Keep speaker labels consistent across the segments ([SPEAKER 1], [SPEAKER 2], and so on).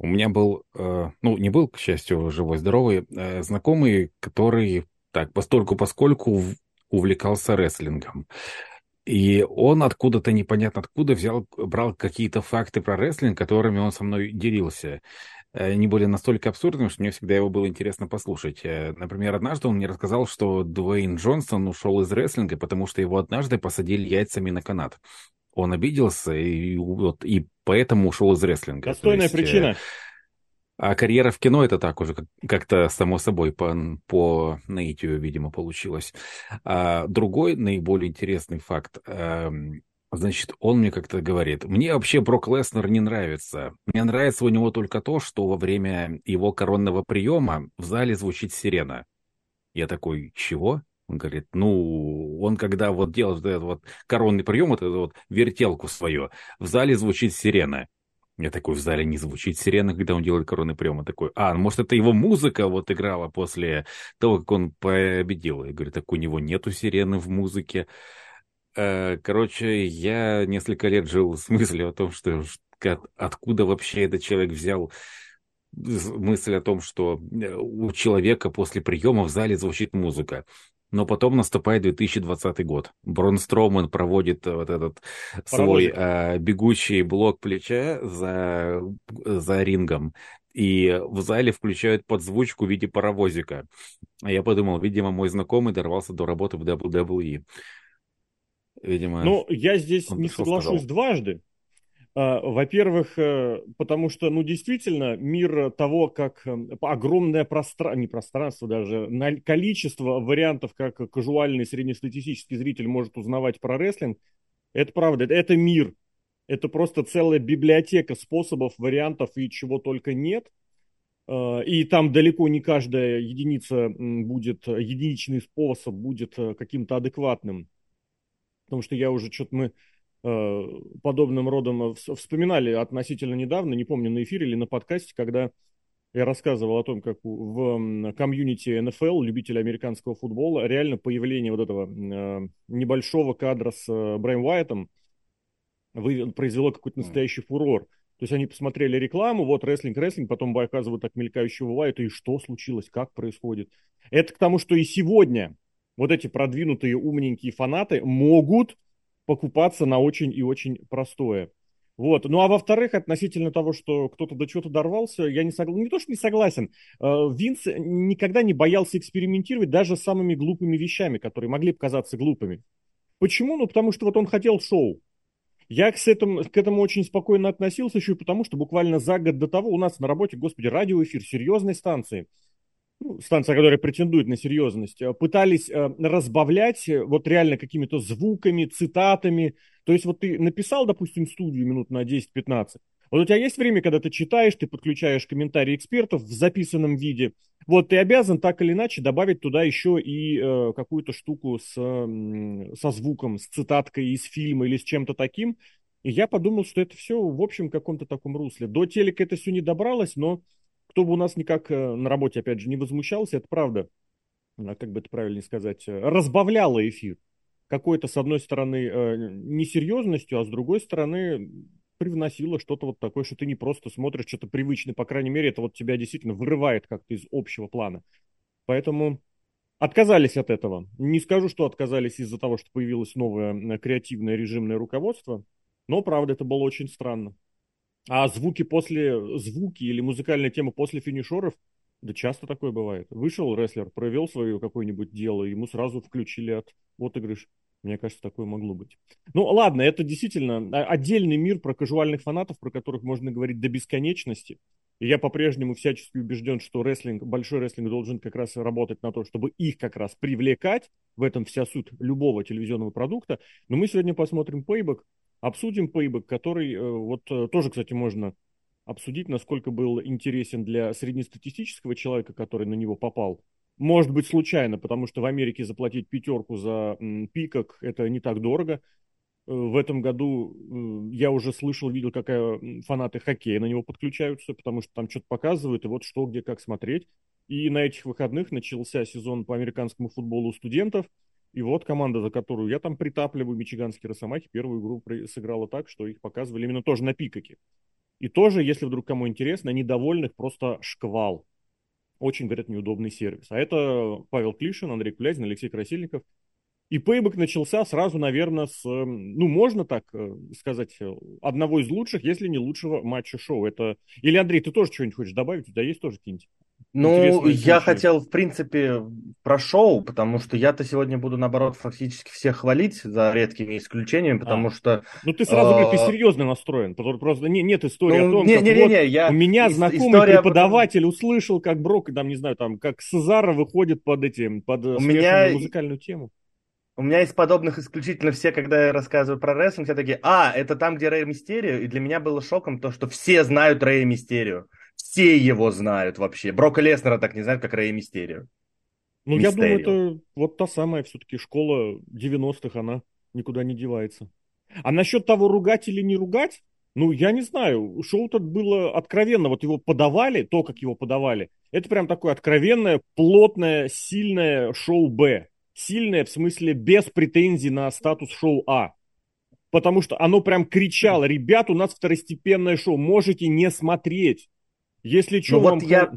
[SPEAKER 1] У меня был, э, ну, не был, к счастью, живой-здоровый, э, знакомый, который так, постольку поскольку увлекался рестлингом. И он откуда-то непонятно откуда взял, брал какие-то факты про рестлинг, которыми он со мной делился. Э, они были настолько абсурдными, что мне всегда его было интересно послушать. Э, например, однажды он мне рассказал, что Дуэйн Джонсон ушел из рестлинга, потому что его однажды посадили яйцами на канат. Он обиделся и, вот, и поэтому ушел из рестлинга.
[SPEAKER 2] Достойная есть, э, причина.
[SPEAKER 1] А карьера в кино это так уже как-то само собой по, по наитию, видимо, получилось. А другой наиболее интересный факт. Эм, значит, он мне как-то говорит, мне вообще Брок Леснер не нравится. Мне нравится у него только то, что во время его коронного приема в зале звучит сирена. Я такой, чего? Он говорит, ну, он когда вот делает этот вот коронный прием, вот эту вот вертелку свою, в зале звучит сирена. Я такой, в зале не звучит сирена, когда он делает коронный прием. Я такой, а, может, это его музыка вот играла после того, как он победил. Я говорю, так у него нету сирены в музыке. Э, короче, я несколько лет жил с мыслью о том, что откуда вообще этот человек взял мысль о том, что э, у человека после приема в зале звучит музыка. Но потом наступает 2020 год. Брон Строуман проводит э, вот этот Паровозик. свой э, бегущий блок плеча за, за рингом. И в зале включают подзвучку в виде паровозика. А я подумал, видимо, мой знакомый дорвался до работы в WWE.
[SPEAKER 2] Видимо, ну, я здесь не соглашусь сказал. дважды. А, во-первых, э, потому что, ну, действительно, мир того, как э, огромное пространство, не пространство даже, количество вариантов, как казуальный среднестатистический зритель может узнавать про рестлинг, это правда, это мир. Это просто целая библиотека способов, вариантов и чего только нет. А, и там далеко не каждая единица будет, единичный способ будет э, каким-то адекватным. Потому что я уже что-то мы Э, подобным родом вспоминали относительно недавно, не помню, на эфире или на подкасте, когда я рассказывал о том, как в комьюнити НФЛ, любители американского футбола, реально появление вот этого э, небольшого кадра с э, Брайм Уайтом произвело какой-то настоящий фурор. То есть они посмотрели рекламу, вот рестлинг, рестлинг, потом показывают так мелькающего Уайта, и что случилось, как происходит. Это к тому, что и сегодня вот эти продвинутые умненькие фанаты могут покупаться на очень и очень простое. Вот. Ну а во-вторых, относительно того, что кто-то до чего-то дорвался, я не согласен. Не то, что не согласен. Э, Винс никогда не боялся экспериментировать даже с самыми глупыми вещами, которые могли показаться глупыми. Почему? Ну, потому что вот он хотел шоу. Я к этому, к этому очень спокойно относился еще и потому, что буквально за год до того у нас на работе, господи, радиоэфир серьезной станции – ну, станция, которая претендует на серьезность, э, пытались э, разбавлять э, вот реально какими-то звуками, цитатами. То есть вот ты написал, допустим, студию минут на 10-15, вот у тебя есть время, когда ты читаешь, ты подключаешь комментарии экспертов в записанном виде. Вот ты обязан так или иначе добавить туда еще и э, какую-то штуку с, э, со звуком, с цитаткой из фильма или с чем-то таким. И я подумал, что это все в общем каком-то таком русле. До телека это все не добралось, но кто бы у нас никак э, на работе, опять же, не возмущался, это правда, как бы это правильно сказать, э, разбавляло эфир. Какой-то, с одной стороны, э, несерьезностью, а с другой стороны, привносило что-то вот такое, что ты не просто смотришь что-то привычное, по крайней мере, это вот тебя действительно вырывает как-то из общего плана. Поэтому отказались от этого. Не скажу, что отказались из-за того, что появилось новое креативное режимное руководство, но, правда, это было очень странно. А звуки после, звуки или музыкальная тема после финишеров, да часто такое бывает. Вышел рестлер, провел свое какое-нибудь дело, ему сразу включили от отыгрыш. Мне кажется, такое могло быть. Ну, ладно, это действительно отдельный мир про кажуальных фанатов, про которых можно говорить до бесконечности. И я по-прежнему всячески убежден, что рестлинг, большой рестлинг должен как раз работать на то, чтобы их как раз привлекать. В этом вся суть любого телевизионного продукта. Но мы сегодня посмотрим пейбэк, Обсудим Payback, который э, вот э, тоже, кстати, можно обсудить, насколько был интересен для среднестатистического человека, который на него попал. Может быть, случайно, потому что в Америке заплатить пятерку за пикок – это не так дорого. Э, в этом году я уже слышал, видел, какая фанаты хоккея на него подключаются, потому что там что-то показывают, и вот что, где, как смотреть. И на этих выходных начался сезон по американскому футболу студентов – И вот команда, за которую я там притапливаю, Мичиганские Росомахи, первую игру сыграла так, что их показывали именно тоже на пикаке. И тоже, если вдруг кому интересно, недовольных просто шквал. Очень, говорят, неудобный сервис. А это Павел Клишин, Андрей Кулязин, Алексей Красильников. И пейбэк начался сразу, наверное, с, эм, ну, можно так э, сказать, э, одного из лучших, если не лучшего матча шоу. Это... Или, Андрей, ты тоже что-нибудь хочешь добавить? У тебя есть тоже какие-нибудь
[SPEAKER 3] ну, я хотел, в принципе, про шоу, потому что я-то сегодня буду, наоборот, фактически всех хвалить, за редкими исключениями, потому а. что...
[SPEAKER 2] Ну, ты сразу, говоришь, ты а, серьезно настроен, просто не, нет истории ну, о том, не, как не, не, вот не, я... у меня знакомый преподаватель услышал, как Брок, там, не знаю, там, как Сезара выходит под этим, под у меня... музыкальную тему.
[SPEAKER 3] У меня из подобных исключительно все, когда я рассказываю про рестлинг, все такие, а, это там, где Рэй Мистерио, и для меня было шоком то, что все знают Рэя Мистерио. Все его знают вообще. Брока Леснера так не знают, как Рэя Мистерио.
[SPEAKER 2] Ну, Мистерио. я думаю, это вот та самая все-таки школа 90-х, она никуда не девается. А насчет того, ругать или не ругать, ну, я не знаю, шоу-то было откровенно, вот его подавали, то, как его подавали, это прям такое откровенное, плотное, сильное шоу «Б». Сильное в смысле без претензий на статус шоу «А». Потому что оно прям кричало, ребят, у нас второстепенное шоу, можете не смотреть. Если что,
[SPEAKER 3] ну, вам... вот я,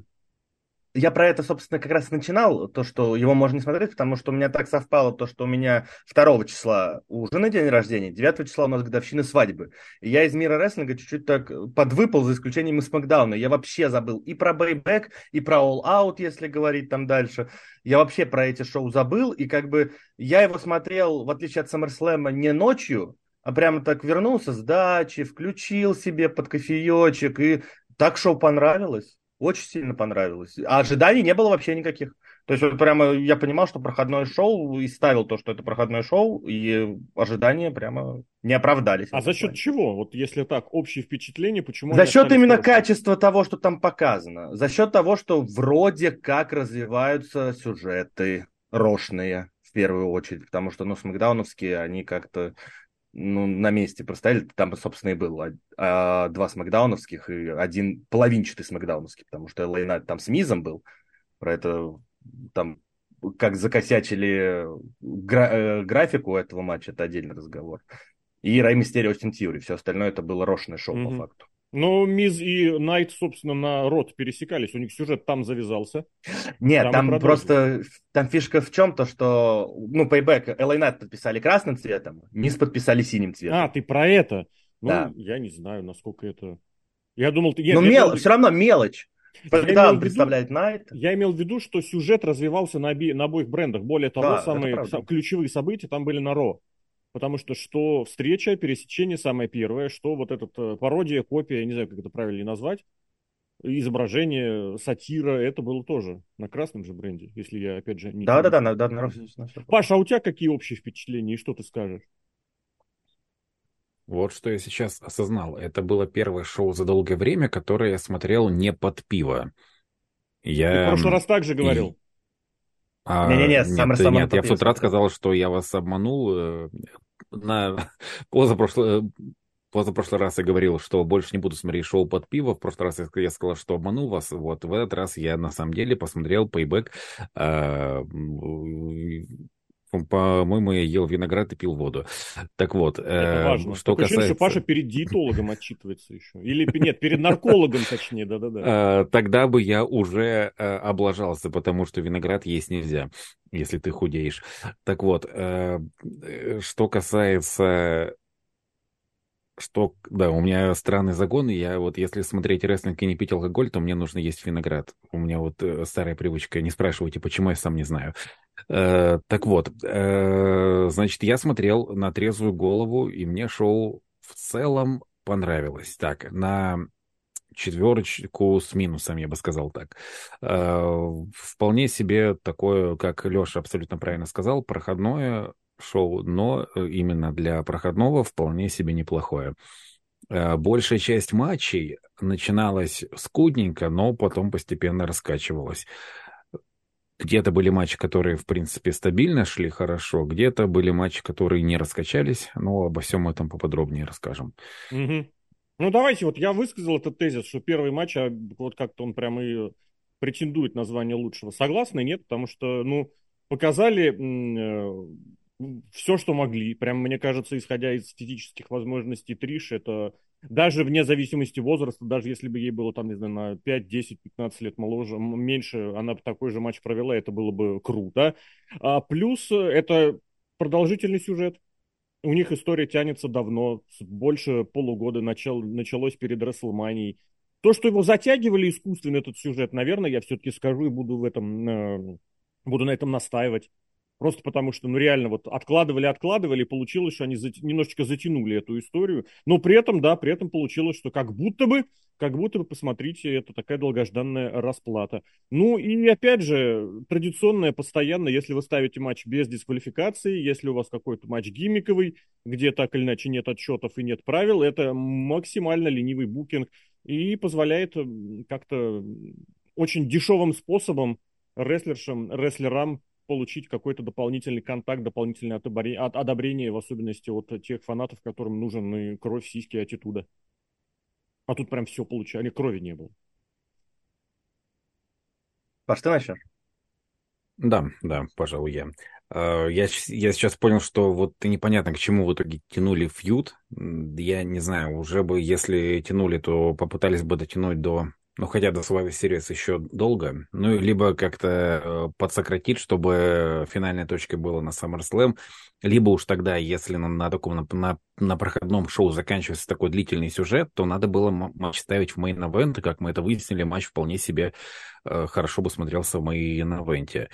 [SPEAKER 3] я про это, собственно, как раз начинал, то, что его можно не смотреть, потому что у меня так совпало то, что у меня 2 числа у жены день рождения, 9 числа у нас годовщина свадьбы. И я из мира рестлинга чуть-чуть так подвыпал, за исключением из Смакдауна. Я вообще забыл и про Бэйбэк, и про All Out, если говорить там дальше. Я вообще про эти шоу забыл, и как бы я его смотрел, в отличие от SummerSlam, не ночью, а прямо так вернулся с дачи, включил себе под кофеечек и так шоу понравилось. Очень сильно понравилось. А ожиданий не было вообще никаких. То есть вот прямо я понимал, что проходное шоу, и ставил то, что это проходное шоу, и ожидания прямо не оправдались.
[SPEAKER 2] А за счет плане. чего? Вот если так, общее впечатление, почему...
[SPEAKER 3] За счет именно хорошими? качества того, что там показано. За счет того, что вроде как развиваются сюжеты рошные, в первую очередь. Потому что, ну, смакдауновские, они как-то ну, на месте простояли, там, собственно, и был а, два смакдауновских и один половинчатый смакдауновский, потому что Лейна там с Мизом был, про это там как закосячили гра- э, графику этого матча, это отдельный разговор. И Рай Мистерио Остин Тьюри, все остальное это было рошное шоу mm-hmm. по факту.
[SPEAKER 2] Но Миз и Найт, собственно, на рот пересекались, у них сюжет там завязался.
[SPEAKER 3] Нет, там, там просто, там фишка в чем то, что, ну, Payback, LA Knight подписали красным цветом, Миз подписали синим цветом.
[SPEAKER 2] А, ты про это? Ну, да. я не знаю, насколько это... Я думал...
[SPEAKER 3] Нет, Но мел... Был... все равно мелочь. Когда он представляет Найт.
[SPEAKER 2] Я имел в виду, что сюжет развивался на, оби... на обоих брендах. Более того, да, самые ключевые события там были на Ро. Потому что что встреча, пересечение самое первое, что вот этот э, пародия, копия, я не знаю, как это правильно назвать, изображение, сатира, это было тоже на красном же бренде, если я опять же не...
[SPEAKER 3] Да-да-да, на, на, на,
[SPEAKER 2] на, Паша, а у тебя какие общие впечатления и что ты скажешь?
[SPEAKER 1] Вот что я сейчас осознал. Это было первое шоу за долгое время, которое я смотрел не под пиво. Я...
[SPEAKER 2] Ты в прошлый раз так же говорил.
[SPEAKER 1] А, Не-не-не, нет, Саммер нет, я в тот раз сказал, что я вас обманул. Э, на позапрошлый, позапрошлый раз я говорил, что больше не буду смотреть шоу под пиво. В прошлый раз я сказал, что обманул вас. Вот в этот раз я на самом деле посмотрел пейбэк. По-моему, я ел виноград и пил воду. Так вот,
[SPEAKER 2] Это важно. что Такое касается... что Паша перед диетологом отчитывается еще. Или нет, перед наркологом, точнее, да-да-да.
[SPEAKER 1] А, тогда бы я уже э, облажался, потому что виноград есть нельзя, если ты худеешь. Так вот, э, что касается что, да, у меня странный загон, я вот если смотреть рестлинг и не пить алкоголь, то мне нужно есть виноград. У меня вот э, старая привычка, не спрашивайте, почему, я сам не знаю. Э, так вот, э, значит, я смотрел на трезвую голову, и мне шоу в целом понравилось. Так, на четверочку с минусом, я бы сказал так. Э, вполне себе такое, как Леша абсолютно правильно сказал, проходное шоу, но э, именно для проходного вполне себе неплохое. Э, большая часть матчей начиналась скудненько, но потом постепенно раскачивалась. Где-то были матчи, которые, в принципе, стабильно шли хорошо, где-то были матчи, которые не раскачались, но обо всем этом поподробнее расскажем.
[SPEAKER 2] Угу. Ну, давайте, вот я высказал этот тезис, что первый матч, а вот как-то он прямо и претендует на звание лучшего. Согласны, нет? Потому что, ну, показали э, все, что могли. Прям, мне кажется, исходя из физических возможностей Триш, это даже вне зависимости возраста, даже если бы ей было там, не знаю, на 5, 10, 15 лет моложе, меньше, она бы такой же матч провела, это было бы круто. А плюс э, это продолжительный сюжет. У них история тянется давно, больше полугода начал, началось перед Расселманией. То, что его затягивали искусственно, этот сюжет, наверное, я все-таки скажу и буду в этом, э, буду на этом настаивать. Просто потому что, ну реально, вот откладывали, откладывали, и получилось, что они зат... немножечко затянули эту историю. Но при этом, да, при этом получилось, что как будто бы, как будто бы, посмотрите, это такая долгожданная расплата. Ну и опять же, традиционная, постоянно, если вы ставите матч без дисквалификации, если у вас какой-то матч гиммиковый, где так или иначе нет отчетов и нет правил, это максимально ленивый букинг и позволяет как-то очень дешевым способом рестлершам, рестлерам получить какой-то дополнительный контакт, дополнительное одобрение, в особенности от тех фанатов, которым нужен и кровь, сиськи, аттитуда. А тут прям все получали, крови не было.
[SPEAKER 3] Паш, ты начнешь?
[SPEAKER 1] Да, да, пожалуй, я. А, я, я сейчас понял, что вот непонятно, к чему в итоге тянули feud. Я не знаю, уже бы, если тянули, то попытались бы дотянуть до ну, хотя до Survivor Series еще долго. Ну, либо как-то э, подсократить, чтобы финальной точкой было на SummerSlam. Либо уж тогда, если на, на таком, на, на, проходном шоу заканчивается такой длительный сюжет, то надо было матч ставить в main event, как мы это выяснили, матч вполне себе э, хорошо бы смотрелся в мейн-эвенте.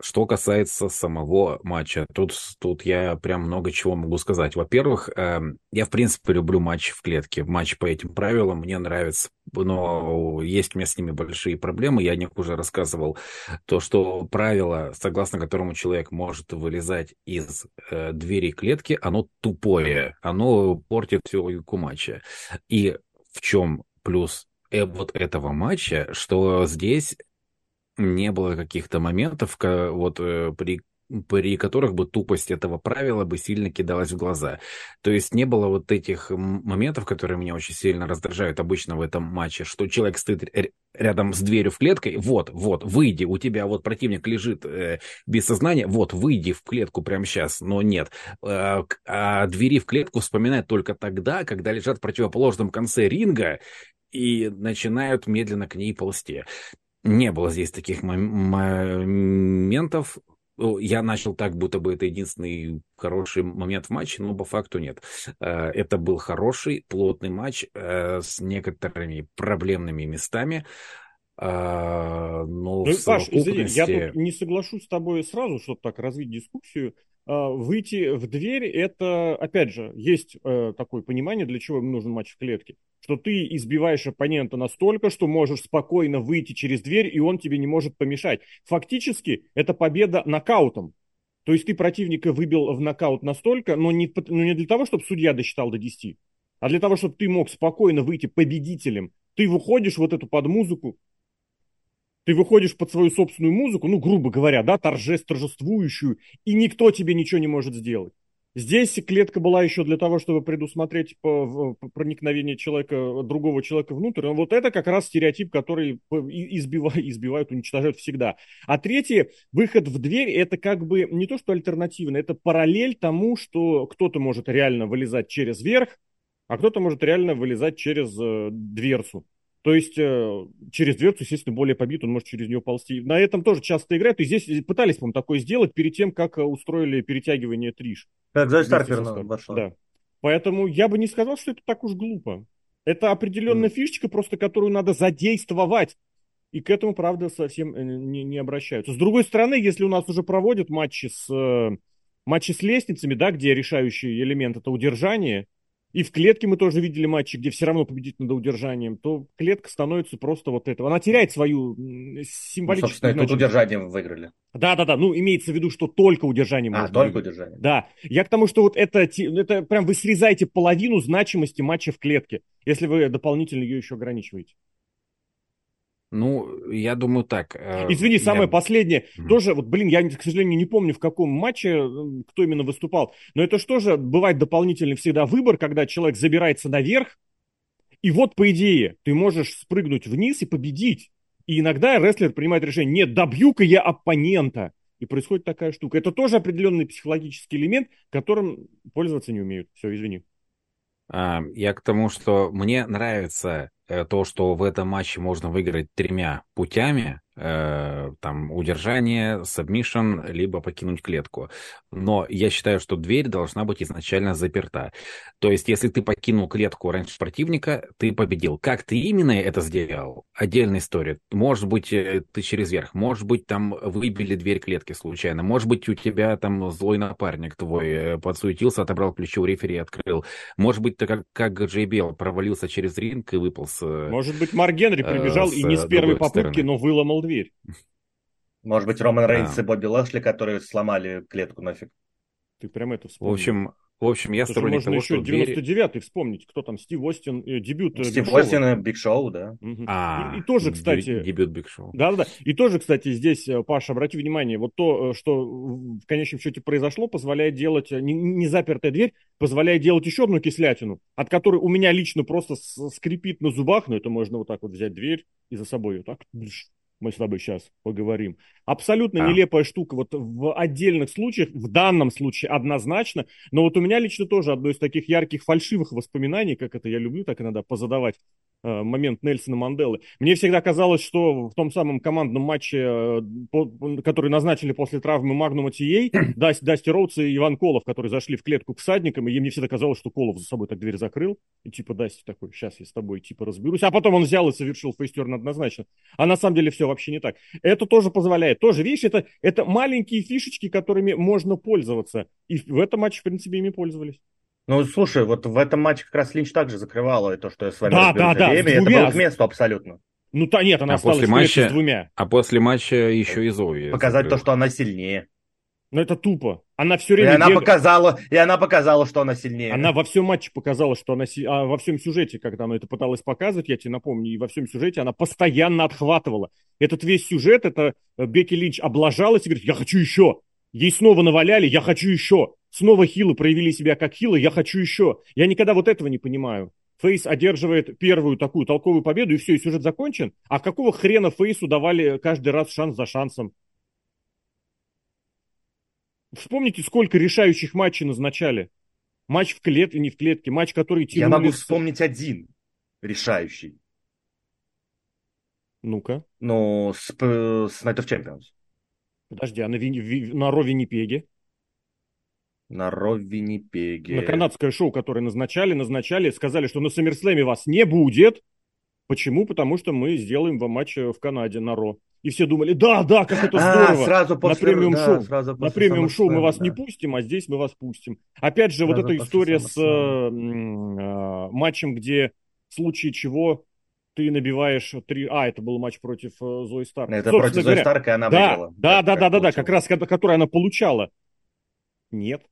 [SPEAKER 1] Что касается самого матча, тут, тут я прям много чего могу сказать. Во-первых, э, я, в принципе, люблю матчи в клетке. Матчи по этим правилам мне нравятся, но есть у меня с ними большие проблемы. Я о них уже рассказывал. То, что правило, согласно которому человек может вылезать из э, двери клетки, оно тупое. Оно портит всю логику матча. И в чем плюс э, вот этого матча, что здесь не было каких-то моментов, вот э, при при которых бы тупость этого правила бы сильно кидалась в глаза. То есть не было вот этих моментов, которые меня очень сильно раздражают обычно в этом матче, что человек стоит рядом с дверью в клетке, вот, вот, выйди, у тебя вот противник лежит э, без сознания, вот, выйди в клетку прямо сейчас, но нет. Э, а двери в клетку вспоминают только тогда, когда лежат в противоположном конце ринга, и начинают медленно к ней ползти не было здесь таких моментов. Я начал так, будто бы это единственный хороший момент в матче, но по факту нет. Э, это был хороший, плотный матч э, с некоторыми проблемными местами. Э, но ну,
[SPEAKER 2] Паш, извини, я тут не соглашусь с тобой сразу, чтобы так развить дискуссию. А, выйти в дверь, это, опять же, есть э, такое понимание, для чего им нужен матч в клетке, что ты избиваешь оппонента настолько, что можешь спокойно выйти через дверь, и он тебе не может помешать. Фактически, это победа нокаутом. То есть ты противника выбил в нокаут настолько, но не, но не для того, чтобы судья досчитал до 10, а для того, чтобы ты мог спокойно выйти победителем. Ты выходишь вот эту под музыку, ты выходишь под свою собственную музыку, ну, грубо говоря, да, торжеств, торжествующую, и никто тебе ничего не может сделать. Здесь клетка была еще для того, чтобы предусмотреть проникновение человека, другого человека внутрь. Но вот это как раз стереотип, который избивают, избивают, уничтожают всегда. А третье, выход в дверь, это как бы не то, что альтернативно, это параллель тому, что кто-то может реально вылезать через верх, а кто-то может реально вылезать через э, дверцу. То есть э, через дверцу, естественно, более побит, он может через нее ползти. На этом тоже часто играют. И здесь пытались, по-моему, такое сделать перед тем, как э, устроили перетягивание Триш.
[SPEAKER 3] Как Зоя Старкер вошла.
[SPEAKER 2] Да. Поэтому я бы не сказал, что это так уж глупо. Это определенная mm. фишечка, просто которую надо задействовать. И к этому, правда, совсем э, не, не обращаются. С другой стороны, если у нас уже проводят матчи с, матчи с лестницами, да, где решающий элемент это удержание, и в клетке мы тоже видели матчи, где все равно победить надо удержанием, то клетка становится просто вот этого. Она теряет свою символическую... Ну,
[SPEAKER 3] собственно, тут удержанием выиграли.
[SPEAKER 2] Да-да-да, ну имеется в виду, что только удержанием.
[SPEAKER 3] А, только выиграть. удержанием.
[SPEAKER 2] Да, я к тому, что вот это, это прям вы срезаете половину значимости матча в клетке, если вы дополнительно ее еще ограничиваете.
[SPEAKER 1] Ну, я думаю так.
[SPEAKER 2] Э, Извини, я... самое последнее. Mm-hmm. Тоже, вот, блин, я, к сожалению, не помню, в каком матче, кто именно выступал. Но это же, бывает дополнительный всегда выбор, когда человек забирается наверх, и вот, по идее, ты можешь спрыгнуть вниз и победить. И иногда рестлер принимает решение, нет, добью-ка я оппонента. И происходит такая штука. Это тоже определенный психологический элемент, которым пользоваться не умеют. Все, извини.
[SPEAKER 1] Я к тому, что мне нравится э, то, что в этом матче можно выиграть тремя путями, э, там, удержание, submission, либо покинуть клетку. Но я считаю, что дверь должна быть изначально заперта. То есть, если ты покинул клетку раньше противника, ты победил. Как ты именно это сделал? Отдельная история. Может быть, э, ты через верх, может быть, там выбили дверь клетки случайно, может быть, у тебя там злой напарник твой э, подсуетился, отобрал ключи у рефери и открыл. Может быть, ты как, как JBL провалился через ринг и выпал с...
[SPEAKER 2] Может быть, Марк Генри прибежал э, и не с первой попытки, стороны. но выломал дверь дверь.
[SPEAKER 3] Может быть, Роман Рейнс и Бобби Лэшли, которые сломали клетку нафиг.
[SPEAKER 2] Ты прям это вспомнил.
[SPEAKER 1] В общем, в общем, я
[SPEAKER 2] сторонник можно того, еще что 99-й двери... вспомнить, кто там, Стив Остин, э, дебют
[SPEAKER 3] э, Стив Остин и Биг Шоу, да.
[SPEAKER 2] Угу. А, и, и тоже, кстати...
[SPEAKER 1] Дебют Биг Шоу.
[SPEAKER 2] Да-да-да. И тоже, кстати, здесь, э, Паша, обрати внимание, вот то, э, что в конечном счете произошло, позволяет делать, не, не запертая дверь, позволяет делать еще одну кислятину, от которой у меня лично просто скрипит на зубах, но это можно вот так вот взять дверь и за собой вот так мы с тобой сейчас поговорим. Абсолютно а. нелепая штука. Вот в отдельных случаях, в данном случае однозначно, но вот у меня лично тоже одно из таких ярких фальшивых воспоминаний, как это я люблю так иногда позадавать, момент Нельсона Манделы. Мне всегда казалось, что в том самом командном матче, э, который назначили после травмы Магнума Ти-Эй, Дасти Роудс и Иван Колов, которые зашли в клетку к всадникам, и мне всегда казалось, что Колов за собой так дверь закрыл, и типа Дасти такой, сейчас я с тобой типа разберусь, а потом он взял и совершил face turn однозначно. А на самом деле все вообще не так. Это тоже позволяет. Тоже, видишь, это, это маленькие фишечки, которыми можно пользоваться. И в этом матче, в принципе, ими пользовались.
[SPEAKER 3] Ну, слушай, вот в этом матче как раз Линч также закрывала то, что я с вами да, да, да, время, это было к месту абсолютно.
[SPEAKER 2] Ну, то нет, она а осталась после матча, с двумя.
[SPEAKER 1] А после матча еще и Зои.
[SPEAKER 3] Показать закрыла. то, что она сильнее.
[SPEAKER 2] Ну, это тупо. Она все время...
[SPEAKER 3] И она, бег... показала, и она показала, что она сильнее.
[SPEAKER 2] Она во всем матче показала, что она... А во всем сюжете, когда она это пыталась показывать, я тебе напомню, и во всем сюжете она постоянно отхватывала. Этот весь сюжет, это э, Бекки Линч облажалась и говорит, я хочу еще. Ей снова наваляли, я хочу еще. Снова хилы проявили себя как хилы, я хочу еще. Я никогда вот этого не понимаю. Фейс одерживает первую такую толковую победу, и все, и сюжет закончен. А какого хрена Фейсу давали каждый раз шанс за шансом? Вспомните, сколько решающих матчей назначали. Матч в клетке, не в клетке, матч, который
[SPEAKER 3] тянули... Я могу вспомнить один решающий.
[SPEAKER 2] Ну-ка.
[SPEAKER 3] Ну, с, с Night of Champions.
[SPEAKER 2] Подожди, а на, Ви... на Виннипеге?
[SPEAKER 3] На Ро Виннипеге.
[SPEAKER 2] На канадское шоу, которое назначали, назначали, сказали, что на Саммерслэме вас не будет. Почему? Потому что мы сделаем вам матч в Канаде на Ро. И все думали, да, да, как это а, здорово. А,
[SPEAKER 3] сразу после,
[SPEAKER 2] на премиум
[SPEAKER 3] да,
[SPEAKER 2] шоу,
[SPEAKER 3] сразу
[SPEAKER 2] на премиум шоу мы вас да. не пустим, а здесь мы вас пустим. Опять же, сразу вот эта история с э, э, матчем, где в случае чего ты набиваешь три... А, это был матч против э, Зои Старк.
[SPEAKER 3] Это Собственно против Зои Старк, и она
[SPEAKER 2] да,
[SPEAKER 3] выиграла.
[SPEAKER 2] Да, да, да, да, да, как раз, которая она получала. Нет.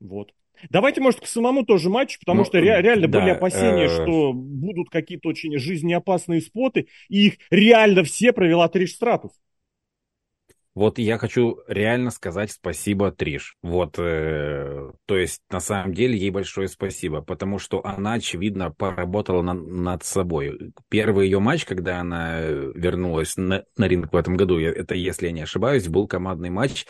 [SPEAKER 2] Вот. Давайте, может, к самому тоже матчу, потому ну, что ре- реально да, были опасения, э... что будут какие-то очень жизнеопасные споты, и их реально все провела Триш Стратус.
[SPEAKER 1] Вот я хочу реально сказать спасибо Триш. Вот, э, то есть на самом деле ей большое спасибо, потому что она, очевидно, поработала на, над собой. Первый ее матч, когда она вернулась на, на ринг в этом году, это, если я не ошибаюсь, был командный матч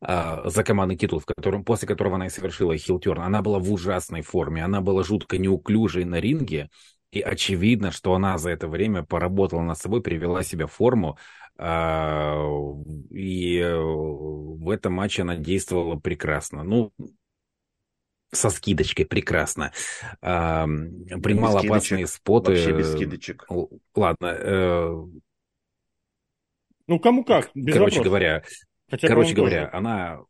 [SPEAKER 1] а, за командный титул, в котором, после которого она и совершила хилтерн. Она была в ужасной форме, она была жутко неуклюжей на ринге, и очевидно, что она за это время поработала над собой, привела себя в форму, а, и э, в этом матче она действовала прекрасно. Ну, со скидочкой прекрасно. А, принимала опасные споты.
[SPEAKER 3] Вообще без скидочек.
[SPEAKER 1] Ладно. Э,
[SPEAKER 2] ну, кому как,
[SPEAKER 1] без Короче вопросов. говоря, Хотя Короче говоря, тоже. она,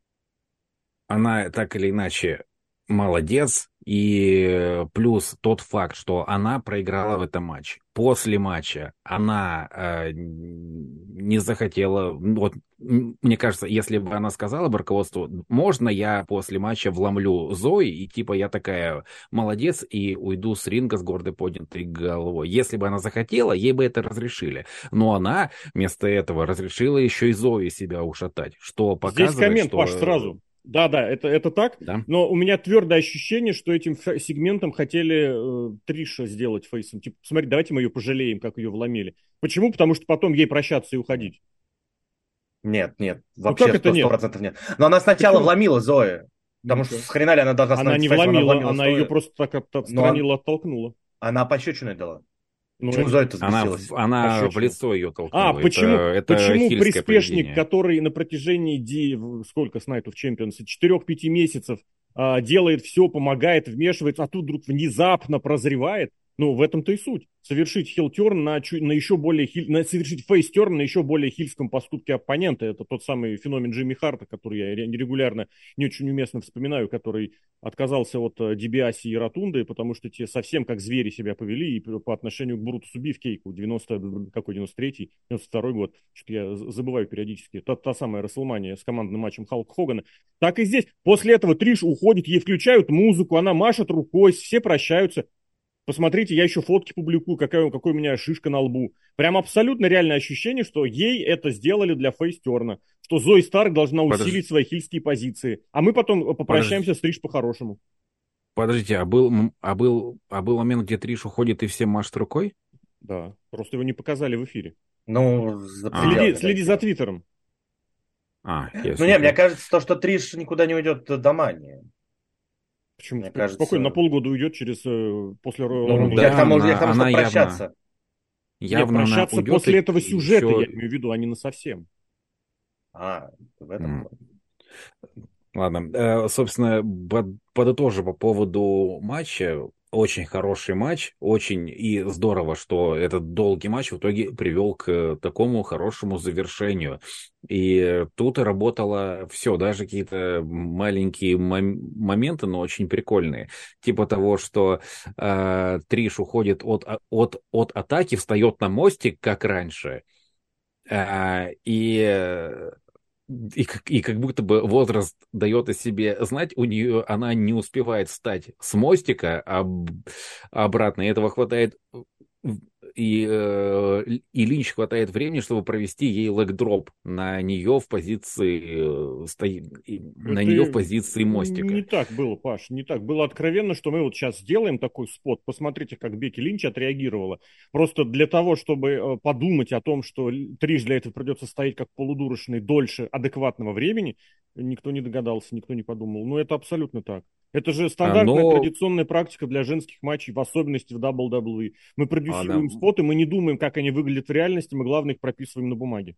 [SPEAKER 1] она так или иначе молодец, и плюс тот факт, что она проиграла в этом матче. После матча она э, не захотела... Вот, мне кажется, если бы она сказала бы руководству, можно я после матча вломлю Зои, и типа я такая молодец, и уйду с ринга с гордой поднятой головой. Если бы она захотела, ей бы это разрешили. Но она вместо этого разрешила еще и Зои себя ушатать, что показывает,
[SPEAKER 2] Здесь коммент,
[SPEAKER 1] что...
[SPEAKER 2] Паш, сразу Да, да, это, это так. Да. Но у меня твердое ощущение, что этим сегментом хотели э, Триша сделать фейсом. Типа, смотри, давайте мы ее пожалеем, как ее вломили. Почему? Потому что потом ей прощаться и уходить.
[SPEAKER 3] Нет, нет, ну вообще ну, 100%, нет? нет. Но она сначала Почему? вломила Зои. Потому что с хрена ли она должна
[SPEAKER 2] Она не вломила, она, она ее просто так отстранила, оттолкнула.
[SPEAKER 3] Она пощечиной дала.
[SPEAKER 1] Ну, Почему за это Она, она в лицо ее толкнула.
[SPEAKER 2] А, почему, это, почему приспешник, поведение. который на протяжении ди, сколько с Night of Champions, 4-5 месяцев а, делает все, помогает, вмешивается, а тут вдруг внезапно прозревает? Ну, в этом-то и суть. Совершить хилтерн на, на еще более хиль, на, совершить фейстерн на еще более хильском поступке оппонента. Это тот самый феномен Джимми Харта, который я регулярно не очень уместно вспоминаю, который отказался от э, Дибиаси и Ротунды, потому что те совсем как звери себя повели и по отношению к Брутусу Бифкейку 90 какой 93-й, 92 год, что я забываю периодически, та, та самая Расселмания с командным матчем Халк Хогана. Так и здесь. После этого Триш уходит, ей включают музыку, она машет рукой, все прощаются. Посмотрите, я еще фотки публикую, какая, какой у меня шишка на лбу. Прям абсолютно реальное ощущение, что ей это сделали для фейстерна. Что Зои Старк должна усилить Подожди. свои хильские позиции. А мы потом э, попрощаемся Подожди. с Триш по-хорошему.
[SPEAKER 1] Подождите, а был, а, был, а был момент, где Триш уходит и всем машет рукой?
[SPEAKER 2] Да, просто его не показали в эфире.
[SPEAKER 3] Ну,
[SPEAKER 2] следи, следи за Твиттером.
[SPEAKER 3] А, ну, не, мне кажется, то, что Триш никуда не уйдет до Мани.
[SPEAKER 2] Почему? Мне кажется... Спокойно, на полгода уйдет через э, после
[SPEAKER 3] ну, да, я к тому, она, я к тому что прощаться.
[SPEAKER 2] Явно, явно Нет, прощаться после этого сюжета, еще... я имею в виду, а не на совсем.
[SPEAKER 3] А, в этом.
[SPEAKER 1] Mm. Ладно, э, собственно, подытожу по поводу матча очень хороший матч, очень и здорово, что этот долгий матч в итоге привел к такому хорошему завершению. И тут работало все, даже какие-то маленькие мом- моменты, но очень прикольные. Типа того, что э, Триш уходит от, от, от атаки, встает на мостик, как раньше, э, и и как, и как будто бы возраст дает о себе знать, у нее она не успевает встать с мостика об, обратно, и этого хватает и, э, и Линч хватает времени, чтобы провести ей лэгдроп на нее в позиции э, стои, на Это нее в позиции мостика.
[SPEAKER 2] Не так было, Паш, не так. Было откровенно, что мы вот сейчас сделаем такой спот. Посмотрите, как Бекки Линч отреагировала. Просто для того, чтобы э, подумать о том, что Триш для этого придется стоять как полудурочный дольше адекватного времени, никто не догадался, никто не подумал. Ну, это абсолютно так. Это же стандартная Оно... традиционная практика для женских матчей, в особенности в WWE. Мы продюсируем Она... споты, мы не думаем, как они выглядят в реальности, мы, главное, их прописываем на бумаге.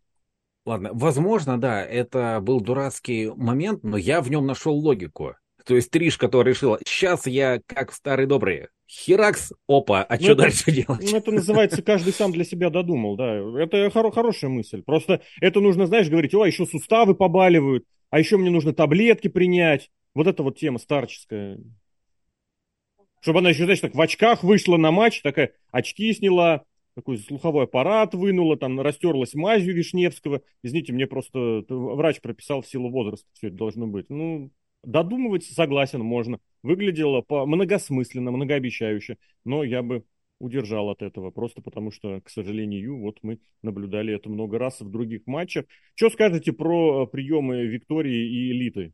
[SPEAKER 1] Ладно, возможно, да, это был дурацкий момент, но я в нем нашел логику. То есть Триш, который решила, сейчас я как старый добрый, херакс, опа, а ну, что это, дальше делать?
[SPEAKER 2] Ну, это называется, каждый сам для себя додумал, да. Это хоро- хорошая мысль. Просто это нужно, знаешь, говорить, о, еще суставы побаливают, а еще мне нужно таблетки принять, вот эта вот тема старческая. Чтобы она еще, знаешь, так в очках вышла на матч, такая очки сняла, такой слуховой аппарат вынула, там растерлась мазью Вишневского. Извините, мне просто врач прописал в силу возраста, все это должно быть. Ну, додумывать согласен, можно. Выглядело по многосмысленно, многообещающе, но я бы удержал от этого, просто потому что, к сожалению, вот мы наблюдали это много раз в других матчах. Что скажете про приемы Виктории и Элиты?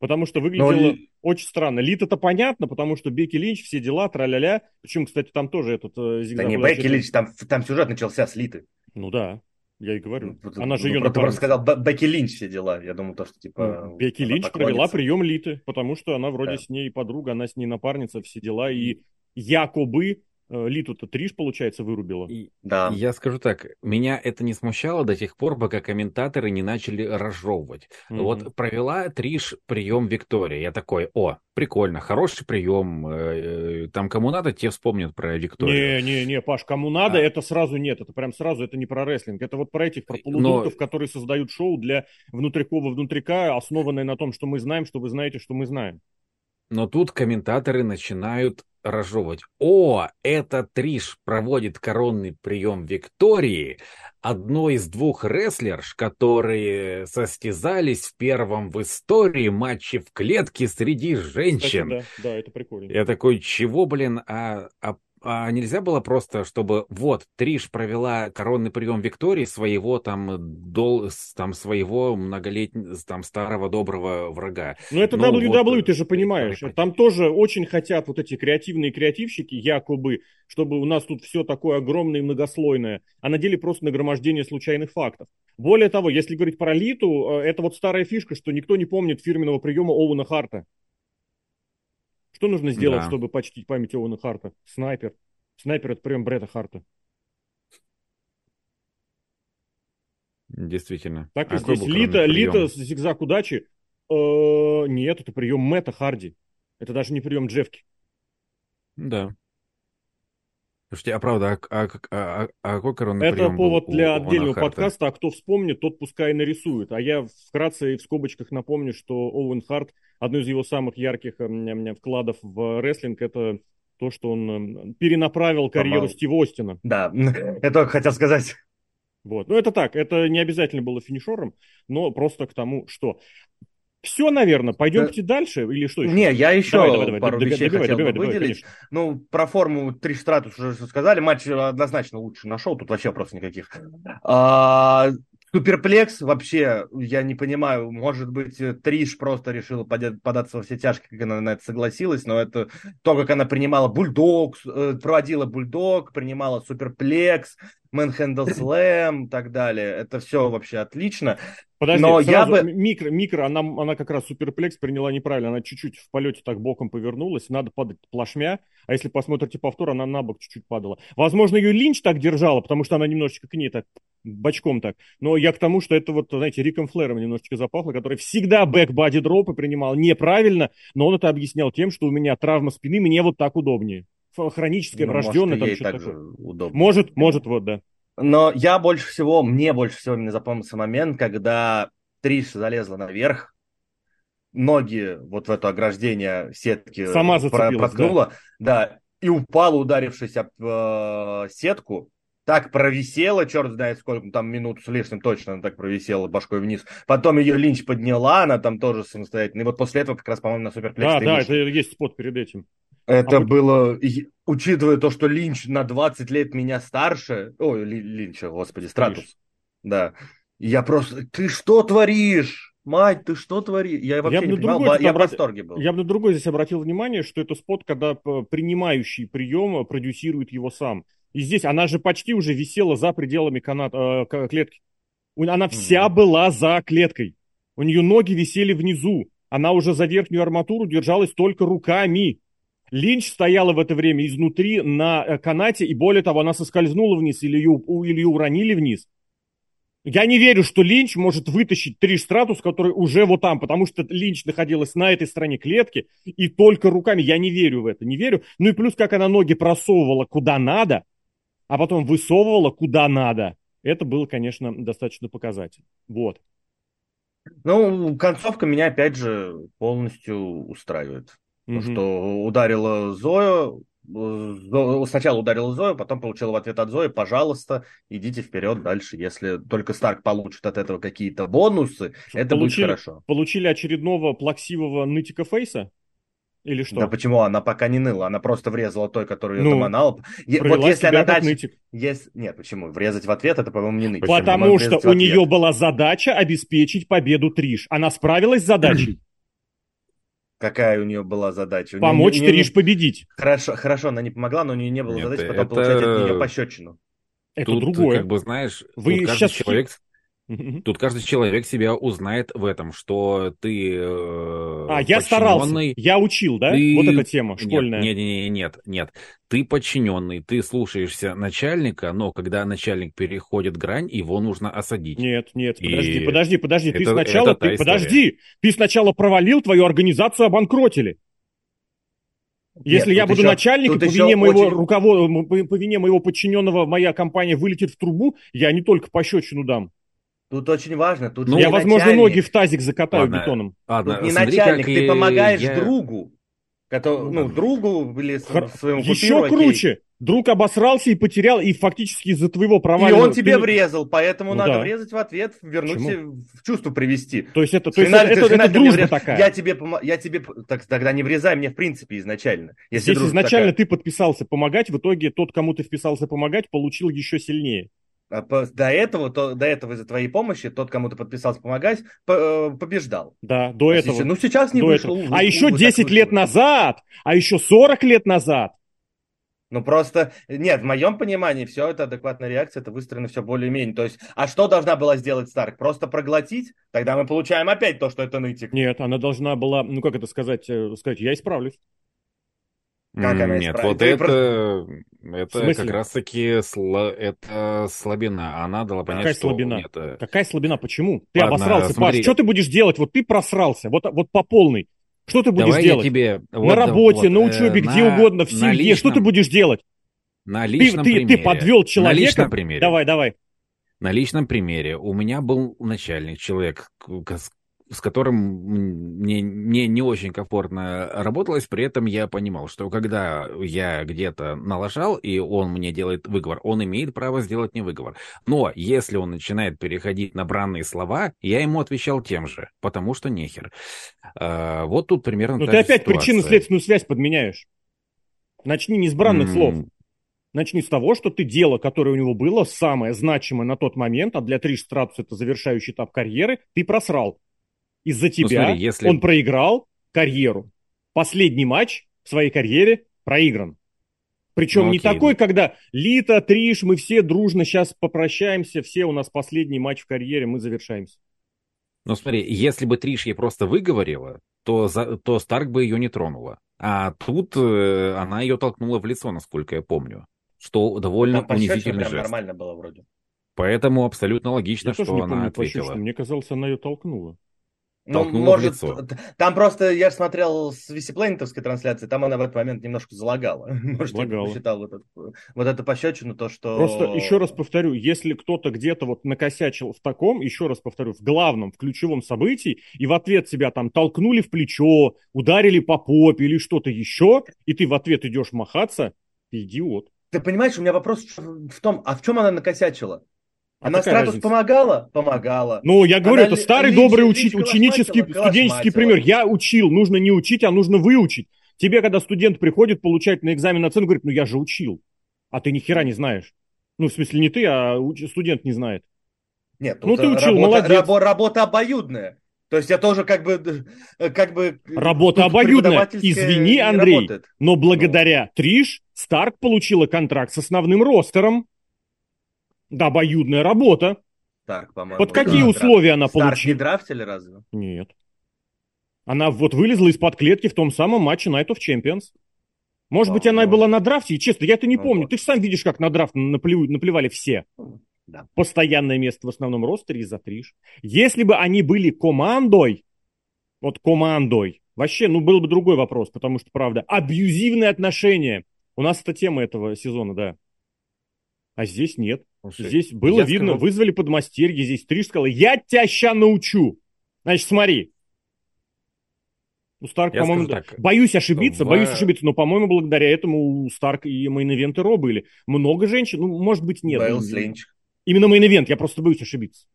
[SPEAKER 2] Потому что выглядело Но... очень странно. Лит это понятно, потому что Бекки Линч, все дела, траля-ля. Причем, кстати, там тоже этот...
[SPEAKER 3] Э, да не Бекки Линч, там, там сюжет начался с Литы.
[SPEAKER 2] Ну да, я и говорю.
[SPEAKER 3] Ну, Она же ну, ее напарница. Ты просто сказал Бекки Линч все дела. Я думаю, то, что типа...
[SPEAKER 2] Ну, Бекки Линч провела прием Литы, потому что она вроде да. с ней подруга, она с ней напарница, все дела. И якобы Литу-то Триш, получается, вырубила. И,
[SPEAKER 1] да. Я скажу так, меня это не смущало до тех пор, пока комментаторы не начали разжевывать. Mm-hmm. Вот провела Триш прием Виктории. Я такой, о, прикольно, хороший прием. Э, э, там кому надо, те вспомнят про Викторию.
[SPEAKER 2] Не-не-не, Паш, кому надо, а. это сразу нет. Это прям сразу, это не про рестлинг. Это вот про этих, про полудурков, Но... которые создают шоу для внутрикова внутрика, основанное на том, что мы знаем, что вы знаете, что мы знаем.
[SPEAKER 1] Но тут комментаторы начинают разжевывать. О, это Триш проводит коронный прием Виктории, одной из двух рестлерш, которые состязались в первом в истории матче в клетке среди женщин.
[SPEAKER 2] Кстати, да, да, это прикольно.
[SPEAKER 1] Я такой, чего, блин, а, а а нельзя было просто, чтобы вот Триш провела коронный прием Виктории своего там, дол, там своего многолетнего, там старого доброго врага.
[SPEAKER 2] Ну это ну, WWE, вот, ты же понимаешь. Там тоже очень хотят вот эти креативные креативщики, якобы, чтобы у нас тут все такое огромное и многослойное, а на деле просто нагромождение случайных фактов. Более того, если говорить про Литу, э, это вот старая фишка, что никто не помнит фирменного приема Оуэна Харта. Что нужно сделать, да. чтобы почтить память Оуэна Харта? Снайпер. Снайпер это прием Бретта Харта.
[SPEAKER 1] Действительно.
[SPEAKER 2] Так и а здесь. Лита, Лита, зигзаг удачи. Э, нет, это прием Мэтта Харди. Это даже не прием Джефки.
[SPEAKER 1] Да. Слушайте, а правда, а, а, а, а какой коронный
[SPEAKER 2] Это прием повод был для у, отдельного Харта? подкаста, а кто вспомнит, тот пускай нарисует. А я вкратце и в скобочках напомню, что Оуэн Харт, одно из его самых ярких э, вкладов в рестлинг, это то, что он перенаправил карьеру Помал. Стива Остина.
[SPEAKER 3] Да, я только хотел сказать.
[SPEAKER 2] Вот. Ну, это так, это не обязательно было финишером, но просто к тому, что все, наверное, пойдемте да. дальше или что еще?
[SPEAKER 3] Не, я еще давай, давай, пару давай, вещей добивай, хотел добивай, бы выделить. Давай, ну, про форму три Стратус уже сказали, матч однозначно лучше нашел, тут вообще вопросов никаких. А, Суперплекс вообще, я не понимаю, может быть, Триш просто решила податься во все тяжкие, как она на это согласилась, но это то, как она принимала бульдог, э, проводила бульдог, принимала суперплекс, Manhandle Slam и так далее. Это все вообще отлично.
[SPEAKER 2] Подожди, Но я бы... микро, микро, она, она как раз суперплекс приняла неправильно. Она чуть-чуть в полете так боком повернулась. Надо падать плашмя. А если посмотрите повтор, она на бок чуть-чуть падала. Возможно, ее Линч так держала, потому что она немножечко к ней так бочком так. Но я к тому, что это вот, знаете, Риком Флэром немножечко запахло, который всегда бэк-бади дропы принимал неправильно, но он это объяснял тем, что у меня травма спины, мне вот так удобнее хроническое, ну, врожденное, там что-то такое. Удобно. Может, может, вот, да.
[SPEAKER 3] Но я больше всего, мне больше всего именно запомнился момент, когда Триш залезла наверх, ноги вот в это ограждение сетки
[SPEAKER 2] Сама про- проткнула,
[SPEAKER 3] да. да, и упала, ударившись об э, сетку, так провисела, черт знает сколько, там минут с лишним точно она так провисела башкой вниз. Потом ее Линч подняла, она там тоже самостоятельно. И вот после этого как раз, по-моему, на Суперплекс.
[SPEAKER 2] Да, да, это есть спот перед этим.
[SPEAKER 3] Это а было, учитывая то, что Линч на 20 лет меня старше, ой, Линча, господи, Стратус, да, я просто, ты что творишь? Мать, ты что творишь? Я вообще я не понимал, другой, я в восторге был.
[SPEAKER 2] Я бы на другой здесь обратил внимание, что это спот, когда принимающий прием продюсирует его сам. И здесь она же почти уже висела за пределами канат, э, клетки. Она вся mm-hmm. была за клеткой. У нее ноги висели внизу. Она уже за верхнюю арматуру держалась только руками. Линч стояла в это время изнутри на э, канате, и более того, она соскользнула вниз или ее, или ее уронили вниз. Я не верю, что Линч может вытащить Триш Стратус, который уже вот там, потому что Линч находилась на этой стороне клетки и только руками. Я не верю в это, не верю. Ну и плюс, как она ноги просовывала куда надо, а потом высовывала куда надо. Это было, конечно, достаточно показательно. Вот.
[SPEAKER 3] Ну, концовка меня, опять же, полностью устраивает. Mm-hmm. Что ударила Зою, сначала ударила Зою, потом получила в ответ от Зои, пожалуйста, идите вперед дальше. Если только Старк получит от этого какие-то бонусы, это получили, будет хорошо.
[SPEAKER 2] Получили очередного плаксивого нытика Фейса? Или что?
[SPEAKER 3] Да почему? Она пока не ныла, она просто врезала той, которую ну, доманала. Вот если она дальше... Если... Нет, почему? Врезать в ответ, это, по-моему, не ныть.
[SPEAKER 2] Потому что у нее была задача обеспечить победу Триш. Она справилась с задачей.
[SPEAKER 3] Какая у нее была задача?
[SPEAKER 2] Помочь нее, Триш победить.
[SPEAKER 3] Хорошо, хорошо, она не помогла, но у нее не было Нет, задачи потом это... получать от нее пощечину.
[SPEAKER 1] Это Тут, другое. как бы, знаешь, Вы сейчас... человек Тут каждый человек себя узнает в этом, что ты э,
[SPEAKER 2] А, я старался, я учил, да? Ты... Вот эта тема школьная.
[SPEAKER 1] Нет, нет, нет, нет. Ты подчиненный, ты слушаешься начальника, но когда начальник переходит грань, его нужно осадить.
[SPEAKER 2] Нет, нет, подожди, И... подожди, подожди. Это, ты сначала, ты, подожди, ты сначала провалил, твою организацию обанкротили. Если Нет, я буду еще, начальником, по вине, моего очень... руковод... по вине моего подчиненного моя компания вылетит в трубу, я не только пощечину дам.
[SPEAKER 3] Тут очень важно. Тут
[SPEAKER 2] ну, я, возможно, начальник. ноги в тазик закатаю ладно, бетоном.
[SPEAKER 3] Ладно, тут не Смотри, начальник, ты помогаешь я... другу. Который, ну, другу или Хр...
[SPEAKER 2] своему Еще купиру, круче. Окей. друг обосрался и потерял, и фактически из-за твоего провала...
[SPEAKER 3] И он тебе ты... врезал, поэтому ну, надо да. врезать в ответ, вернуть Почему? в чувство привести.
[SPEAKER 2] То есть это, то есть это, это, это дружба врез... такая.
[SPEAKER 3] Я тебе, я тебе, так тогда не врезай мне в принципе изначально.
[SPEAKER 2] Если Здесь изначально такая... ты подписался помогать, в итоге тот, кому ты вписался помогать, получил еще сильнее.
[SPEAKER 3] А до этого, то, до этого из-за твоей помощи тот, кому ты подписался помогать, э, побеждал.
[SPEAKER 2] Да, до а этого. Сейчас,
[SPEAKER 3] ну, сейчас не вышел.
[SPEAKER 2] Этого. А еще 10 лет назад, а еще 40 лет назад.
[SPEAKER 3] Ну просто, нет, в моем понимании все это адекватная реакция, это выстроено все более-менее. То есть, а что должна была сделать Старк? Просто проглотить? Тогда мы получаем опять то, что это нытик.
[SPEAKER 2] Нет, она должна была, ну как это сказать, э, сказать, я исправлюсь.
[SPEAKER 1] Как она Нет, вот это, это как раз-таки сло... это слабина. Она дала понять,
[SPEAKER 2] Какая
[SPEAKER 1] что...
[SPEAKER 2] слабина? Нет, э, Какая слабина? Почему? Ты Ладно, обосрался, смотри. Паш. Что ты будешь делать? Вот ты просрался, вот, вот по полной. Что ты будешь
[SPEAKER 1] Давай
[SPEAKER 2] делать?
[SPEAKER 1] Тебе...
[SPEAKER 2] На вот, работе, вот, на учебе, э, где на, угодно, в семье. Личном... Что ты будешь делать?
[SPEAKER 1] На личном ты,
[SPEAKER 2] примере. Ты, ты подвел человека. На личном
[SPEAKER 1] примере.
[SPEAKER 2] Давай, давай.
[SPEAKER 1] На личном примере. У меня был начальник, человек, с которым мне, мне не очень комфортно работалось, при этом я понимал, что когда я где-то налажал, и он мне делает выговор, он имеет право сделать мне выговор. Но если он начинает переходить на бранные слова, я ему отвечал тем же, потому что нехер. А, вот тут примерно
[SPEAKER 2] Но ты опять причинно-следственную связь подменяешь. Начни не с бранных mm. слов. Начни с того, что ты дело, которое у него было, самое значимое на тот момент, а для Триш Стратус это завершающий этап карьеры, ты просрал. Из-за ну, тебя ну, смотри, если... он проиграл карьеру. Последний матч в своей карьере проигран. Причем ну, не такой, когда Лита, Триш, мы все дружно сейчас попрощаемся, все у нас последний матч в карьере, мы завершаемся.
[SPEAKER 1] Ну смотри, если бы Триш ей просто выговорила, то, за, то Старк бы ее не тронула. А тут э, она ее толкнула в лицо, насколько я помню. Что довольно Там унизительный жест.
[SPEAKER 3] нормально было вроде.
[SPEAKER 1] Поэтому абсолютно логично, я что она помню, ответила.
[SPEAKER 2] Мне казалось, она ее толкнула.
[SPEAKER 3] Ну, может, лицо. там просто, я смотрел с висиплейнетовской трансляции, там она в этот момент немножко залагала. Может, я посчитал вот, этот, вот это пощечину, то, что...
[SPEAKER 2] Просто еще раз повторю, если кто-то где-то вот накосячил в таком, еще раз повторю, в главном, в ключевом событии, и в ответ себя там толкнули в плечо, ударили по попе или что-то еще, и ты в ответ идешь махаться, ты идиот.
[SPEAKER 3] Ты понимаешь, у меня вопрос в том, а в чем она накосячила? А Она стратус разница? помогала? Помогала.
[SPEAKER 2] Ну, я говорю, Она это старый добрый учи, ученический, студенческий пример. Я учил, нужно не учить, а нужно выучить. Тебе, когда студент приходит получать на экзамен оценку, говорит, ну я же учил, а ты ни хера не знаешь. Ну, в смысле, не ты, а студент не знает.
[SPEAKER 3] Нет, ну ты учил, работа, молодец. Рабо, работа обоюдная. То есть я тоже как бы... Как бы
[SPEAKER 2] Работа обоюдная. Извини, Андрей, но благодаря ну. Триш Старк получила контракт с основным ростером. Да, обоюдная работа.
[SPEAKER 3] Так, по-моему.
[SPEAKER 2] Под какие да, условия она получила? Старк не
[SPEAKER 3] драфтили разве?
[SPEAKER 2] Нет. Она вот вылезла из-под клетки в том самом матче Night of Champions. Может а, быть, она и была на драфте, честно, я это не ну, помню. Вот. Ты же сам видишь, как на драфт наплев... наплевали все. Да. Постоянное место в основном ростере из-за Триш. Если бы они были командой, вот командой, вообще, ну, был бы другой вопрос, потому что, правда, абьюзивные отношения. У нас это тема этого сезона, да. А здесь нет. Слушай, здесь было видно, скажу... вызвали подмастерье, здесь Триш сказал, я тебя ща научу. Значит, смотри. У Старк, по-моему, так, боюсь ошибиться, в... боюсь ошибиться, но, по-моему, благодаря этому у Старк и main event ы Raw были. Много женщин, ну, может быть, нет.
[SPEAKER 3] Бекки Линч.
[SPEAKER 2] Именно main event, я просто боюсь ошибиться.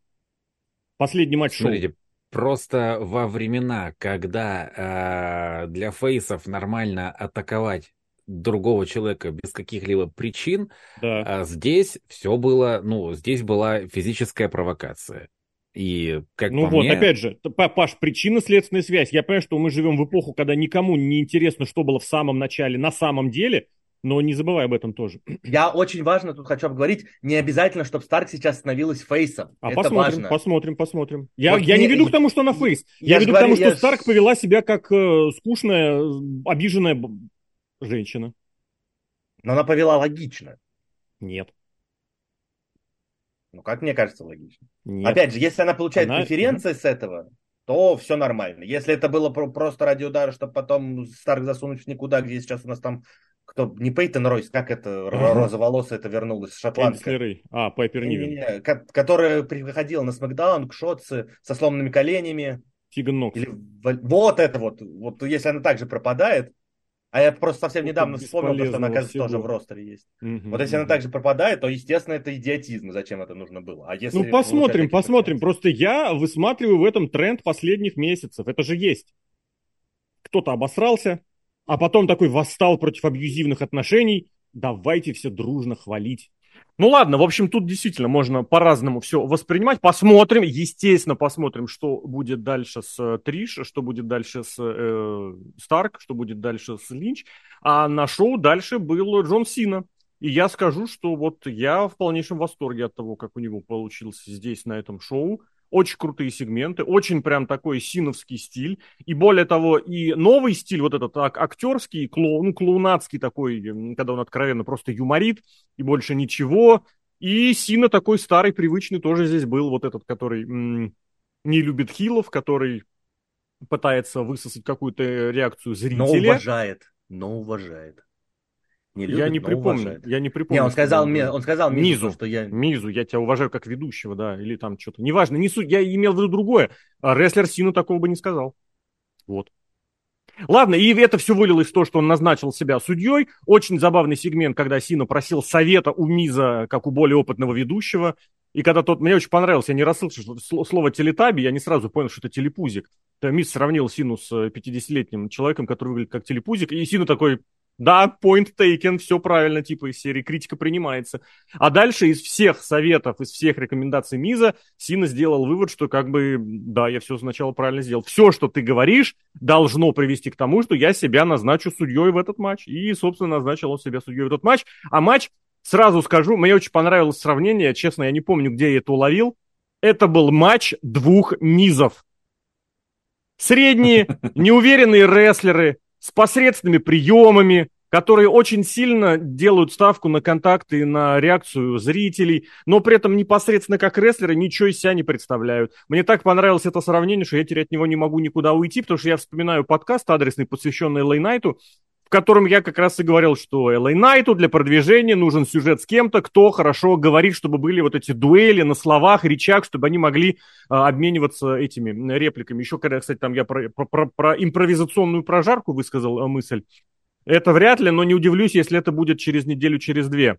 [SPEAKER 2] Последний матч
[SPEAKER 1] Смотрите, шоу. просто во времена, когда э, для face ов нормально атаковать другого человека без каких-либо причин, да. а здесь все было, ну, здесь была физическая провокация. И как
[SPEAKER 2] ну вот,
[SPEAKER 1] мне...
[SPEAKER 2] опять же, Паш, причинно-следственная связь. Я понимаю, что мы живем в эпоху, когда никому не интересно, что было в самом начале, на самом деле, но не забывай об этом тоже.
[SPEAKER 3] Я очень важно тут хочу обговорить, не обязательно, чтобы Старк сейчас становилась фейсом.
[SPEAKER 2] А Это посмотрим, важно. посмотрим, посмотрим. Я, вот я не, не веду к тому, что она фейс. Я, я веду говорю, к тому, что я... Старк повела себя как э, скучная, обиженная женщина.
[SPEAKER 3] Но она повела логично.
[SPEAKER 2] Нет.
[SPEAKER 3] Ну, как мне кажется, логично. Нет. Опять же, если она получает она... преференции с этого, то все нормально. Если это было просто ради удара, чтобы потом Старк засунуть в никуда, где сейчас у нас там кто не Пейтон Ройс, как это uh-huh. розоволосая это вернулась, шотландка.
[SPEAKER 2] А, Пайпер Нивен.
[SPEAKER 3] Которая приходила на Смакдаун к Шотце со сломанными коленями.
[SPEAKER 2] Фиган Нокс.
[SPEAKER 3] Или, вот это вот. Вот если она также пропадает, А я просто совсем недавно вспомнил, что она, оказывается, тоже в ростере есть. Угу, вот если угу. она также пропадает, то, естественно, это идиотизм, зачем это нужно было. А если
[SPEAKER 2] ну, посмотрим, посмотрим. Просто я высматриваю в этом тренд последних месяцев. Это же есть. Кто-то обосрался, а потом такой восстал против абьюзивных отношений. Давайте все дружно хвалить ну ладно, в общем, тут действительно можно по-разному все воспринимать. Посмотрим, естественно, посмотрим, что будет дальше с э, Триш, что будет дальше с э, Старк, что будет дальше с Линч. А на шоу дальше был Джон Сина. И я скажу, что вот я в полнейшем восторге от того, как у него получился здесь, на этом шоу. Очень крутые сегменты, очень прям такой синовский стиль. И более того, и новый стиль, вот этот ак- актерский, клоун, ну, клоунадский такой, когда он откровенно просто юморит, и больше ничего. И Сина такой старый, привычный тоже здесь был, вот этот, который м- не любит хилов, который пытается высосать какую-то реакцию зрителя. Но
[SPEAKER 3] уважает, но уважает.
[SPEAKER 2] Не любит, я не припомню, уважает. я не припомню.
[SPEAKER 3] Не, он сказал, он, он сказал
[SPEAKER 2] Мизу, Мизу, что я... Мизу, я тебя уважаю как ведущего, да, или там что-то. Неважно, не суть, я имел в виду другое. А рестлер Сину такого бы не сказал. Вот. Ладно, и это все вылилось в то, что он назначил себя судьей. Очень забавный сегмент, когда Сина просил совета у Миза, как у более опытного ведущего. И когда тот... Мне очень понравился, я не расслышал слово телетаби, я не сразу понял, что это телепузик. Миз сравнил Сину с 50-летним человеком, который выглядит как телепузик. И Сина такой, да, point taken, все правильно, типа из серии критика принимается. А дальше из всех советов, из всех рекомендаций Миза, Сина сделал вывод, что как бы, да, я все сначала правильно сделал. Все, что ты говоришь, должно привести к тому, что я себя назначу судьей в этот матч. И, собственно, назначил он себя судьей в этот матч. А матч, сразу скажу, мне очень понравилось сравнение, честно, я не помню, где я это уловил. Это был матч двух низов. Средние, неуверенные рестлеры, с посредственными приемами, которые очень сильно делают ставку на контакты и на реакцию зрителей, но при этом непосредственно как рестлеры ничего из себя не представляют. Мне так понравилось это сравнение, что я теперь от него не могу никуда уйти, потому что я вспоминаю подкаст адресный, посвященный Лей Найту, в котором я как раз и говорил, что LA Найту для продвижения нужен сюжет с кем-то, кто хорошо говорит, чтобы были вот эти дуэли на словах, речах, чтобы они могли а, обмениваться этими репликами. Еще когда, кстати, там я про, про, про, про импровизационную прожарку высказал а, мысль. Это вряд ли, но не удивлюсь, если это будет через неделю, через две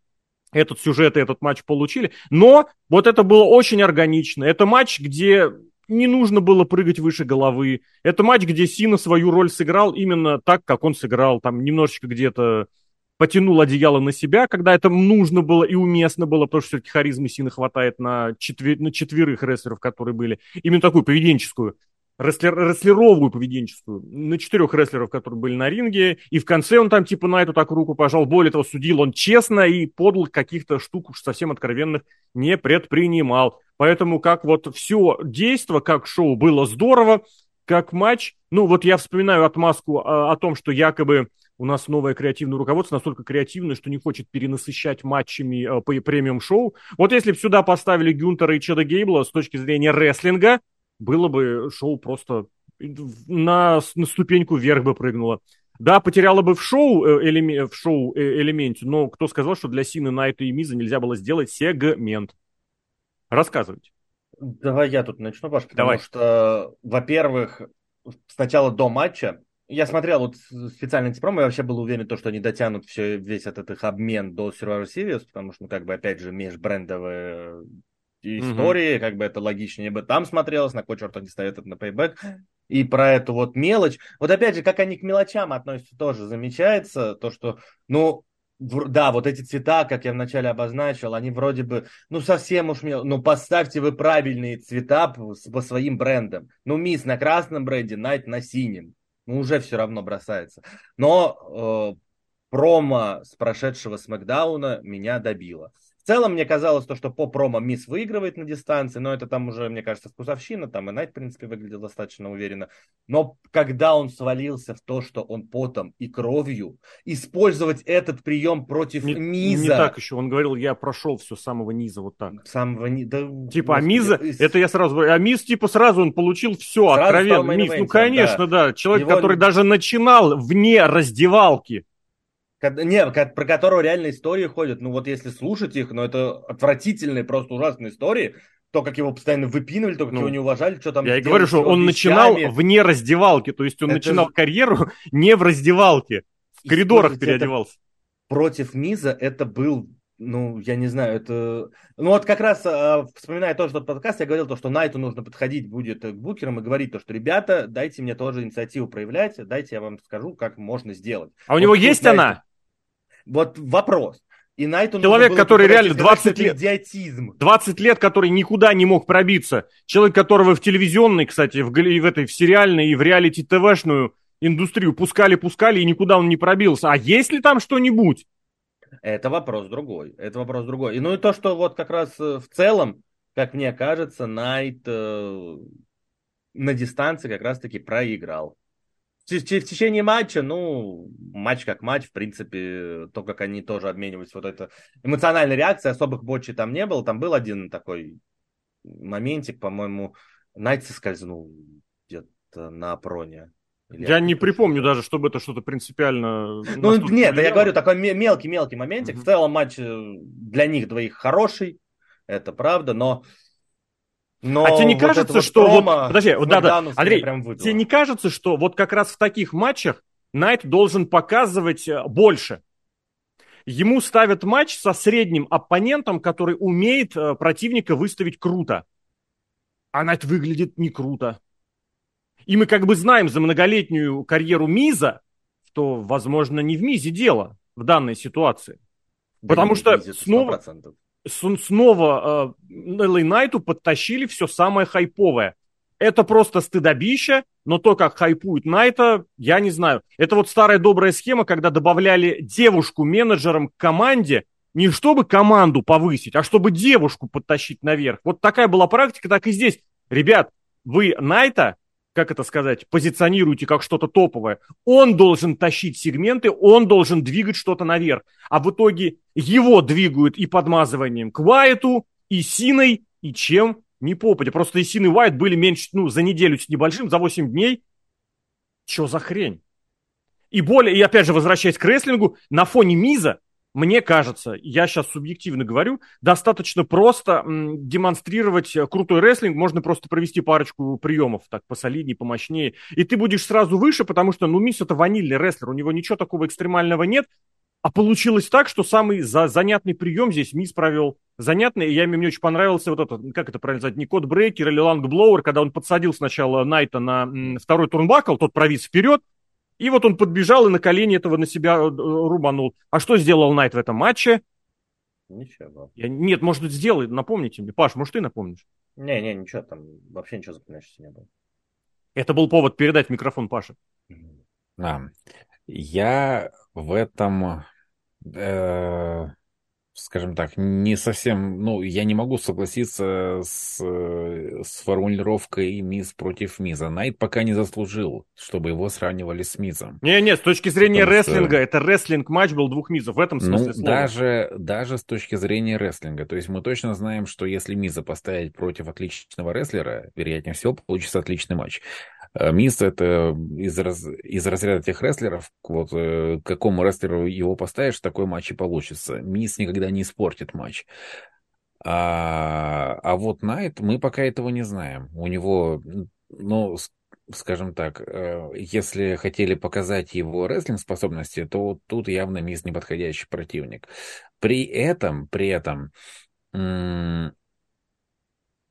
[SPEAKER 2] этот сюжет и этот матч получили. Но вот это было очень органично. Это матч, где не нужно было прыгать выше головы. Это матч, где Сина свою роль сыграл именно так, как он сыграл. Там немножечко где-то потянул одеяло на себя, когда это нужно было и уместно было, потому что все-таки харизмы Сины хватает на, четвер... на четверых рестлеров, которые были. Именно такую поведенческую рестлер, рестлеровую поведенческую на четырех рестлеров, которые были на ринге, и в конце он там типа на эту так руку пожал. Более того, судил он честно и подлых каких-то штук уж совсем откровенных не предпринимал. Поэтому как вот все действо, как шоу было здорово, как матч. Ну вот я вспоминаю отмазку о, о том, что якобы у нас новое креативное руководство настолько креативное, что не хочет перенасыщать матчами э, премиум-шоу. Вот если бы сюда поставили Гюнтера и Чеда Гейбла с точки зрения рестлинга, было бы шоу просто на, на ступеньку вверх бы прыгнуло. Да, потеряла бы в шоу, э, элеме, в шоу э, элементе, но кто сказал, что для Сины, Найта и Миза нельзя было сделать сегмент? Рассказывайте.
[SPEAKER 3] Давай я тут начну, Паш, потому Давай. что, во-первых, сначала до матча я смотрел вот специально эти промо, я вообще был уверен, то, что они дотянут все, весь этот их обмен до Survivor Series, потому что, ну, как бы, опять же, межбрендовые истории, угу. как бы это логичнее бы там смотрелось, на кой черт они ставят это на пейбэк. И про эту вот мелочь. Вот опять же, как они к мелочам относятся, тоже замечается, то, что, ну, да, вот эти цвета, как я вначале обозначил, они вроде бы, ну, совсем уж мел... Ну, поставьте вы правильные цвета по, по своим брендам. Ну, Мисс на красном бренде, Найт на синем. Ну, уже все равно бросается. Но э, промо с прошедшего Смакдауна меня добило целом мне казалось то, что по промо Мисс выигрывает на дистанции, но это там уже, мне кажется, вкусовщина, там и Найт, в принципе, выглядел достаточно уверенно. Но когда он свалился в то, что он потом и кровью, использовать этот прием против не, Миза...
[SPEAKER 2] Не так еще, он говорил, я прошел все с самого низа, вот так.
[SPEAKER 3] Самого низа...
[SPEAKER 2] Да, типа, а Миза, из... это я сразу говорю, а Миз, типа, сразу он получил все, сразу откровенно. Миз, ну, конечно, да. да. Человек, Его... который даже начинал вне раздевалки
[SPEAKER 3] не, про которого реально истории ходят. Ну вот если слушать их, ну это отвратительные, просто ужасные истории. То, как его постоянно выпинывали, то, как ну, его не уважали, что там...
[SPEAKER 2] Я и говорю, что он вещами. начинал вне раздевалки, то есть он это... начинал карьеру не в раздевалке. в коридорах переодевался.
[SPEAKER 3] Против Миза это был ну, я не знаю, это... Ну, вот как раз, э, вспоминая тоже тот подкаст, я говорил то, что Найту нужно подходить будет к букерам и говорить то, что, ребята, дайте мне тоже инициативу проявлять, дайте я вам скажу, как можно сделать.
[SPEAKER 2] А вот у него есть Найту... она?
[SPEAKER 3] Вот вопрос.
[SPEAKER 2] И Найту Человек, который реально 20 лет, идиотизм. 20 лет, который никуда не мог пробиться. Человек, которого в телевизионной, кстати, в, в этой, в сериальной и в реалити-ТВшную индустрию пускали-пускали, и никуда он не пробился. А есть ли там что-нибудь?
[SPEAKER 3] Это вопрос другой. Это вопрос другой. И ну и то, что вот как раз э, в целом, как мне кажется, Найт э, на дистанции как раз-таки проиграл. В, течение матча, ну, матч как матч, в принципе, то, как они тоже обменивались, вот это эмоциональная реакция, особых бочей там не было. Там был один такой моментик, по-моему, Найт соскользнул где-то на проне.
[SPEAKER 2] Я не припомню даже, чтобы это что-то принципиально...
[SPEAKER 3] Ну, нет, влияло. я говорю, такой мелкий-мелкий моментик. Mm-hmm. В целом матч э, для них двоих хороший, это правда, но...
[SPEAKER 2] но а тебе не вот кажется, что... Вот, подожди, вот, да, да, Андрей, тебе не кажется, что вот как раз в таких матчах Найт должен показывать э, больше? Ему ставят матч со средним оппонентом, который умеет э, противника выставить круто. А Найт выглядит не круто. И мы как бы знаем за многолетнюю карьеру Миза, что, возможно, не в Мизе дело в данной ситуации. Да Потому что снова, снова э, LA Найту подтащили все самое хайповое. Это просто стыдобище, но то, как хайпует Найта, я не знаю. Это вот старая добрая схема, когда добавляли девушку менеджером к команде, не чтобы команду повысить, а чтобы девушку подтащить наверх. Вот такая была практика, так и здесь. Ребят, вы Найта как это сказать, позиционируете как что-то топовое. Он должен тащить сегменты, он должен двигать что-то наверх. А в итоге его двигают и подмазыванием к Уайту, и Синой, и чем не попадя. Просто и Син и Уайт были меньше, ну, за неделю с небольшим, за 8 дней. Что за хрень? И более, и опять же, возвращаясь к рестлингу, на фоне Миза мне кажется, я сейчас субъективно говорю, достаточно просто демонстрировать крутой рестлинг, можно просто провести парочку приемов, так посолиднее, помощнее, и ты будешь сразу выше, потому что, ну, Мисс это ванильный рестлер, у него ничего такого экстремального нет, а получилось так, что самый за занятный прием здесь Миз провел. Занятный, и я, мне очень понравился вот этот, как это правильно сказать, не codebreaker или lungblower, когда он подсадил сначала Найта на м, второй turnbuckle, тот провис вперед, и вот он подбежал и на колени этого на себя э, рубанул. А что сделал Найт в этом матче?
[SPEAKER 3] Ничего.
[SPEAKER 2] Я, нет, может быть, сделай, напомните мне. Паш, может, ты напомнишь?
[SPEAKER 3] Не-не, ничего там, вообще ничего запоминающегося не было.
[SPEAKER 2] Это был повод передать микрофон Паше.
[SPEAKER 1] Да. Я в этом э, скажем так, не совсем, ну, я не могу согласиться с, с формулировкой Миз против Миза. Найт пока не заслужил, чтобы его сравнивали с Мизом.
[SPEAKER 2] Не-не, с точки зрения Потому рестлинга, что... это рестлинг-матч был двух Мизов, в этом смысле
[SPEAKER 1] Ну, слова. даже, даже с точки зрения рестлинга. То есть мы точно знаем, что если Миза поставить против отличного рестлера, вероятнее всего, получится отличный матч. Э, Мисс это из, раз, из разряда тех рестлеров, вот э, какому рестлеру его поставишь, такой матч и получится. Мисс никогда не испортит матч. А, а вот Найт, мы пока этого не знаем. У него, ну, скажем так, э, если хотели показать его рестлинг способности, то тут явно Мисс неподходящий противник. При этом, при этом,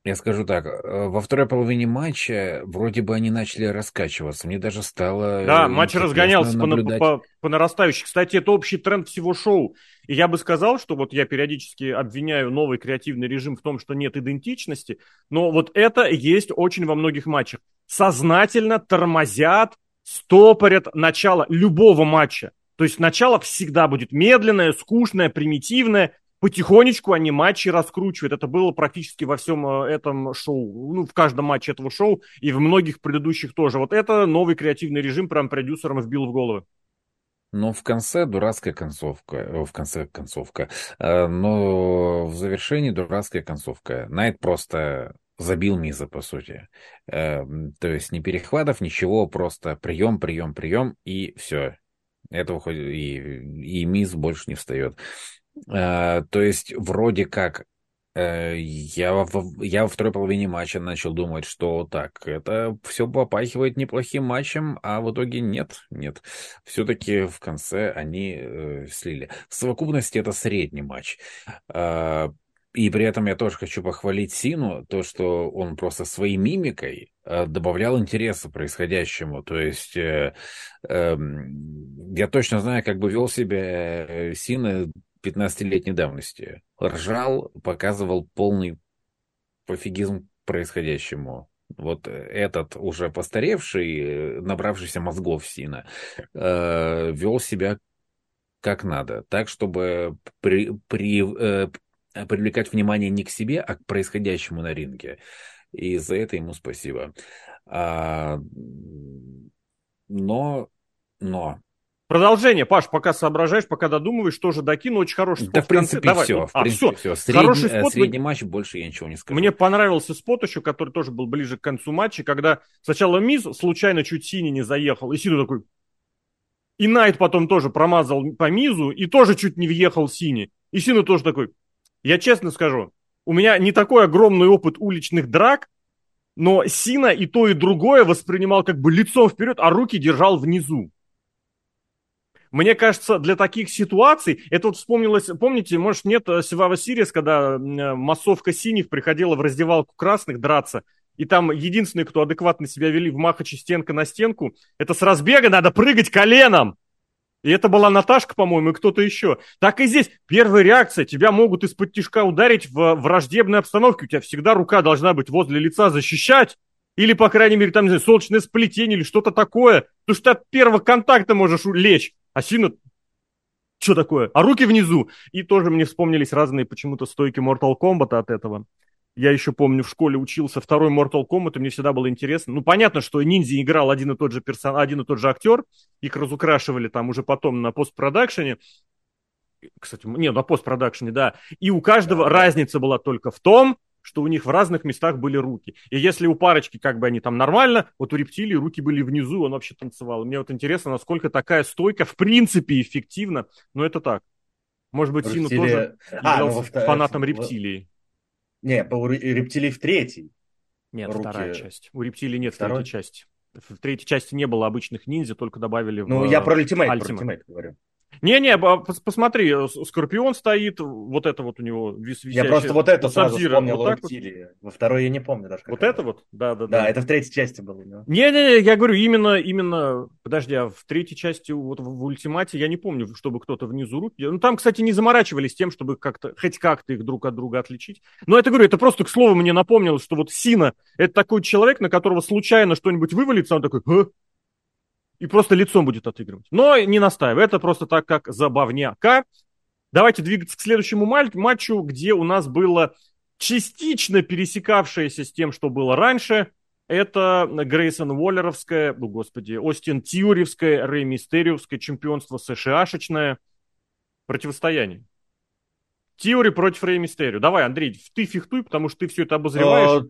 [SPEAKER 1] я скажу так, э, во второй половине матча вроде бы они начали раскачиваться. Мне даже стало...
[SPEAKER 2] Да, матч разгонялся по, по, по нарастающей. Кстати, это общий тренд всего шоу. И я бы сказал, что вот я периодически обвиняю новый креативный режим в том, что нет идентичности, но вот это есть очень во многих матчах. Сознательно тормозят, стопорят начало любого матча. То есть начало всегда будет медленное, скучное, примитивное, потихонечку они матчи раскручивают. Это было практически во всем э, этом шоу. Ну, в каждом матче этого шоу и в многих предыдущих тоже. Вот это новый креативный режим прям продюсерам вбил в головы.
[SPEAKER 1] Но в конце дурацкая концовка. Э, в конце концовка. Э, но в завершении дурацкая концовка. Найт просто забил Миза, по сути. То есть ни перехватов, ничего, просто прием, прием, прием, и все. Этого и, и Миз больше не встает. Э, то есть вроде как Э, я, в, я во второй половине матча начал думать, что так, это все попахивает неплохим матчем, а в итоге нет, нет. Все-таки в конце они э, слили. В совокупности это средний матч. Э, и при этом я тоже хочу похвалить Сину, то, что он просто своей мимикой э, добавлял интереса происходящему. То есть э, э, я точно знаю, как бы вел себя э, Сина 15-летней давности. Ржал, показывал полный пофигизм происходящему. Вот этот уже постаревший, набравшийся мозгов Сина, э, вел себя как надо, так, чтобы при, при, э, привлекать внимание не к себе, а к происходящему на ринге. И за это ему спасибо. А, но, но
[SPEAKER 2] Продолжение, Паш, пока соображаешь, пока додумываешь, тоже докину. Очень хороший
[SPEAKER 1] спот. Да, в принципе, Давай. все. В а, принципе, все. Средний, хороший спот. Средний матч, больше я ничего не скажу.
[SPEAKER 2] Мне понравился спот еще, который тоже был ближе к концу матча, когда сначала Миз случайно чуть синий не заехал, и Сиду такой... И Найт потом тоже промазал по Мизу, и тоже чуть не въехал синий. И Сину тоже такой... Я честно скажу, у меня не такой огромный опыт уличных драк, но Сина и то, и другое воспринимал как бы лицом вперед, а руки держал внизу. Мне кажется, для таких ситуаций, это вот вспомнилось, помните, может нет, э, Севава Сириес, когда э, массовка синих приходила в раздевалку красных драться, и там единственные, кто адекватно себя вели в Махаче стенка на стенку, это с разбега надо прыгать коленом. И это была Наташка, по-моему, и кто-то еще. Так и здесь. Первая реакция. Тебя могут из-под тишка ударить в враждебной обстановке. У тебя всегда рука должна быть возле лица защищать. Или, по крайней мере, там, не знаю, солнечное сплетение или что-то такое. Потому что от первого контакта можешь лечь. А Сина что такое? А руки внизу. И тоже мне вспомнились разные почему-то стойки Mortal Kombat от этого. Я еще помню, в школе учился второй Mortal Kombat, и мне всегда было интересно. Ну, понятно, что ниндзя играл один и тот же персон... один и тот же актер, их разукрашивали там уже потом на постпродакшене. Кстати, не, на постпродакшене, да. И у каждого да, разница была только в том, что у них в разных местах были руки. И если у парочки как бы они там нормально, вот у рептилии руки были внизу, он вообще танцевал. Мне вот интересно, насколько такая стойка в принципе эффективна, но это так. Может быть, Сину тоже а, ну, фанатом рептилии.
[SPEAKER 3] Не, по рептилии в третьей.
[SPEAKER 2] Нет, руки... вторая часть. У рептилии нет Второй? третьей части. В третьей части не было обычных ниндзя, только добавили
[SPEAKER 3] ну, в Ну, я про Ultimate, про Ultimate говорю.
[SPEAKER 2] Не-не, посмотри, э, Скорпион стоит, вот это вот у него
[SPEAKER 3] вис Я просто вот это сразу вспомнил вот рептилии. Вот. Во второй я не помню даже.
[SPEAKER 2] Вот это вот? Да, да,
[SPEAKER 3] это в третьей части было.
[SPEAKER 2] Не-не-не, я говорю, именно, именно, подожди, а в третьей части, вот в, Ультимате, я не помню, чтобы кто-то внизу руки... Ну, там, кстати, не заморачивались тем, чтобы как-то, хоть как-то их друг от друга отличить. Но это, говорю, это просто, к слову, мне напомнилось, что вот Сина, это такой человек, на которого случайно что-нибудь вывалится, он такой, а? И просто лицом будет отыгрывать. Но не настаиваю, это просто так, как забавняка. Давайте двигаться к следующему матчу, где у нас было частично пересекавшееся с тем, что было раньше. Это Грейсон Уоллеровское, ну, господи, Остин Тьюревское, Рэй Мистериевское чемпионство США-шечное противостояние. Тиори против Рэй Мистерио. Давай, Андрей, ты фехтуй, потому что ты все это обозреваешь.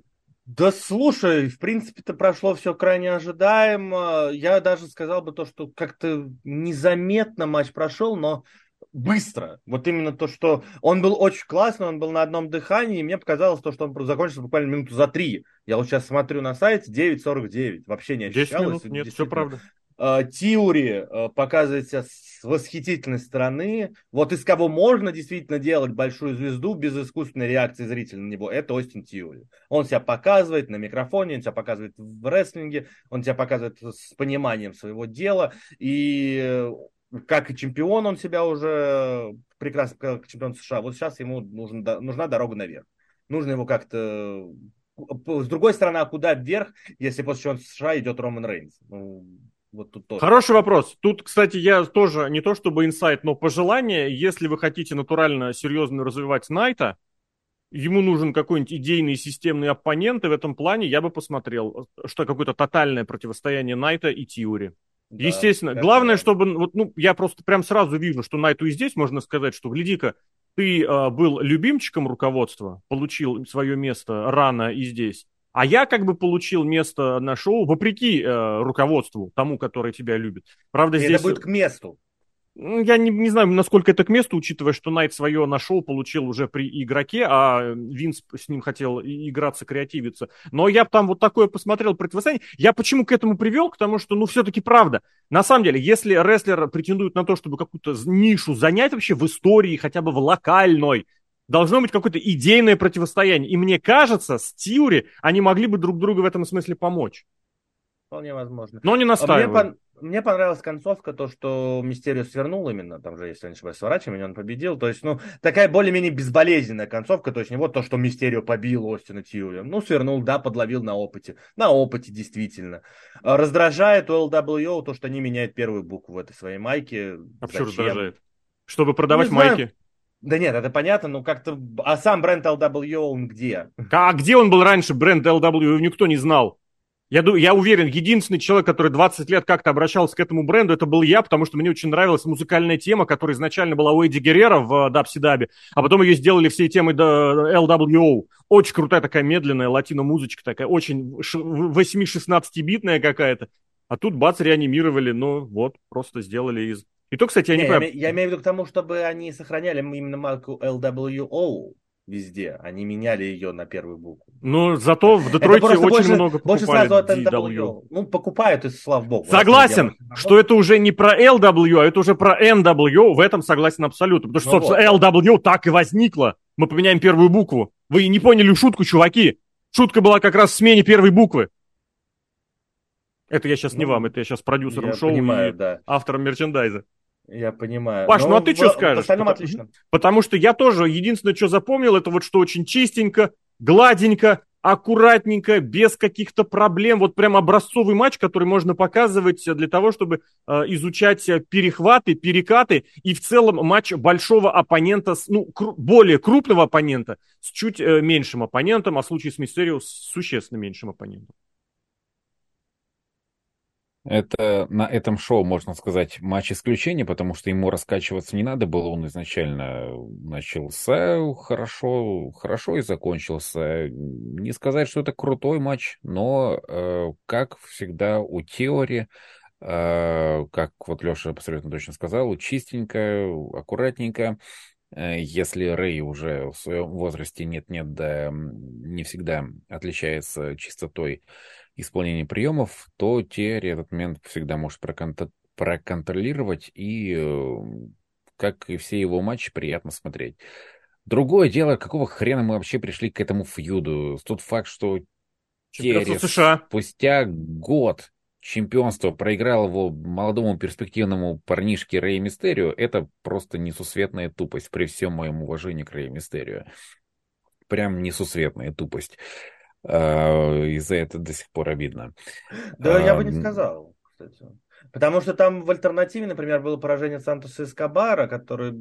[SPEAKER 3] Да слушай, в принципе-то прошло все крайне ожидаемо. Я даже сказал бы то, что как-то незаметно матч прошел, но быстро. Вот именно то, что он был очень классный, он был на одном дыхании, и мне показалось то, что он закончился буквально минуту за три. Я вот сейчас смотрю на сайте 9.49, вообще не ощущалось.
[SPEAKER 2] 10 минут, нет, все правда.
[SPEAKER 3] Э, Тиури э, показывает себя с восхитительной стороны. Вот из кого можно действительно делать большую звезду без искусственной реакции зрителя на него, это Остин Тиури. Он себя показывает на микрофоне, он себя показывает в рестлинге, он себя показывает с пониманием своего дела. И э, как и чемпион он себя уже прекрасно как чемпион США. Вот сейчас ему нужен, нужна дорога наверх. Нужно его как-то с другой стороны, а куда вверх, если после чемпиона США идет Роман Рейнс? Ну,
[SPEAKER 2] вот тут тоже. Хороший вопрос. Тут, кстати, я тоже не то чтобы инсайт, но пожелание, если вы хотите натурально, серьезно развивать Найта, ему нужен какой-нибудь идейный системный оппонент, и в этом плане я бы посмотрел, что какое-то тотальное противостояние Найта и Тиури. Да, Естественно. Главное, да. чтобы, вот, ну, я просто прям сразу вижу, что Найту и здесь можно сказать, что, гляди-ка, ты э, был любимчиком руководства, получил свое место рано и здесь, а я как бы получил место на шоу вопреки э, руководству, тому, который тебя любит.
[SPEAKER 3] Правда, и здесь... Это будет к месту.
[SPEAKER 2] я не, не знаю, насколько это к месту, учитывая, что Найт свое нашел, получил уже при игроке, а Винс с ним хотел играться, креативиться. Но я там вот такое посмотрел противостояние. Я почему к этому привел? Потому что, ну, все-таки правда. На самом деле, если рестлер претендует на то, чтобы какую-то нишу занять вообще в истории, хотя бы в локальной, должно быть какое-то идейное противостояние. И мне кажется, с Тиури они могли бы друг другу в этом смысле помочь.
[SPEAKER 3] Вполне возможно.
[SPEAKER 2] Но не настаиваю.
[SPEAKER 3] Мне, мне понравилась концовка, то, что Мистерио свернул именно, там же, если я не ошибаюсь, сворачивание, он победил. То есть, ну, такая более-менее безболезненная концовка, то есть не вот то, что Мистерио побил Остина Тьюри. Ну, свернул, да, подловил на опыте. На опыте, действительно. А, раздражает у LWO то, что они меняют первую букву в этой своей майке.
[SPEAKER 2] А почему раздражает? Чтобы продавать майки?
[SPEAKER 3] Да нет, это понятно, но как-то... А сам бренд LWO он где?
[SPEAKER 2] А где он был раньше, бренд LWO? Никто не знал. Я, я уверен, единственный человек, который 20 лет как-то обращался к этому бренду, это был я, потому что мне очень нравилась музыкальная тема, которая изначально была у Эдди Геррера в Дабси Даби, а потом ее сделали все темы LWO. Очень крутая такая медленная латино-музычка такая, очень 8-16-битная какая-то. А тут бац, реанимировали, ну вот, просто сделали из... И то, кстати, я не, не
[SPEAKER 3] понимаю... Я, я имею в виду к тому, чтобы они сохраняли именно марку LWO везде. Они меняли ее на первую букву.
[SPEAKER 2] Ну, зато в Детройте очень больше, много
[SPEAKER 3] покупали больше сразу от LW. Ну, покупают, и слава богу.
[SPEAKER 2] Согласен, что это уже не про LW, а это уже про NW. В этом согласен абсолютно. Потому что, ну собственно, вот. LW так и возникло. Мы поменяем первую букву. Вы не поняли шутку, чуваки. Шутка была как раз в смене первой буквы. Это я сейчас ну, не вам, это я сейчас продюсером шоу понимаю, и да. автором мерчендайза.
[SPEAKER 3] Я понимаю.
[SPEAKER 2] Паш, Но ну а ты в, что скажешь? В остальном потому, отлично. Потому что я тоже единственное, что запомнил, это вот что очень чистенько, гладенько, аккуратненько, без каких-то проблем. Вот прям образцовый матч, который можно показывать для того, чтобы э, изучать перехваты, перекаты и в целом матч большого оппонента, с, ну, кру- более крупного оппонента с чуть э, меньшим оппонентом, а в случае с Мистерио с существенно меньшим оппонентом.
[SPEAKER 1] Это на этом шоу, можно сказать, матч исключения, потому что ему раскачиваться не надо было. Он изначально начался хорошо, хорошо и закончился. Не сказать, что это крутой матч, но, э, как всегда, у теории, э, как вот Леша абсолютно точно сказал, чистенько, аккуратненько. Э, если Рэй уже в своем возрасте нет-нет, да не всегда отличается чистотой исполнения приемов, то Терри этот момент всегда может проконтролировать, и, э, как и все его матчи, приятно смотреть. Другое дело, какого хрена мы вообще пришли к этому фьюду. Тот факт, что Терри США. спустя год чемпионства проиграл его молодому перспективному парнишке Рэй Мистерио, это просто несусветная тупость, при всем моем уважении к Рэй Мистерио. Прям несусветная тупость. А, и за это до сих пор обидно.
[SPEAKER 3] Да, я бы не сказал, кстати. Потому что там в альтернативе, например, было поражение Сантоса Эскобара, который,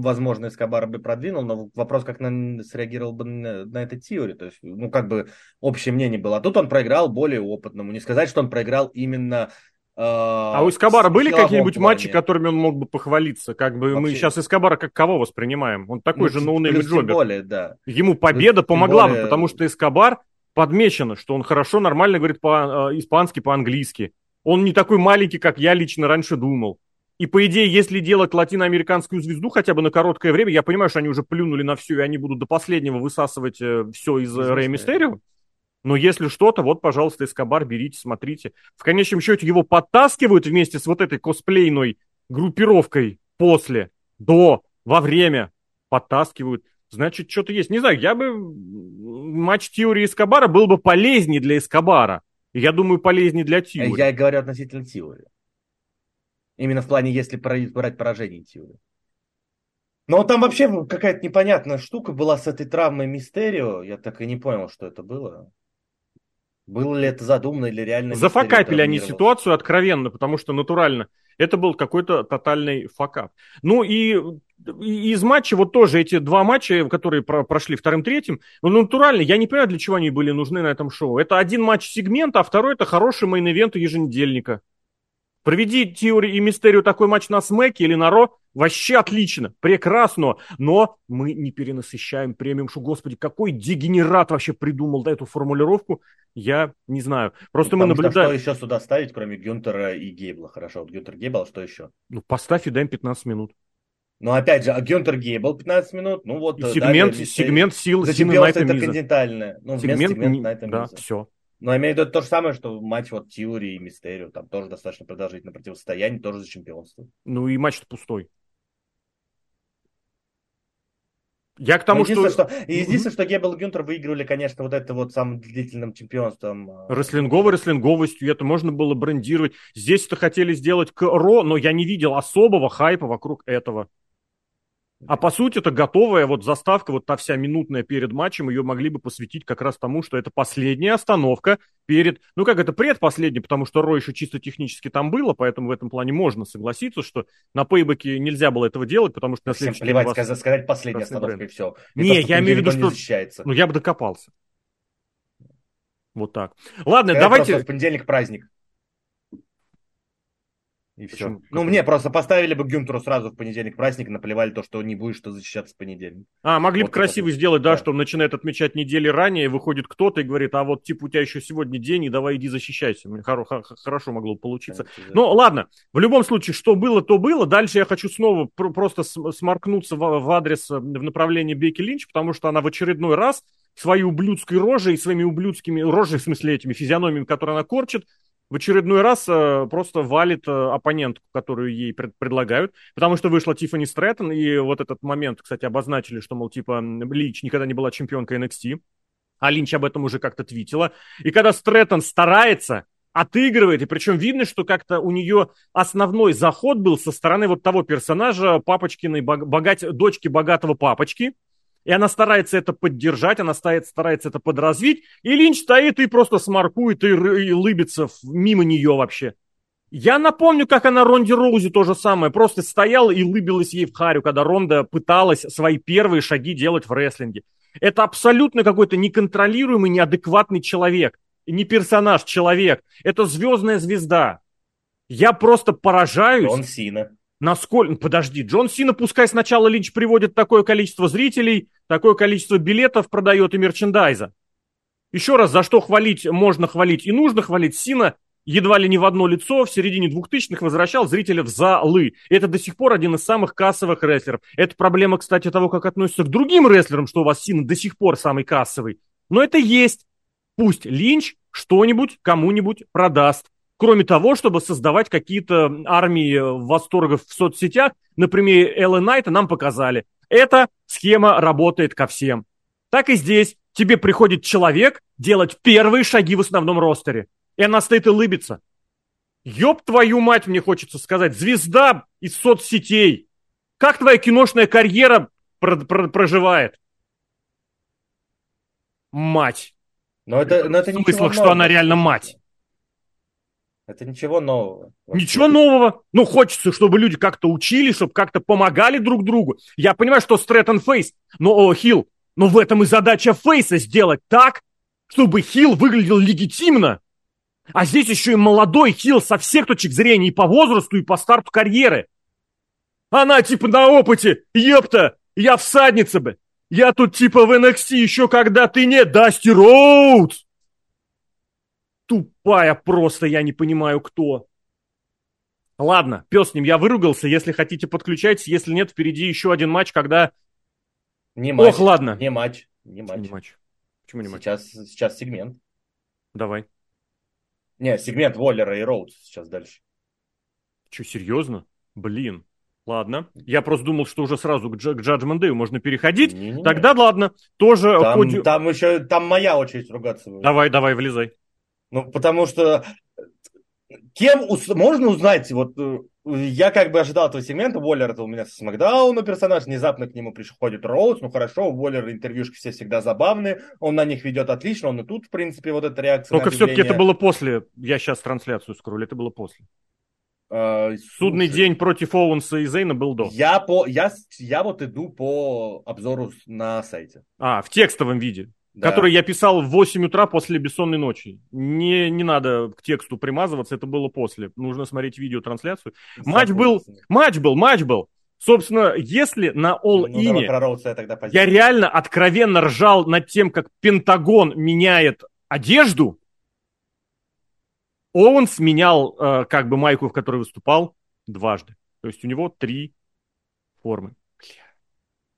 [SPEAKER 3] возможно, Эскобара бы продвинул, но вопрос, как на, среагировал бы на, на это Тиори. То есть, ну, как бы общее мнение было. А тут он проиграл более опытному. Не сказать, что он проиграл именно
[SPEAKER 2] а у Эскобара были какие-нибудь матчи, которыми он мог бы похвалиться? Как бы Вообще. мы сейчас Эскобара как кого воспринимаем? Он такой ну, же no-name jobber. Более, да. Ему победа плюс, помогла более... бы, потому что Эскобар подмечено, что он хорошо, нормально говорит по-испански, по-английски. Он не такой маленький, как я лично раньше думал. И, по идее, если делать латиноамериканскую звезду хотя бы на короткое время, я понимаю, что они уже плюнули на все, и они будут до последнего высасывать э, все из э, Рэй Мистерио. Но если что-то, вот, пожалуйста, Эскобар, берите, смотрите. В конечном счете его подтаскивают вместе с вот этой косплейной группировкой после, до, во время. Подтаскивают значит, что-то есть. Не знаю, я бы... Матч Тиори и Эскобара был бы полезнее для Эскобара. Я думаю, полезнее для Тиори.
[SPEAKER 3] Я говорю относительно Тиори. Именно в плане, если брать поражение Тиори. Но там вообще какая-то непонятная штука была с этой травмой Мистерио. Я так и не понял, что это было. Было ли это задумано или реально?
[SPEAKER 2] Зафакапили они ситуацию откровенно, потому что натурально. Это был какой-то тотальный fuckup. Ну и из матча, вот тоже эти два матча, которые про прошли вторым-третьим, ну, натурально, я не понимаю, для чего они были нужны на этом шоу. Это один матч сегмента, а второй это хороший main event еженедельника. Проведи Теори и Мистерио такой матч на Смеке или на Raw, вообще отлично, прекрасно, но мы не перенасыщаем премиум шоу. Господи, какой дегенерат вообще придумал да, эту формулировку, я не знаю. Просто
[SPEAKER 3] ну,
[SPEAKER 2] мы наблюдаем...
[SPEAKER 3] Что еще сюда ставить, кроме Гюнтера и Гейбла? Хорошо, вот Гюнтер Гейбл, что еще?
[SPEAKER 2] Ну, поставь и дай им 15 минут.
[SPEAKER 3] Ну, опять же, а Гюнтер Гейбл 15 минут, ну вот...
[SPEAKER 2] И сегмент, далее, сегмент сил
[SPEAKER 3] За чемпионство интерконтинентальное.
[SPEAKER 2] Ну, сегмент, сегмент Найта Да, все.
[SPEAKER 3] Но я имею в виду то же самое, что матч вот Тиури и Мистерио, там тоже достаточно продолжительное противостояние, тоже за чемпионство.
[SPEAKER 2] Ну и матч-то пустой. Я к тому,
[SPEAKER 3] единственное,
[SPEAKER 2] что...
[SPEAKER 3] что... Единственное, что Геббел и Гюнтер выигрывали, конечно, вот это вот самым длительным чемпионством.
[SPEAKER 2] А, Рестлинговой рестлинговостью, это можно было брендировать. Здесь это хотели сделать к Ро, но я не видел особого хайпа вокруг этого. А по сути, это готовая вот заставка, вот та вся минутная перед матчем, ее могли бы посвятить как раз тому, что это последняя остановка перед, ну как это предпоследняя, потому что Ро еще чисто технически там было, поэтому в этом плане можно согласиться, что на пейбеке нельзя было этого делать, потому что на
[SPEAKER 3] следующий Всем плевать, сказать, сказать последняя остановка бренд. и все.
[SPEAKER 2] Не, я имею в виду, что... Ну я бы докопался. Вот так. Ладно, Сказать давайте...
[SPEAKER 3] в понедельник праздник. И все. Ну, мне просто поставили бы Гюнтеру сразу в понедельник праздник, наплевали то, что не будешь что защищаться в понедельник.
[SPEAKER 2] А, могли вот бы красиво это... сделать, да, да, что он начинает отмечать недели ранее, выходит кто-то и говорит, а вот, типа, у тебя еще сегодня день, и давай иди защищайся. Хоро- хорошо могло получиться. Конечно, да. Ну, ладно, в любом случае, что было, то было. Дальше я хочу снова пр- просто сморкнуться в, адрес, э, в направлении Бекки Линч, потому что она в очередной раз своей ублюдской рожей и своими ублюдскими рожей, в смысле этими физиономиями, которые она корчит, в очередной раз э, просто валит э, оппонентку, которую ей пред, предлагают, потому что вышла Тиффани Стрэттон, и вот этот момент, кстати, обозначили, что, мол, типа, Лич никогда не была чемпионкой NXT, а Линч об этом уже как-то твитила. И когда Стрэттон старается, отыгрывает, и причем видно, что как-то у нее основной заход был со стороны вот того персонажа папочкиной, богать, дочки богатого папочки, и она старается это поддержать, она старается, старается это подразвить, и Линч стоит и просто смаркует и, и лыбится мимо нее вообще. Я напомню, как она Ронди Роузи то же самое, просто стояла и лыбилась ей в харю, когда Ронда пыталась свои первые шаги делать в рестлинге. Это абсолютно какой-то неконтролируемый, неадекватный человек. Не персонаж, человек. Это звездная звезда. Я просто поражаюсь.
[SPEAKER 3] Он Сина.
[SPEAKER 2] Насколько... Подожди, Джон Сина пускай сначала Линч приводит такое количество зрителей, такое количество билетов продает и мерчендайза. Еще раз, за что хвалить можно хвалить и нужно хвалить, Сина едва ли не в одно лицо в середине двухтысячных возвращал зрителя в залы. Это до сих пор один из самых кассовых рестлеров. Это проблема, кстати, того, как относятся к другим рестлерам, что у вас Сина до сих пор самый кассовый. Но это есть. Пусть Линч что-нибудь кому-нибудь продаст кроме того, чтобы создавать какие-то армии восторгов в соцсетях, на примере Эллен Найта нам показали. Эта схема работает ко всем. Так и здесь. Тебе приходит человек делать первые шаги в основном ростере. И она стоит и лыбится. Ёб твою мать, мне хочется сказать. Звезда из соцсетей. Как твоя киношная карьера про- про- проживает? Мать.
[SPEAKER 3] Но это, но это
[SPEAKER 2] в смыслах, что она реально мать.
[SPEAKER 3] Это ничего нового.
[SPEAKER 2] Вообще. Ничего нового. Ну, хочется, чтобы люди как-то учили, чтобы как-то помогали друг другу. Я понимаю, что Стрэттон Фейс, но о, Хилл, но в этом и задача Фейса сделать так, чтобы Хилл выглядел легитимно. А здесь еще и молодой Хилл со всех точек зрения и по возрасту, и по старту карьеры. Она типа на опыте, ёпта, я всадница бы. Я тут типа в NXT еще когда ты не Дасти Роудс тупая просто, я не понимаю кто. Ладно, пес с ним, я выругался. Если хотите, подключайтесь. Если нет, впереди еще один матч, когда...
[SPEAKER 3] Не матч.
[SPEAKER 2] Ох, ладно.
[SPEAKER 3] Не матч. Не матч.
[SPEAKER 2] Не матч. Почему не матч?
[SPEAKER 3] Сейчас, сейчас сегмент.
[SPEAKER 2] Давай.
[SPEAKER 3] Не, сегмент Воллера и Роудс сейчас дальше.
[SPEAKER 2] Че, серьезно? Блин. Ладно. Я просто думал, что уже сразу к, к Judgment Day можно переходить. Не-не-не. Тогда ладно. Тоже
[SPEAKER 3] там, ходи... там еще там моя очередь ругаться.
[SPEAKER 2] Давай, давай, влезай.
[SPEAKER 3] Ну, потому что кем ус- можно узнать, вот э, я как бы ожидал этого сегмента, Уоллер это у меня с Макдауна персонаж, внезапно к нему приходит Роуз, ну хорошо, у Уоллера интервьюшки все всегда забавные, он на них ведет отлично, он и тут, в принципе, вот эта реакция
[SPEAKER 2] Только все-таки это было после, я сейчас трансляцию скроллю, это было после. Uh, Судный слушай, день против Оуэнса и Зейна был до.
[SPEAKER 3] Я, по, я, я вот иду по обзору на сайте.
[SPEAKER 2] А, в текстовом виде. Да. который я писал в 8 утра после бессонной ночи. Не, не надо к тексту примазываться, это было после. Нужно смотреть видеотрансляцию. Матч был, матч был, матч был. Собственно, если на All ну, In я, я реально откровенно ржал над тем, как Пентагон меняет одежду, Оуэнс менял э, как бы майку, в которой выступал, дважды. То есть у него три формы.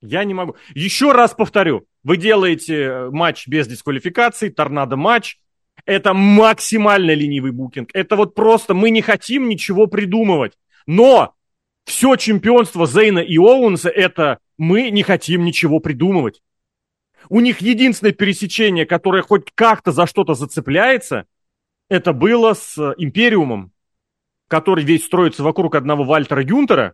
[SPEAKER 2] Я не могу. Еще раз повторю. Вы делаете э, матч без дисквалификации, торнадо матч. Это максимально ленивый букинг. Это вот просто мы не хотим ничего придумывать. Но все чемпионство Зейна и Оуэнса это мы не хотим ничего придумывать. У них единственное пересечение, которое хоть как-то за что-то зацепляется, это было с Империумом, который весь строится вокруг одного Вальтера Юнтера.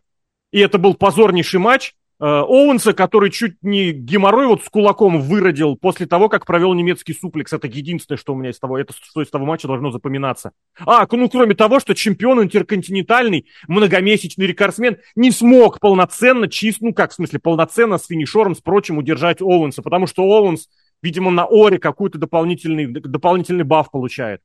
[SPEAKER 2] И это был позорнейший матч, Э, Оуэнса, который чуть не геморрой вот с кулаком выродил после того, как провел немецкий суплекс. Это единственное, что у меня из того, это что из того матча должно запоминаться. А, ну кроме того, что чемпион интерконтинентальный, многомесячный рекордсмен не смог полноценно, чист, ну как в смысле, полноценно с финишером, с прочим удержать Оуэнса, потому что Оуэнс, видимо, на Оре какой-то дополнительный, дополнительный баф получает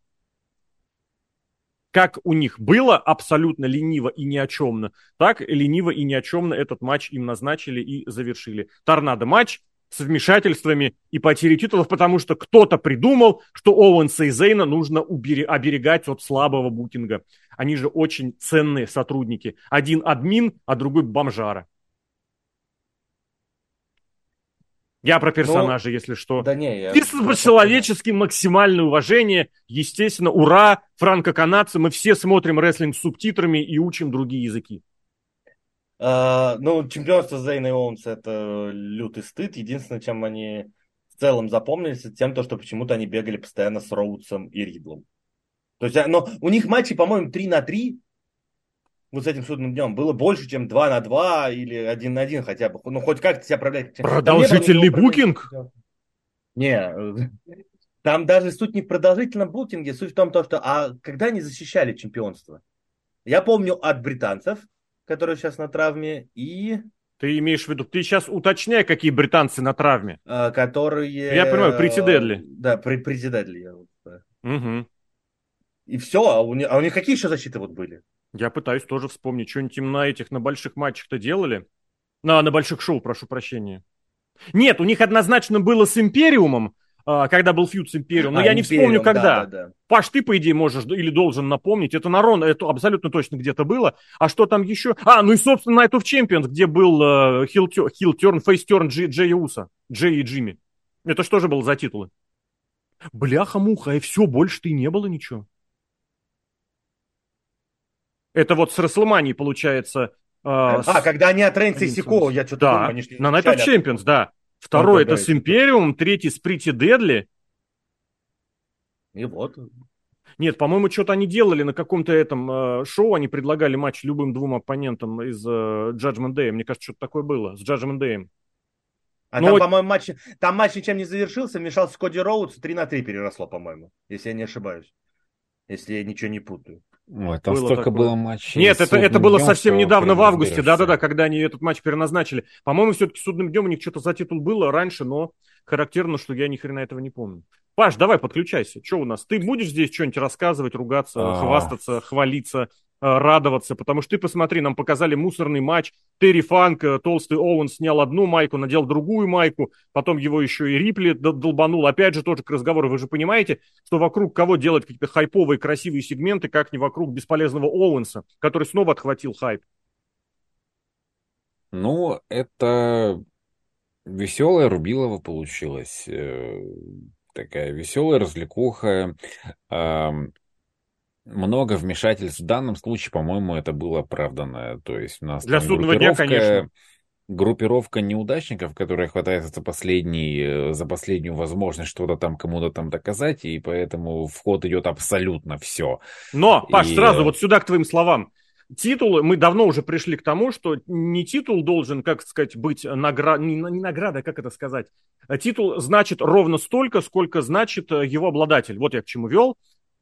[SPEAKER 2] как у них было абсолютно лениво и ни о чемно, так лениво и ни о чемно этот матч им назначили и завершили. Торнадо матч с вмешательствами и потерей титулов, потому что кто-то придумал, что Оуэнса и Зейна нужно убери- оберегать от слабого букинга. Они же очень ценные сотрудники. Один админ, а другой бомжара. Я про персонажа, ну, если что.
[SPEAKER 3] Да не, я...
[SPEAKER 2] Чисто по-человечески максимальное уважение. Естественно, ура, франко-канадцы. Мы все смотрим рестлинг с субтитрами и учим другие языки.
[SPEAKER 3] Uh, ну, чемпионство Зейна и Оуэнс это лютый стыд. Единственное, чем они в целом запомнились, это тем, то, что почему-то они бегали постоянно с Роудсом и Ридлом. То есть, а, но у них матчи, по-моему, 3 на 3, вот с этим судным днем было больше, чем 2 на 2 или 1 на 1 хотя бы. Ну, хоть как-то себя проявлять.
[SPEAKER 2] Продолжительный букинг?
[SPEAKER 3] Не, там даже суть не в продолжительном букинге, суть в том, что а когда они защищали чемпионство? Я помню от британцев, которые сейчас на травме, и...
[SPEAKER 2] Ты имеешь в виду, ты сейчас уточняй, какие британцы на травме.
[SPEAKER 3] А, которые...
[SPEAKER 2] Я понимаю, Прити Дедли.
[SPEAKER 3] Да, Прити Дедли.
[SPEAKER 2] Угу.
[SPEAKER 3] И все, а у, них, а у них какие еще защиты вот были?
[SPEAKER 2] Я пытаюсь тоже вспомнить, что-нибудь им на этих, на больших матчах-то делали. На, на больших шоу, прошу прощения. Нет, у них однозначно было с Империумом, а, когда был фьюд с Империумом, но а, я не вспомню, когда. Да, да, да. Паш, ты, по идее, можешь или должен напомнить. Это на Рон, это абсолютно точно где-то было. А что там еще? А, ну и, собственно, Night of Champions, где был uh, хил-терн, фейс-терн Джей Уса, Джей и Джимми. Это что же было за титулы? Бляха-муха, и все, больше-то и не было ничего. Это вот с Расселманией получается.
[SPEAKER 3] Э, а, с... когда они от Рейнса и Сико, я что-то
[SPEAKER 2] да. думаю, они На Night of Champions, да. Второй это с Империум, третий с Прити Дедли.
[SPEAKER 3] И вот.
[SPEAKER 2] Нет, по-моему, что-то они делали на каком-то этом э, шоу, они предлагали матч любым двум оппонентам из э, Judgment Day. Мне кажется, что-то такое было с Judgment Day.
[SPEAKER 3] А Но... там, по-моему, матч, там матч ничем не завершился, вмешался Коди Роудс, 3 на 3 переросло, по-моему, если я не ошибаюсь. Если я ничего не путаю.
[SPEAKER 1] Ой, там было столько такое. было матчей.
[SPEAKER 2] Нет, это, это было совсем недавно, в августе, да-да-да, когда они этот матч переназначили. По-моему, все-таки судным днем у них что-то за титул было раньше, но характерно, что я ни хрена этого не помню. Паш, давай, подключайся. Что у нас? Ты будешь здесь что-нибудь рассказывать, ругаться, А-а-а. хвастаться, хвалиться? Э, радоваться, потому что ты посмотри, нам показали мусорный матч, Терри Фанк, э, толстый Оуэн снял одну майку, надел другую майку, потом его еще и Рипли долбанул, опять же тоже к разговору, вы же понимаете, что вокруг кого делать какие-то хайповые красивые сегменты, как не вокруг бесполезного Оуэнса, который снова отхватил хайп.
[SPEAKER 1] Ну, это веселая Рубилова получилась. Э, такая веселая развлекуха много вмешательств. В данном случае, по-моему, это было оправданно. То есть у нас
[SPEAKER 2] Для судного дня, конечно.
[SPEAKER 1] Группировка неудачников, которая хватается за, последний, э, за последнюю возможность что-то там кому-то там доказать, и поэтому в ход идет абсолютно все.
[SPEAKER 2] Но, Паш, и... сразу вот сюда к твоим словам. Титул, мы давно уже пришли к тому, что не титул должен, как сказать, быть награда, не, не награда, как это сказать, титул значит ровно столько, сколько значит э, его обладатель. Вот я к чему вел.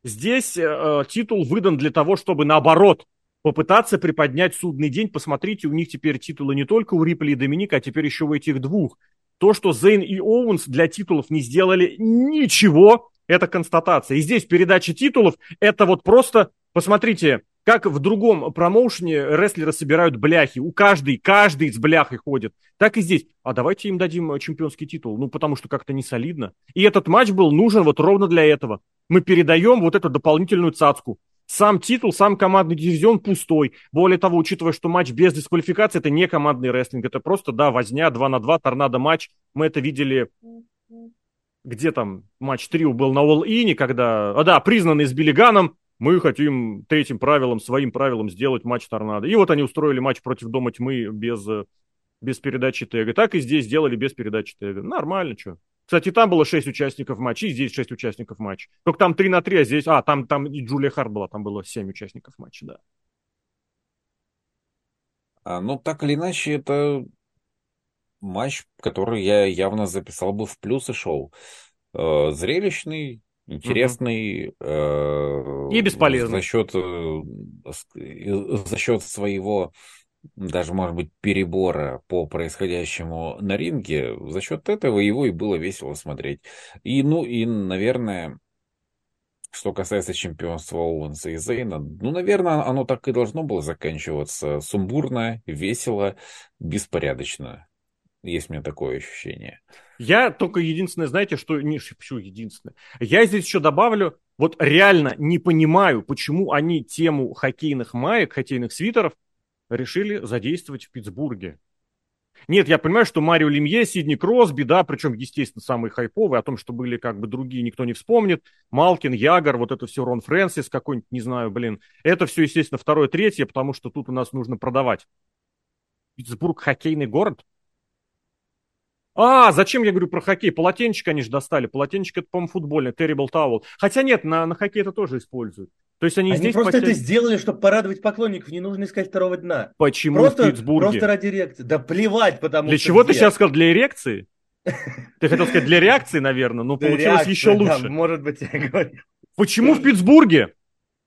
[SPEAKER 2] Здесь э, титул выдан для того, чтобы наоборот попытаться приподнять судный день. Посмотрите, у них теперь титулы не только у Рипли и Доминика, а теперь еще у этих двух. То, что Зейн и Оуэнс для титулов не сделали ничего, это констатация. И здесь передача титулов, это вот просто, посмотрите, как в другом промоушене рестлеры собирают бляхи. У каждой, каждый с бляхой ходит. Так и здесь. А давайте им дадим э, чемпионский титул. Ну, потому что как-то не солидно. И этот матч был нужен вот ровно для этого. Мы передаем вот эту дополнительную цацку. Сам титул, сам командный дивизион пустой. Более того, учитывая, что матч без дисквалификации, это не командный рестлинг. Это просто, да, возня 2 на 2, торнадо матч. Мы это видели где там матч трио был на All In, когда, а да, признанный с Биллиганом, мы хотим третьим правилом, своим правилом сделать матч торнадо. И вот они устроили матч против Дома Тьмы без, без передачи тега. Так и здесь сделали без передачи тега. Нормально, что. Кстати, там было 6 участников матча, и здесь 6 участников матча. Только там 3 на 3, а здесь... А, там, там и Джулия Харт была, там было 7 участников матча, да.
[SPEAKER 1] А, ну, так или иначе, это матч, который я явно записал бы в плюсы шоу. Э, зрелищный, интересный.
[SPEAKER 2] Угу. И бесполезный.
[SPEAKER 1] За счет, э, за счет своего даже, может быть, перебора по происходящему на ринге, за счет этого его и было весело смотреть. И, ну, и, наверное, что касается чемпионства Оуэнса и Зейна, ну, наверное, оно так и должно было заканчиваться. Сумбурно, весело, беспорядочно. Есть у меня такое ощущение.
[SPEAKER 2] Я только единственное, знаете, что... Не, почему единственное? Я здесь еще добавлю, вот реально не понимаю, почему они тему хоккейных маек, хоккейных свитеров решили задействовать в Питтсбурге. Нет, я понимаю, что Марио Лемье, Сидни Кросби, да, причем, естественно, самые хайповые, о том, что были как бы другие, никто не вспомнит. Малкин, Ягор, вот это все, Рон Фрэнсис какой-нибудь, не знаю, блин. Это все, естественно, второе, третье, потому что тут у нас нужно продавать. Питтсбург хоккейный город, а, зачем я говорю про хоккей? Полотенчик они же достали. Полотенчик это, по-моему, футбольный, terrible towel. Хотя нет, на, на хоккей это тоже используют. То есть они,
[SPEAKER 3] они
[SPEAKER 2] здесь
[SPEAKER 3] просто потя... это сделали, чтобы порадовать поклонников. Не нужно искать второго дна.
[SPEAKER 2] Почему
[SPEAKER 3] просто,
[SPEAKER 2] в Питтсбурге?
[SPEAKER 3] Просто ради реакции. Да плевать, потому
[SPEAKER 2] для что... Для чего где? ты сейчас сказал? Для эрекции? Ты хотел сказать для реакции, наверное, но получилось еще лучше.
[SPEAKER 3] может быть, я говорю.
[SPEAKER 2] Почему в Питтсбурге?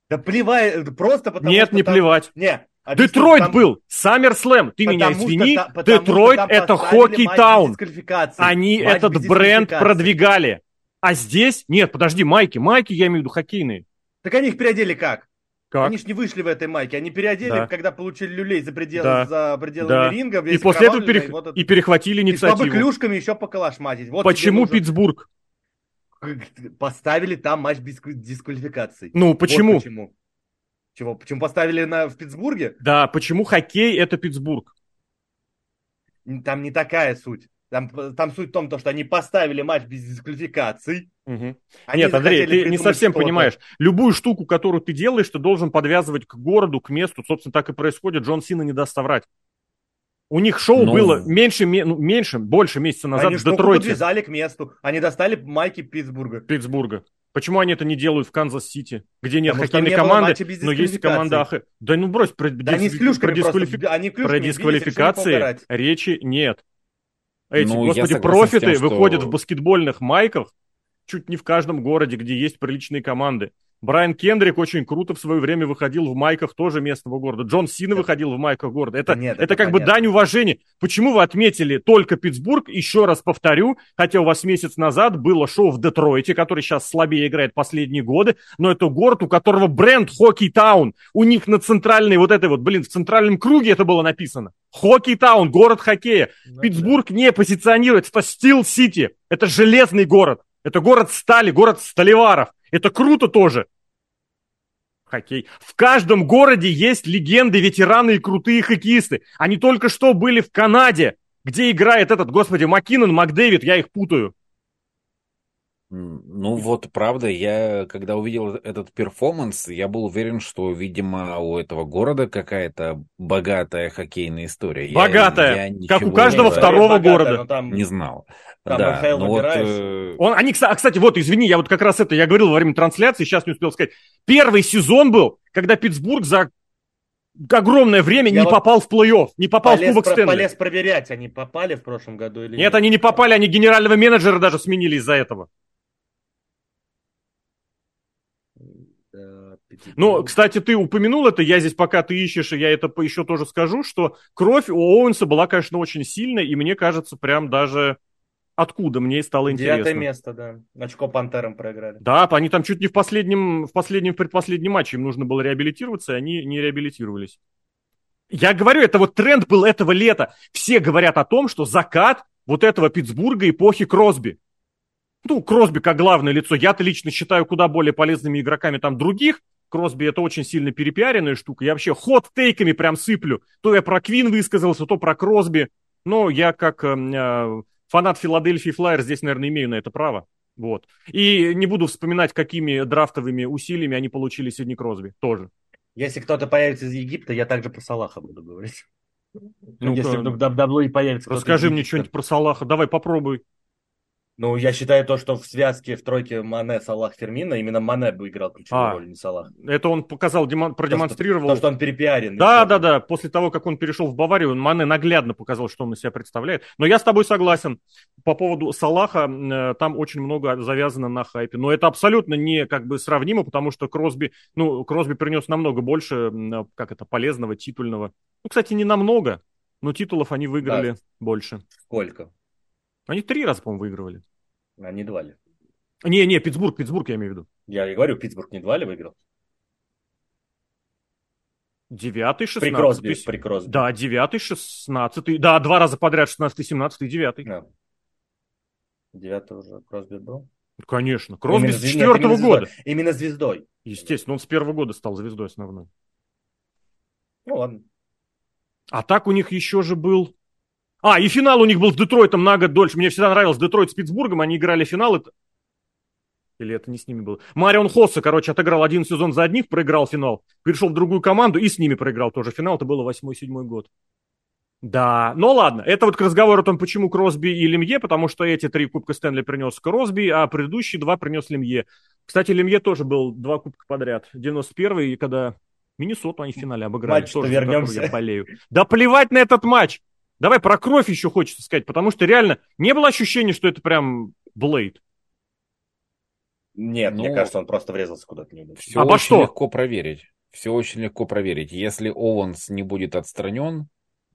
[SPEAKER 3] Да плевать, просто потому
[SPEAKER 2] Нет, не плевать.
[SPEAKER 3] Нет,
[SPEAKER 2] Детройт там... был, Саммер Слэм, ты меня извини, что, Детройт это Хоккей Таун. Они матч этот бренд продвигали. А здесь, нет, подожди, майки, майки, я имею в виду хоккейные.
[SPEAKER 3] Так они их переодели как? Как? Они ж не вышли в этой майке, они переодели, да. когда получили люлей за, предел, да. за пределами да. ринга.
[SPEAKER 2] И после этого перех... и, вот и перехватили инициативу. И
[SPEAKER 3] чтобы клюшками еще поколошматить.
[SPEAKER 2] Вот Почему нужен... Питтсбург?
[SPEAKER 3] Поставили там матч без дисквалификации.
[SPEAKER 2] Ну, почему? Вот почему.
[SPEAKER 3] Чего? Почему поставили на, в Питтсбурге?
[SPEAKER 2] Да, почему хоккей это Питтсбург?
[SPEAKER 3] Там не такая суть. Там, там суть в том, что они поставили матч без дисквалификаций.
[SPEAKER 2] Угу. Нет, Андрей, ты не совсем понимаешь. Любую штуку, которую ты делаешь, ты должен подвязывать к городу, к месту. Собственно, так и происходит. Джон Сина не даст соврать. У них шоу ну... было меньше, ну, меньше, больше месяца назад
[SPEAKER 3] они в Детройте. Они подвязали к месту. Они достали майки Питтсбурга.
[SPEAKER 2] Питтсбурга. Почему они это не делают в Канзас-Сити, где нет Потому хоккейной не команды, но есть команда АХЛ? Да ну брось, про, да дис... про, дисквалифи... про дисквалификации речи нет. Эти, ну, господи, профиты тем, что... выходят в баскетбольных майках чуть не в каждом городе, где есть приличные команды. Брайан Кендрик очень круто в свое время выходил в майках тоже местного города. Джон Сина выходил в майках города. Это, Нет, это, это как понятно. бы дань уважения. Почему вы отметили только Питтсбург? Еще раз повторю, хотя у вас месяц назад было шоу в Детройте, который сейчас слабее играет последние годы, но это город, у которого бренд Hockeytown. У них на центральной вот этой вот, блин, в центральном круге это было написано. Hockeytown, город хоккея. Ну, Питтсбург да. не позиционируется. Это Стил Сити. Это железный город. Это город стали, город сталеваров. Это круто тоже. Хоккей. В каждом городе есть легенды, ветераны и крутые хоккеисты. Они только что были в Канаде, где играет этот, господи, Маккинон, Макдэвид, я их путаю.
[SPEAKER 1] Ну вот, правда, я, когда увидел этот перформанс, я был уверен, что, видимо, у этого города какая-то богатая хоккейная история.
[SPEAKER 2] Богатая, я, я как у каждого не второго богатая, города.
[SPEAKER 1] Там... Не знал.
[SPEAKER 3] Там да, ну вот, э...
[SPEAKER 2] Он, они, а, кстати, вот, извини, я вот как раз это, я говорил во время трансляции, сейчас не успел сказать. Первый сезон был, когда Питтсбург за огромное время я не вот попал в плей-офф, не попал полез, в Кубок Стэнли.
[SPEAKER 3] полез проверять, они попали в прошлом году или нет?
[SPEAKER 2] Нет, они не попали, они генерального менеджера даже сменили из-за этого. Ну, кстати, ты упомянул это, я здесь пока ты ищешь, и я это еще тоже скажу, что кровь у Оуэнса была, конечно, очень сильная, и мне кажется, прям даже откуда мне стало интересно.
[SPEAKER 3] Девятое место, да. Очко Пантерам проиграли.
[SPEAKER 2] Да, они там чуть не в последнем, в последнем, в предпоследнем матче им нужно было реабилитироваться, и они не реабилитировались. Я говорю, это вот тренд был этого лета. Все говорят о том, что закат вот этого Питтсбурга эпохи Кросби. Ну, Кросби как главное лицо. Я-то лично считаю куда более полезными игроками там других. Кросби это очень сильно перепиаренная штука. Я вообще ход-тейками прям сыплю. То я про Квин высказался, то про Кросби. Но я как эм, э, фанат Филадельфии Флайер здесь, наверное, имею на это право. Вот. И не буду вспоминать, какими драфтовыми усилиями они получили Сидни Кросби тоже.
[SPEAKER 3] Если кто-то появится из Египта, я также про Салаха буду говорить. Ну, Если вдруг Дабло и появится.
[SPEAKER 2] Расскажи мне что-нибудь про Салаха. Давай попробуй.
[SPEAKER 3] Ну, я считаю то, что в связке, в тройке Мане, Салах, Фермина, именно Мане бы играл ключевую а, роль, не Салах.
[SPEAKER 2] Это он показал, демо, продемонстрировал.
[SPEAKER 3] То, что, то, что он перепиарен.
[SPEAKER 2] Да, да, да. После того, как он перешел в Баварию, Мане наглядно показал, что он из себя представляет. Но я с тобой согласен. По поводу Салаха, э, там очень много завязано на хайпе. Но это абсолютно не как бы сравнимо, потому что Кросби, ну, Кросби принес намного больше, как это, полезного, титульного. Ну, кстати, не намного, но титулов они выиграли да. больше.
[SPEAKER 3] Сколько?
[SPEAKER 2] Они три раза, по-моему, выигрывали.
[SPEAKER 3] А не два ли?
[SPEAKER 2] Не, не, Питтсбург, Питтсбург я имею в виду.
[SPEAKER 3] Я и говорю, Питтсбург не два ли выиграл?
[SPEAKER 2] Девятый, шестнадцатый.
[SPEAKER 3] При Кросби,
[SPEAKER 2] Да, девятый, шестнадцатый. Да, два раза подряд, шестнадцатый, семнадцатый, девятый. Да.
[SPEAKER 3] Девятый уже Кросби был?
[SPEAKER 2] Конечно. Кросби именно, с четвертого нет, года.
[SPEAKER 3] Именно звездой.
[SPEAKER 2] Естественно, он с первого года стал звездой основной.
[SPEAKER 3] Ну ладно.
[SPEAKER 2] А так у них еще же был а, и финал у них был с Детройтом на год дольше. Мне всегда нравился Детройт с Питтсбургом. Они играли финал. Это... Или это не с ними было? Марион Хосса, короче, отыграл один сезон за одних, проиграл финал. Перешел в другую команду и с ними проиграл тоже финал. Это было восьмой-седьмой год. Да, ну ладно, это вот к разговору о том, почему Кросби и Лемье, потому что эти три кубка Стэнли принес Кросби, а предыдущие два принес Лемье. Кстати, Лемье тоже был два кубка подряд. 91-й, когда Миннесоту они в финале обыграли.
[SPEAKER 3] Матч, тоже, вернемся.
[SPEAKER 2] Я болею. Да плевать на этот матч. Давай про кровь еще хочется сказать, потому что реально не было ощущения, что это прям Блейд.
[SPEAKER 3] Нет, ну, мне кажется, он просто врезался куда-то неудачно.
[SPEAKER 1] Все Обо очень что? легко проверить. Все очень легко проверить. Если Оуэнс не будет отстранен,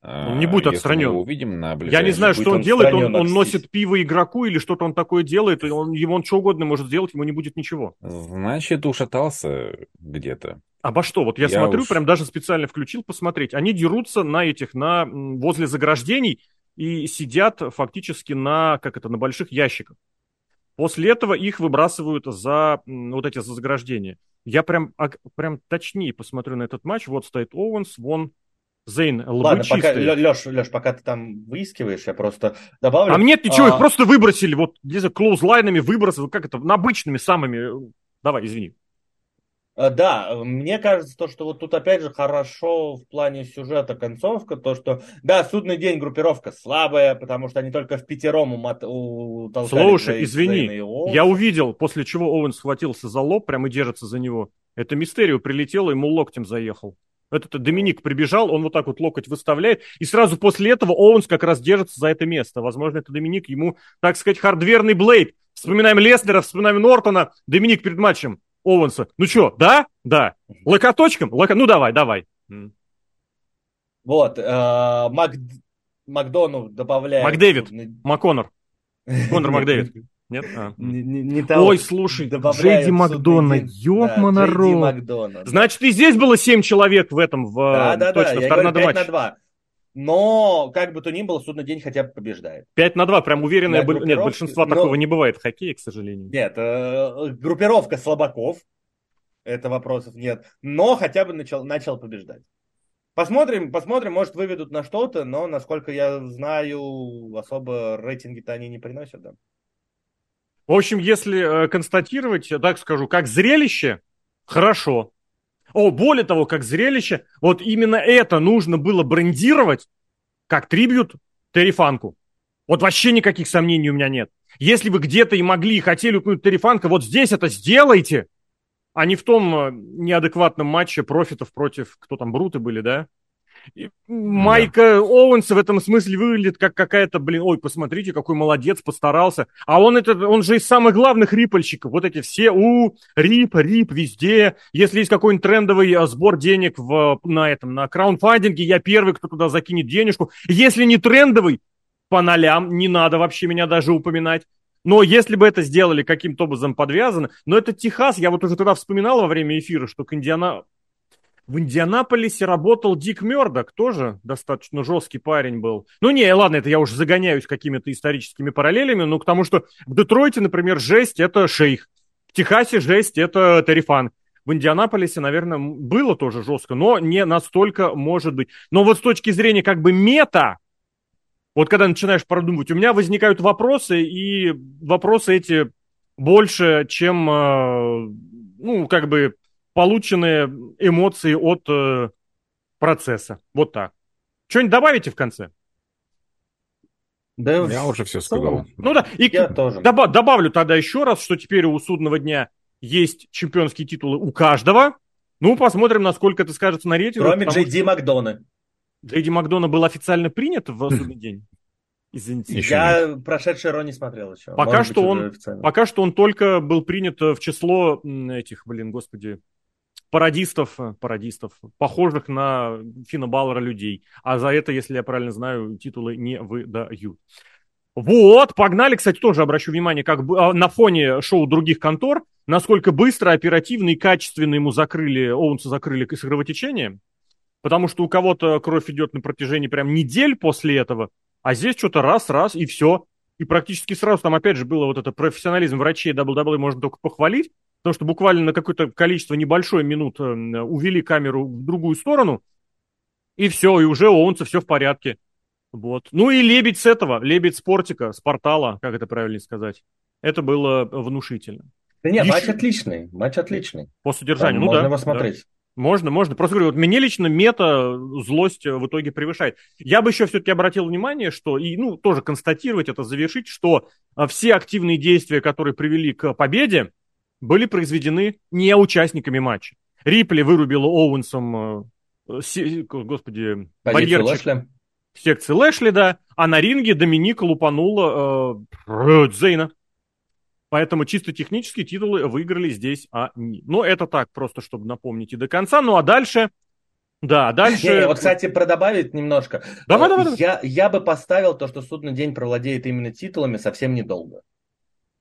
[SPEAKER 2] он не будет отстранен. Мы
[SPEAKER 1] увидим на
[SPEAKER 2] Я не знаю, что он, он делает. Он, он носит пиво игроку или что-то он такое делает. И он, ему он что угодно может сделать, ему не будет ничего.
[SPEAKER 1] Значит, ушатался где-то.
[SPEAKER 2] Обо что? Вот я, я смотрю, уж... прям даже специально включил посмотреть. Они дерутся на этих, на возле заграждений и сидят фактически на, как это, на больших ящиках. После этого их выбрасывают за вот эти за заграждения. Я прям, прям точнее посмотрю на этот матч. Вот стоит Оуэнс, вон Зейн,
[SPEAKER 3] лбы Ладно, пока, Леш, Леш, пока ты там выискиваешь, я просто добавлю.
[SPEAKER 2] А нет ничего, а... их просто выбросили, вот, не знаю, клоузлайнами выбросили, как это, обычными самыми. Давай, извини.
[SPEAKER 3] А, да, мне кажется, то, что вот тут опять же хорошо в плане сюжета концовка, то, что, да, судный день группировка слабая, потому что они только в пятером у,
[SPEAKER 2] у Слушай, извини, я увидел, после чего Оуэн схватился за лоб, прям и держится за него. Это Мистерио прилетело, ему локтем заехал. Этот Доминик прибежал, он вот так вот локоть выставляет, и сразу после этого Оуэнс как раз держится за это место. Возможно, это Доминик, ему, так сказать, хардверный Блейд. Вспоминаем Леснера, вспоминаем Нортона. Доминик перед матчем Оуэнса. Ну что, да? Да. Локоточком? Локо... Ну давай, давай.
[SPEAKER 3] Вот, э, Мак... Макдону добавляет...
[SPEAKER 2] Макдэвид, Макконор. Конор Макдэвид. Нет? А.
[SPEAKER 3] Не, не, не того.
[SPEAKER 2] Ой, слушай, Джейди Макдона, ёбма да. Макдона, Значит, и здесь было 7 человек в этом, в
[SPEAKER 3] да, да, точно, да, я говорю, 5 матч. на 2. Но, как бы то ни было, судный день хотя бы побеждает.
[SPEAKER 2] 5 на 2, прям уверенное... Б... Нет, большинства но... такого не бывает в хоккее, к сожалению.
[SPEAKER 3] Нет, э, группировка слабаков, это вопросов нет, но хотя бы начал, начал побеждать. Посмотрим, посмотрим, может выведут на что-то, но, насколько я знаю, особо рейтинги-то они не приносят, да.
[SPEAKER 2] В общем, если э, констатировать, так скажу, как зрелище, хорошо. О, более того, как зрелище, вот именно это нужно было брендировать как трибют Террифанку. Вот вообще никаких сомнений у меня нет. Если вы где-то и могли и хотели упомянуть Террифанка, вот здесь это сделайте, а не в том э, неадекватном матче профитов против, кто там, Бруты были, да? Майка да. Оуэнса в этом смысле выглядит как какая-то, блин, ой, посмотрите, какой молодец, постарался. А он это, он же из самых главных рипольщиков. Вот эти все, у, рип, рип, везде. Если есть какой-нибудь трендовый а, сбор денег в, на этом, на краундфандинге, я первый, кто туда закинет денежку. Если не трендовый, по нолям, не надо вообще меня даже упоминать. Но если бы это сделали каким-то образом подвязано, но это Техас, я вот уже тогда вспоминал во время эфира, что к Индиана... в Индианаполисе работал Дик Мердок, тоже достаточно жесткий парень был. Ну не, ладно, это я уже загоняюсь какими-то историческими параллелями, но к тому, что в Детройте, например, жесть – это шейх, в Техасе жесть – это Тарифан. В Индианаполисе, наверное, было тоже жестко, но не настолько может быть. Но вот с точки зрения как бы мета, вот когда начинаешь продумывать, у меня возникают вопросы, и вопросы эти больше, чем, э, ну, как бы полученные эмоции от э, процесса. Вот так. Что-нибудь добавите в конце?
[SPEAKER 1] Да, я уже все сказал.
[SPEAKER 2] Ну да, и я тоже. Добав, добавлю тогда еще раз, что теперь у судного дня есть чемпионские титулы у каждого. Ну, посмотрим, насколько это скажется на рейтинге.
[SPEAKER 3] Кроме Джей Ди Макдона.
[SPEAKER 2] Джей Ди Макдона был официально принят в судный день?
[SPEAKER 3] Извините. Я нет. прошедший Ро не смотрел еще.
[SPEAKER 2] Пока Может что, он, пока что он только был принят в число этих, блин, господи, пародистов, пародистов, похожих на Фина Баллера людей. А за это, если я правильно знаю, титулы не выдают. Вот, погнали, кстати, тоже обращу внимание, как бы, на фоне шоу других контор, насколько быстро, оперативно и качественно ему закрыли, Оуэнса закрыли с кровотечения. Потому что у кого-то кровь идет на протяжении прям недель после этого, а здесь что-то раз, раз, и все. И практически сразу там опять же было вот это профессионализм врачей WWE можно только похвалить, потому что буквально на какое-то количество небольшое минут э, увели камеру в другую сторону, и все, и уже у Оуэнса все в порядке. Вот. Ну и лебедь с этого, лебедь спортика, с портала, как это правильно сказать. Это было внушительно.
[SPEAKER 3] Да нет, Еще... матч отличный, матч отличный.
[SPEAKER 2] По содержанию, Там ну
[SPEAKER 3] можно
[SPEAKER 2] да.
[SPEAKER 3] его смотреть. Да.
[SPEAKER 2] Можно, можно. Просто говорю, вот мне лично мета злость в итоге превышает. Я бы еще все-таки обратил внимание, что, и, ну, тоже констатировать это, завершить, что все активные действия, которые привели к победе, были произведены не участниками матча. Рипли вырубила Оуэнсом, э, господи, барьерчик секции Лэшли, да, а на ринге Доминика лупанула э, Зейна. Поэтому чисто технически титулы выиграли здесь они. Но это так, просто чтобы напомнить и до конца. Ну а дальше... Да, дальше... Не,
[SPEAKER 3] вот, кстати, про добавить немножко. Давай, давай, давай. Я, я бы поставил то, что судный день провладеет именно титулами совсем недолго.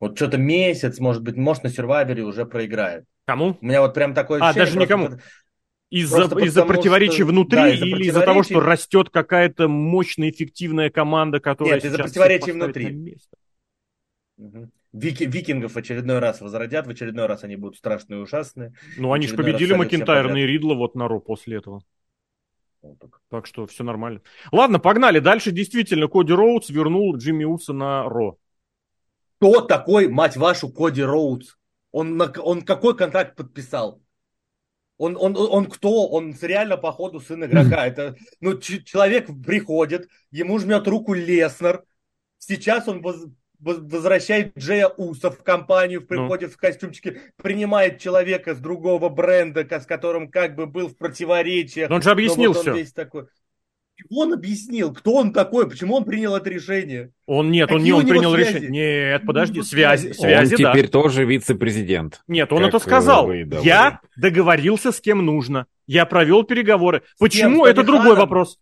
[SPEAKER 3] Вот что-то месяц, может быть, может, на сервайвере уже проиграет.
[SPEAKER 2] Кому?
[SPEAKER 3] У меня вот прям такое.
[SPEAKER 2] А, даже никому. Из-за, из-за противоречий что... внутри да, из или из-за того, что растет какая-то мощная, эффективная команда, которая
[SPEAKER 3] Нет, из-за противоречий внутри. Угу. Вики, викингов в очередной раз возродят, в очередной раз они будут страшные и ужасные.
[SPEAKER 2] Ну, они же победили Макентайрна и Ридла вот на Ро после этого. Так. так что все нормально. Ладно, погнали. Дальше действительно Коди Роудс вернул Джимми Уса на Ро.
[SPEAKER 3] Кто такой, мать вашу, Коди Роудс? Он, на, он какой контракт подписал? Он, он, он кто? Он реально, походу, сын игрока. Это, ну, человек приходит, ему жмет руку Леснер. Сейчас он возвращает Джея Уса в компанию, ну. приходит ну. в костюмчике, принимает человека с другого бренда, с которым как бы был в противоречиях.
[SPEAKER 2] Но он же объяснил вот он все.
[SPEAKER 3] Такой. Он объяснил, кто он такой, почему он принял это решение.
[SPEAKER 2] Он нет, Какие он не он принял связи? решение. Нет, подожди, связи, связи,
[SPEAKER 1] он теперь да. тоже вице-президент.
[SPEAKER 2] Нет, он это сказал. Я договорился с кем нужно. Я провел переговоры. С Почему? Кем? Это другой вопрос.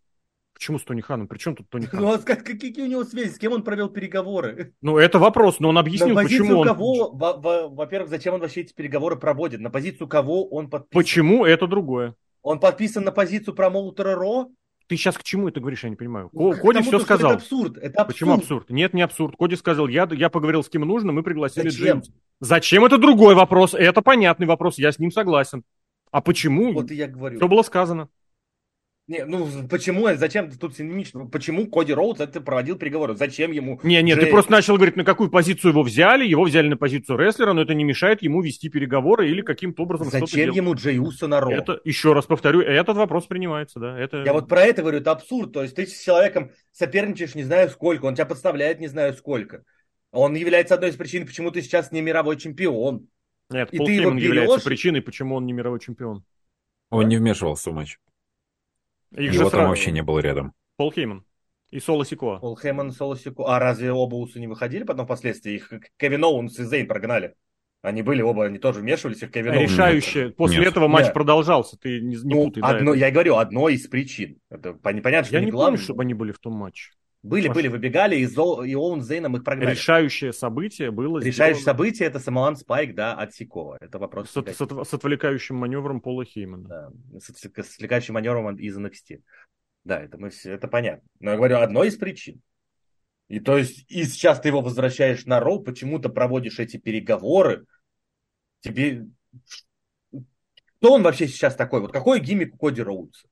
[SPEAKER 2] Почему с Тони Ханом? При чем тут Тони Хан?
[SPEAKER 3] Ну, а как, какие у него связи? С кем он провел переговоры?
[SPEAKER 2] Ну, это вопрос, но он объяснил, на почему он...
[SPEAKER 3] кого, во-первых, зачем он вообще эти переговоры проводит? На позицию кого он подписан?
[SPEAKER 2] Почему? Это другое.
[SPEAKER 3] Он подписан на позицию промоутера Ро?
[SPEAKER 2] Ты сейчас к чему это говоришь, я не понимаю. Ну, Коди все сказал.
[SPEAKER 3] Это абсурд, это абсурд.
[SPEAKER 2] Почему абсурд? Нет, не абсурд. Коди сказал, я, я поговорил с кем нужно, мы пригласили Зачем? Джеймса. Зачем? Это другой вопрос. Это понятный вопрос, я с ним согласен. А почему?
[SPEAKER 3] Вот и я говорю.
[SPEAKER 2] Все было сказано.
[SPEAKER 3] Не, ну почему, зачем тут синонимично, почему Коди Роудс это проводил переговоры, зачем ему?
[SPEAKER 2] Не, не, Джей... ты просто начал говорить, на какую позицию его взяли, его взяли на позицию рестлера, но это не мешает ему вести переговоры или каким-то образом
[SPEAKER 3] Зачем ему Джей Уса на Ро?
[SPEAKER 2] Это, еще раз повторю, этот вопрос принимается, да. Это...
[SPEAKER 3] Я вот про это говорю, это абсурд, то есть ты с человеком соперничаешь не знаю сколько, он тебя подставляет не знаю сколько. Он является одной из причин, почему ты сейчас не мировой чемпион.
[SPEAKER 2] Нет, и Пол ты его берешь... является причиной, почему он не мировой чемпион.
[SPEAKER 1] Он не вмешивался в матч. Их Его там вообще не было рядом.
[SPEAKER 2] Пол Хейман и Соло Сикоа.
[SPEAKER 3] Пол Хейман, Соло Сикоа. А разве оба Усы не выходили потом впоследствии? Их Кевин Оуэнс и Зейн прогнали. Они были оба, они тоже вмешивались, их Кевин Оуэнс.
[SPEAKER 2] Решающее. После Нет. этого матч Нет. продолжался. Ты не, не
[SPEAKER 3] ну, путай. Одно, да, я говорю, одной из причин. Это понятно, что
[SPEAKER 2] я
[SPEAKER 3] не,
[SPEAKER 2] не
[SPEAKER 3] главное.
[SPEAKER 2] помню, чтобы они были в том матче.
[SPEAKER 3] Были, были, выбегали, и, Зо, и Оуэн с Зейном их прогнали.
[SPEAKER 2] Решающее событие было
[SPEAKER 3] Решающее сделано... событие это Самолан Спайк, да, от Сикова. Это вопрос.
[SPEAKER 2] С, с, с отвлекающим маневром Пола Хеймана.
[SPEAKER 3] Да, с, с отвлекающим маневром из NXT. Да, это, мы все, это понятно. Но я говорю, одной из причин. И то есть, и сейчас ты его возвращаешь на Роу, почему-то проводишь эти переговоры. Тебе... Кто он вообще сейчас такой? Вот какой гиммик у Коди Роудса?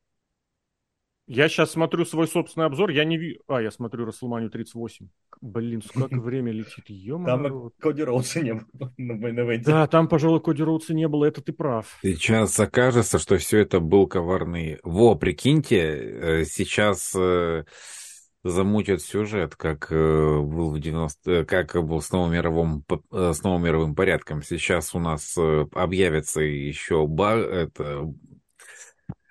[SPEAKER 2] Я сейчас смотрю свой собственный обзор, я не вижу... А, я смотрю Расселманию 38. Блин, сколько время летит, ё
[SPEAKER 3] Там Коди Роудса не было на
[SPEAKER 2] Да, там, пожалуй, Коди Роудса не было, это ты прав.
[SPEAKER 1] Сейчас окажется, что все это был коварный... Во, прикиньте, э, сейчас э, замутят сюжет, как э, был в 90... как был с новым мировым, с новым мировым порядком. Сейчас у нас объявится еще ба... это...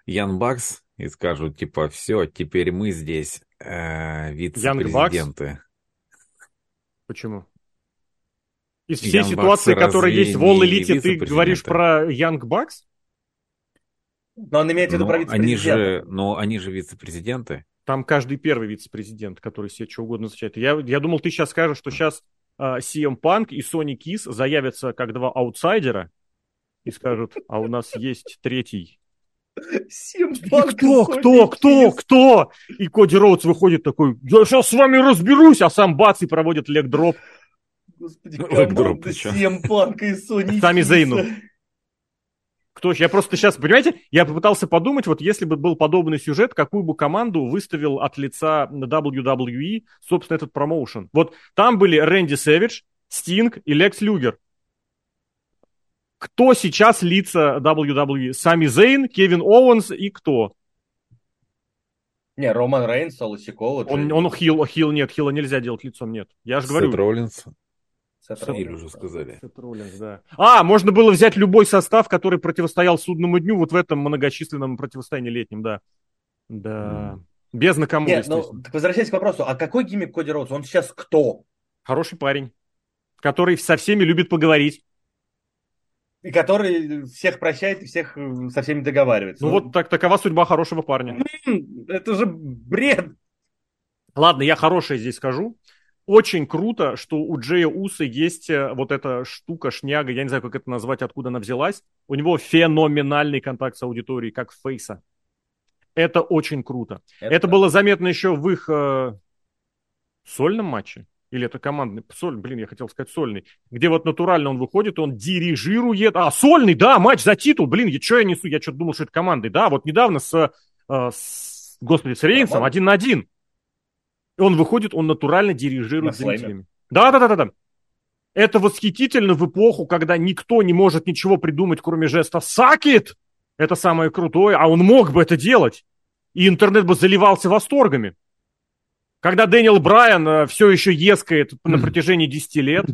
[SPEAKER 1] Ян Бакс, и скажут, типа, все, теперь мы здесь э, вице-президенты.
[SPEAKER 2] Почему? Из всей Young ситуации, которая есть в All Elite, ты говоришь про Young Bucks?
[SPEAKER 3] Но он имеет в виду
[SPEAKER 1] но
[SPEAKER 3] про
[SPEAKER 1] они же, Но они же вице-президенты.
[SPEAKER 2] Там каждый первый вице-президент, который себе что угодно означает. Я, я думал, ты сейчас скажешь, что сейчас э, CM Punk и Sony Kiss заявятся как два аутсайдера и скажут, а у нас есть третий кто, кто, кто, кто? И Коди Роудс выходит такой, я сейчас с вами разберусь, а сам бац и проводит лег-дроп.
[SPEAKER 3] Господи, команда Симпанка и Сони
[SPEAKER 2] Сами Зейну. Кто Я просто сейчас, понимаете, я попытался подумать, вот если бы был подобный сюжет, какую бы команду выставил от лица WWE, собственно, этот промоушен. Вот там были Рэнди Сэвидж, Стинг и Лекс Люгер. Кто сейчас лица WWE? Сами Зейн, Кевин Оуэнс и кто?
[SPEAKER 3] Не, Роман Рейнс, Солосикова.
[SPEAKER 2] Он, он хил, хил, нет, хила нельзя делать лицом, нет. Я же говорю.
[SPEAKER 1] Сет Роллинс. Сет Роллинс, уже сказали.
[SPEAKER 2] Сет Роллинс, да. А, можно было взять любой состав, который противостоял судному дню вот в этом многочисленном противостоянии летнем, да. Да. Mm. Без Накамура, Нет,
[SPEAKER 3] ну, так возвращаясь к вопросу, а какой гиммик Коди Роуз? Он сейчас кто?
[SPEAKER 2] Хороший парень, который со всеми любит поговорить.
[SPEAKER 3] И который всех прощает и всех э, со всеми договаривается.
[SPEAKER 2] Ну, ну вот так, такова судьба хорошего парня.
[SPEAKER 3] Это же бред.
[SPEAKER 2] Ладно, я хорошее здесь скажу. Очень круто, что у Джея Уса есть э, вот эта штука, шняга, я не знаю, как это назвать, откуда она взялась. У него феноменальный контакт с аудиторией, как Фейса. Это очень круто. Это, это было заметно еще в их э, сольном матче. Или это командный, соль, блин, я хотел сказать сольный, где вот натурально он выходит, он дирижирует, а, сольный, да, матч за титул, блин, я, что я несу, я что-то думал, что это командный, да, вот недавно с, э, с господи, с Рейнсом один на один, он выходит, он натурально дирижирует на зрителями. Да-да-да-да. Это восхитительно в эпоху, когда никто не может ничего придумать, кроме жеста «сакит», это самое крутое, а он мог бы это делать, и интернет бы заливался восторгами. Когда Дэниел Брайан э, все еще ескает на протяжении 10 лет,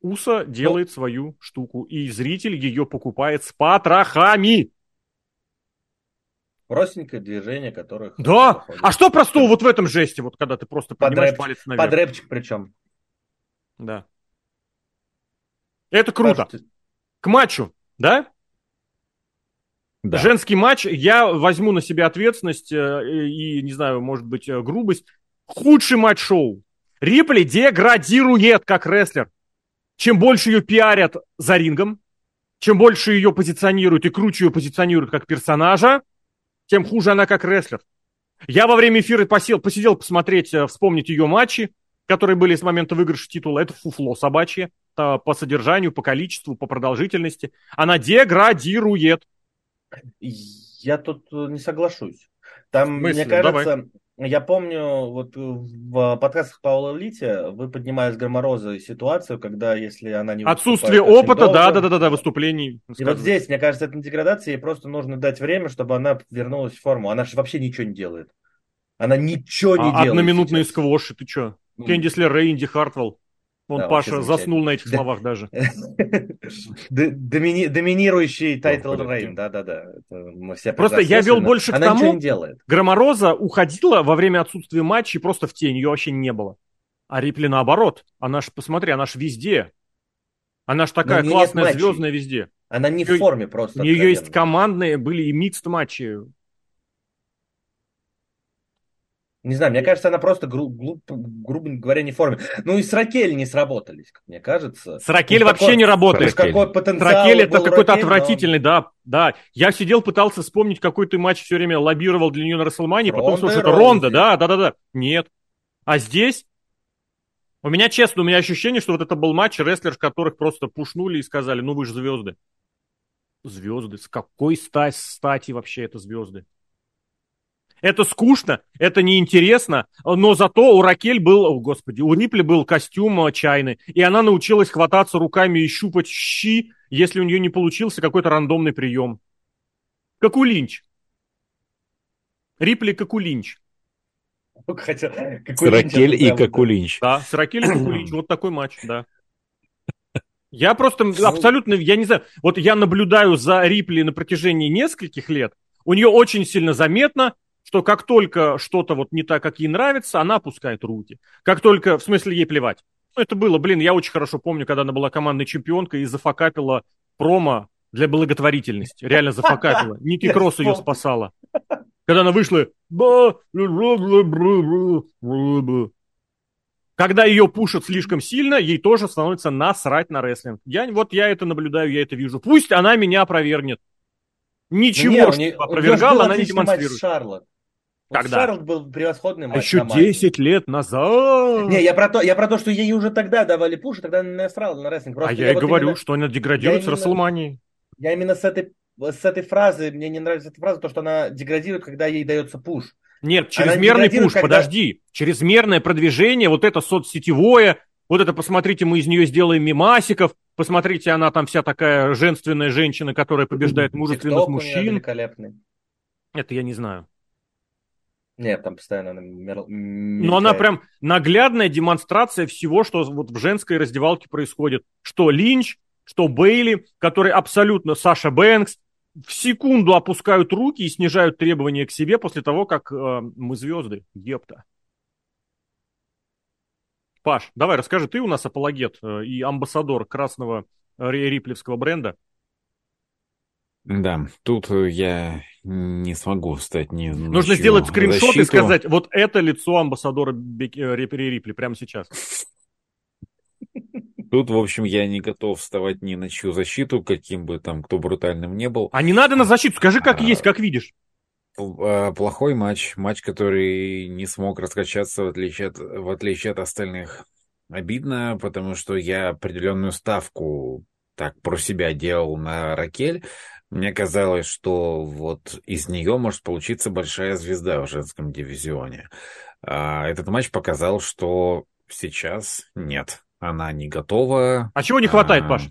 [SPEAKER 2] Уса делает свою штуку, и зритель ее покупает с потрохами.
[SPEAKER 3] Простенькое движение, которое...
[SPEAKER 2] Да! А что простого вот в этом жесте, вот когда ты просто поднимаешь
[SPEAKER 3] под
[SPEAKER 2] палец наверх?
[SPEAKER 3] Под рэпчик причем.
[SPEAKER 2] Да. Это круто. Кажется... К матчу, да? Да. Женский матч, я возьму на себя ответственность э, и, не знаю, может быть, э, грубость. Худший матч шоу. Рипли деградирует как рестлер. Чем больше ее пиарят за рингом, чем больше ее позиционируют и круче ее позиционируют как персонажа, тем хуже она как рестлер. Я во время эфира посел, посидел посмотреть, э, вспомнить ее матчи, которые были с момента выигрыша титула. Это фуфло собачье по содержанию, по количеству, по продолжительности. Она деградирует.
[SPEAKER 3] Я тут э, не соглашусь. Там, мне кажется, Давай. я помню, вот в подкастах Паула Лите вы поднимали с Громороза ситуацию, когда если она не
[SPEAKER 2] Отсутствие опыта, да, да, да, да, да, выступлений.
[SPEAKER 3] И вот здесь, мне кажется, это не деградация, ей просто нужно дать время, чтобы она вернулась в форму. Она же вообще ничего не делает. Она ничего не а делает.
[SPEAKER 2] Одноминутные сейчас. сквоши, ты что? Ну, Кэндис Лерей, Инди Хартвелл. Он, да, Паша, заснул на этих словах даже.
[SPEAKER 3] Домини... Доминирующий title reign, да-да-да.
[SPEAKER 2] Просто я вел больше к тому. Громороза уходила во время отсутствия матча просто в тень, ее вообще не было. А Рипли наоборот. Она ж, посмотри, она ж везде. Она ж такая классная, звездная везде.
[SPEAKER 3] Она не в форме просто.
[SPEAKER 2] У нее есть командные, были и микст матчи.
[SPEAKER 3] Не знаю, мне кажется, она просто, гру- глуп, грубо говоря, не в форме. Ну и с Ракель не сработались, как мне кажется.
[SPEAKER 2] С Ракель ну, вообще какой, не работает.
[SPEAKER 3] Какой потенциал
[SPEAKER 2] Ракель это какой-то Ракель, отвратительный, но... да, да. Я сидел, пытался вспомнить, какой ты матч все время лоббировал для нее на Расселмане, потом слушай, это Ронда, да, да, да, да. Нет. А здесь у меня, честно, у меня ощущение, что вот это был матч рестлер, которых просто пушнули и сказали, ну вы же звезды. Звезды. С какой стать, стати вообще это звезды? Это скучно, это неинтересно, но зато у Ракель был, о, господи, у Рипли был костюм э, чайный, и она научилась хвататься руками и щупать щи, если у нее не получился какой-то рандомный прием. Как у Линч. Рипли как у Линч.
[SPEAKER 1] Хотел, как с Ракель и как у Линч.
[SPEAKER 2] Да, с Ракель и как у Линч. Вот такой матч, да. Я просто абсолютно, я не знаю, вот я наблюдаю за Рипли на протяжении нескольких лет, у нее очень сильно заметно, что как только что-то вот не так, как ей нравится, она опускает руки. Как только, в смысле, ей плевать. Ну, это было, блин, я очень хорошо помню, когда она была командной чемпионкой и зафакапила промо для благотворительности. Реально зафакапила. Ники Кросс ее спасала. Когда она вышла... Когда ее пушат слишком сильно, ей тоже становится насрать на рестлинг. Я, вот я это наблюдаю, я это вижу. Пусть она меня опровергнет. Ничего, ну, нет, что опровергала, она не демонстрирует. Шарлот.
[SPEAKER 3] Когда? Шарлот был превосходный матч.
[SPEAKER 2] А еще 10 лет назад.
[SPEAKER 3] Не, я про, то, я про то, что ей уже тогда давали пуш, тогда она насрала на рестлинг.
[SPEAKER 2] Просто а я, я и вот говорю, именно... что она деградирует я с Расселманией.
[SPEAKER 3] Я именно с этой, с этой фразы, мне не нравится эта фраза, то, что она деградирует, когда ей дается пуш.
[SPEAKER 2] Нет, чрезмерный пуш, когда... подожди. Чрезмерное продвижение, вот это соцсетевое, вот это, посмотрите, мы из нее сделаем мимасиков, посмотрите, она там вся такая женственная женщина, которая побеждает мужественных мужчин.
[SPEAKER 3] великолепный.
[SPEAKER 2] Это я не знаю.
[SPEAKER 3] Нет, там постоянно она мер...
[SPEAKER 2] Но она прям наглядная демонстрация всего, что вот в женской раздевалке происходит. Что Линч, что Бейли, который абсолютно Саша Бэнкс, в секунду опускают руки и снижают требования к себе после того, как э, мы звезды. Епта. Паш, давай расскажи, ты у нас апологет э, и амбассадор красного риплевского бренда.
[SPEAKER 1] Да, тут я не смогу стать ни
[SPEAKER 2] Нужно сделать скриншот защиту. и сказать, вот это лицо амбассадора Бек... Э, Рипли прямо сейчас.
[SPEAKER 1] Тут, в общем, я не готов вставать ни на чью защиту, каким бы там кто брутальным не был.
[SPEAKER 2] А не надо на защиту, скажи, как а, есть, как видишь.
[SPEAKER 1] А, плохой матч, матч, который не смог раскачаться в отличие от, в отличие от остальных. Обидно, потому что я определенную ставку так про себя делал на Ракель, мне казалось, что вот из нее может получиться большая звезда в женском дивизионе. А этот матч показал, что сейчас нет. Она не готова.
[SPEAKER 2] А чего не хватает, а... Паш?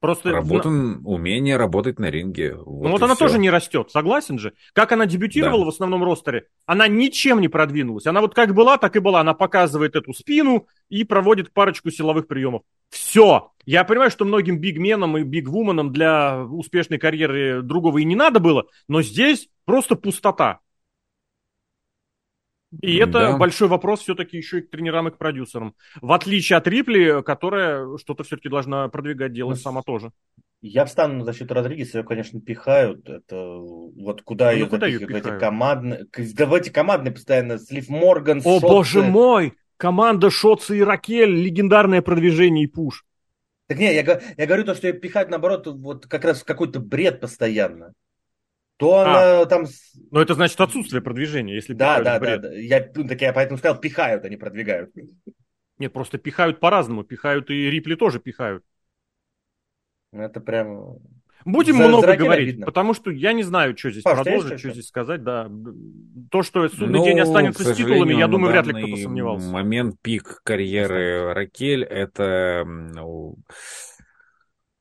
[SPEAKER 1] Просто Работан, умение работать на ринге.
[SPEAKER 2] Вот ну вот она все. тоже не растет, согласен же? Как она дебютировала да. в основном ростере, она ничем не продвинулась. Она вот как была, так и была. Она показывает эту спину и проводит парочку силовых приемов. Все. Я понимаю, что многим бигменам и бигвуменам для успешной карьеры другого и не надо было, но здесь просто пустота. И это да. большой вопрос все-таки еще и к тренерам и к продюсерам. В отличие от Рипли, которая что-то все-таки должна продвигать, делать ну, сама тоже.
[SPEAKER 3] Я встану на защиту Родригеса, ее, конечно, пихают. Это вот куда ну, ее куда ее пихают? Эти командные, да в эти командные постоянно Слив Морган,
[SPEAKER 2] О, Шотцы. боже мой! Команда Шотца и Ракель, легендарное продвижение и пуш.
[SPEAKER 3] Так не, я, я говорю то, что ее пихают, наоборот, вот как раз в какой-то бред постоянно то а, она там...
[SPEAKER 2] Но это значит отсутствие продвижения, если
[SPEAKER 3] Да, да, да, да. Я, ну, так я поэтому сказал, пихают, а не продвигают.
[SPEAKER 2] Нет, просто пихают по-разному. Пихают и Рипли тоже пихают.
[SPEAKER 3] Ну, это прям...
[SPEAKER 2] Будем За, много говорить, видно. потому что я не знаю, что здесь Паш, продолжить, что здесь сказать, да. То, что судный ну, день останется с титулами, я думаю, вряд ли кто-то сомневался.
[SPEAKER 1] момент пик карьеры Ракель, это ну,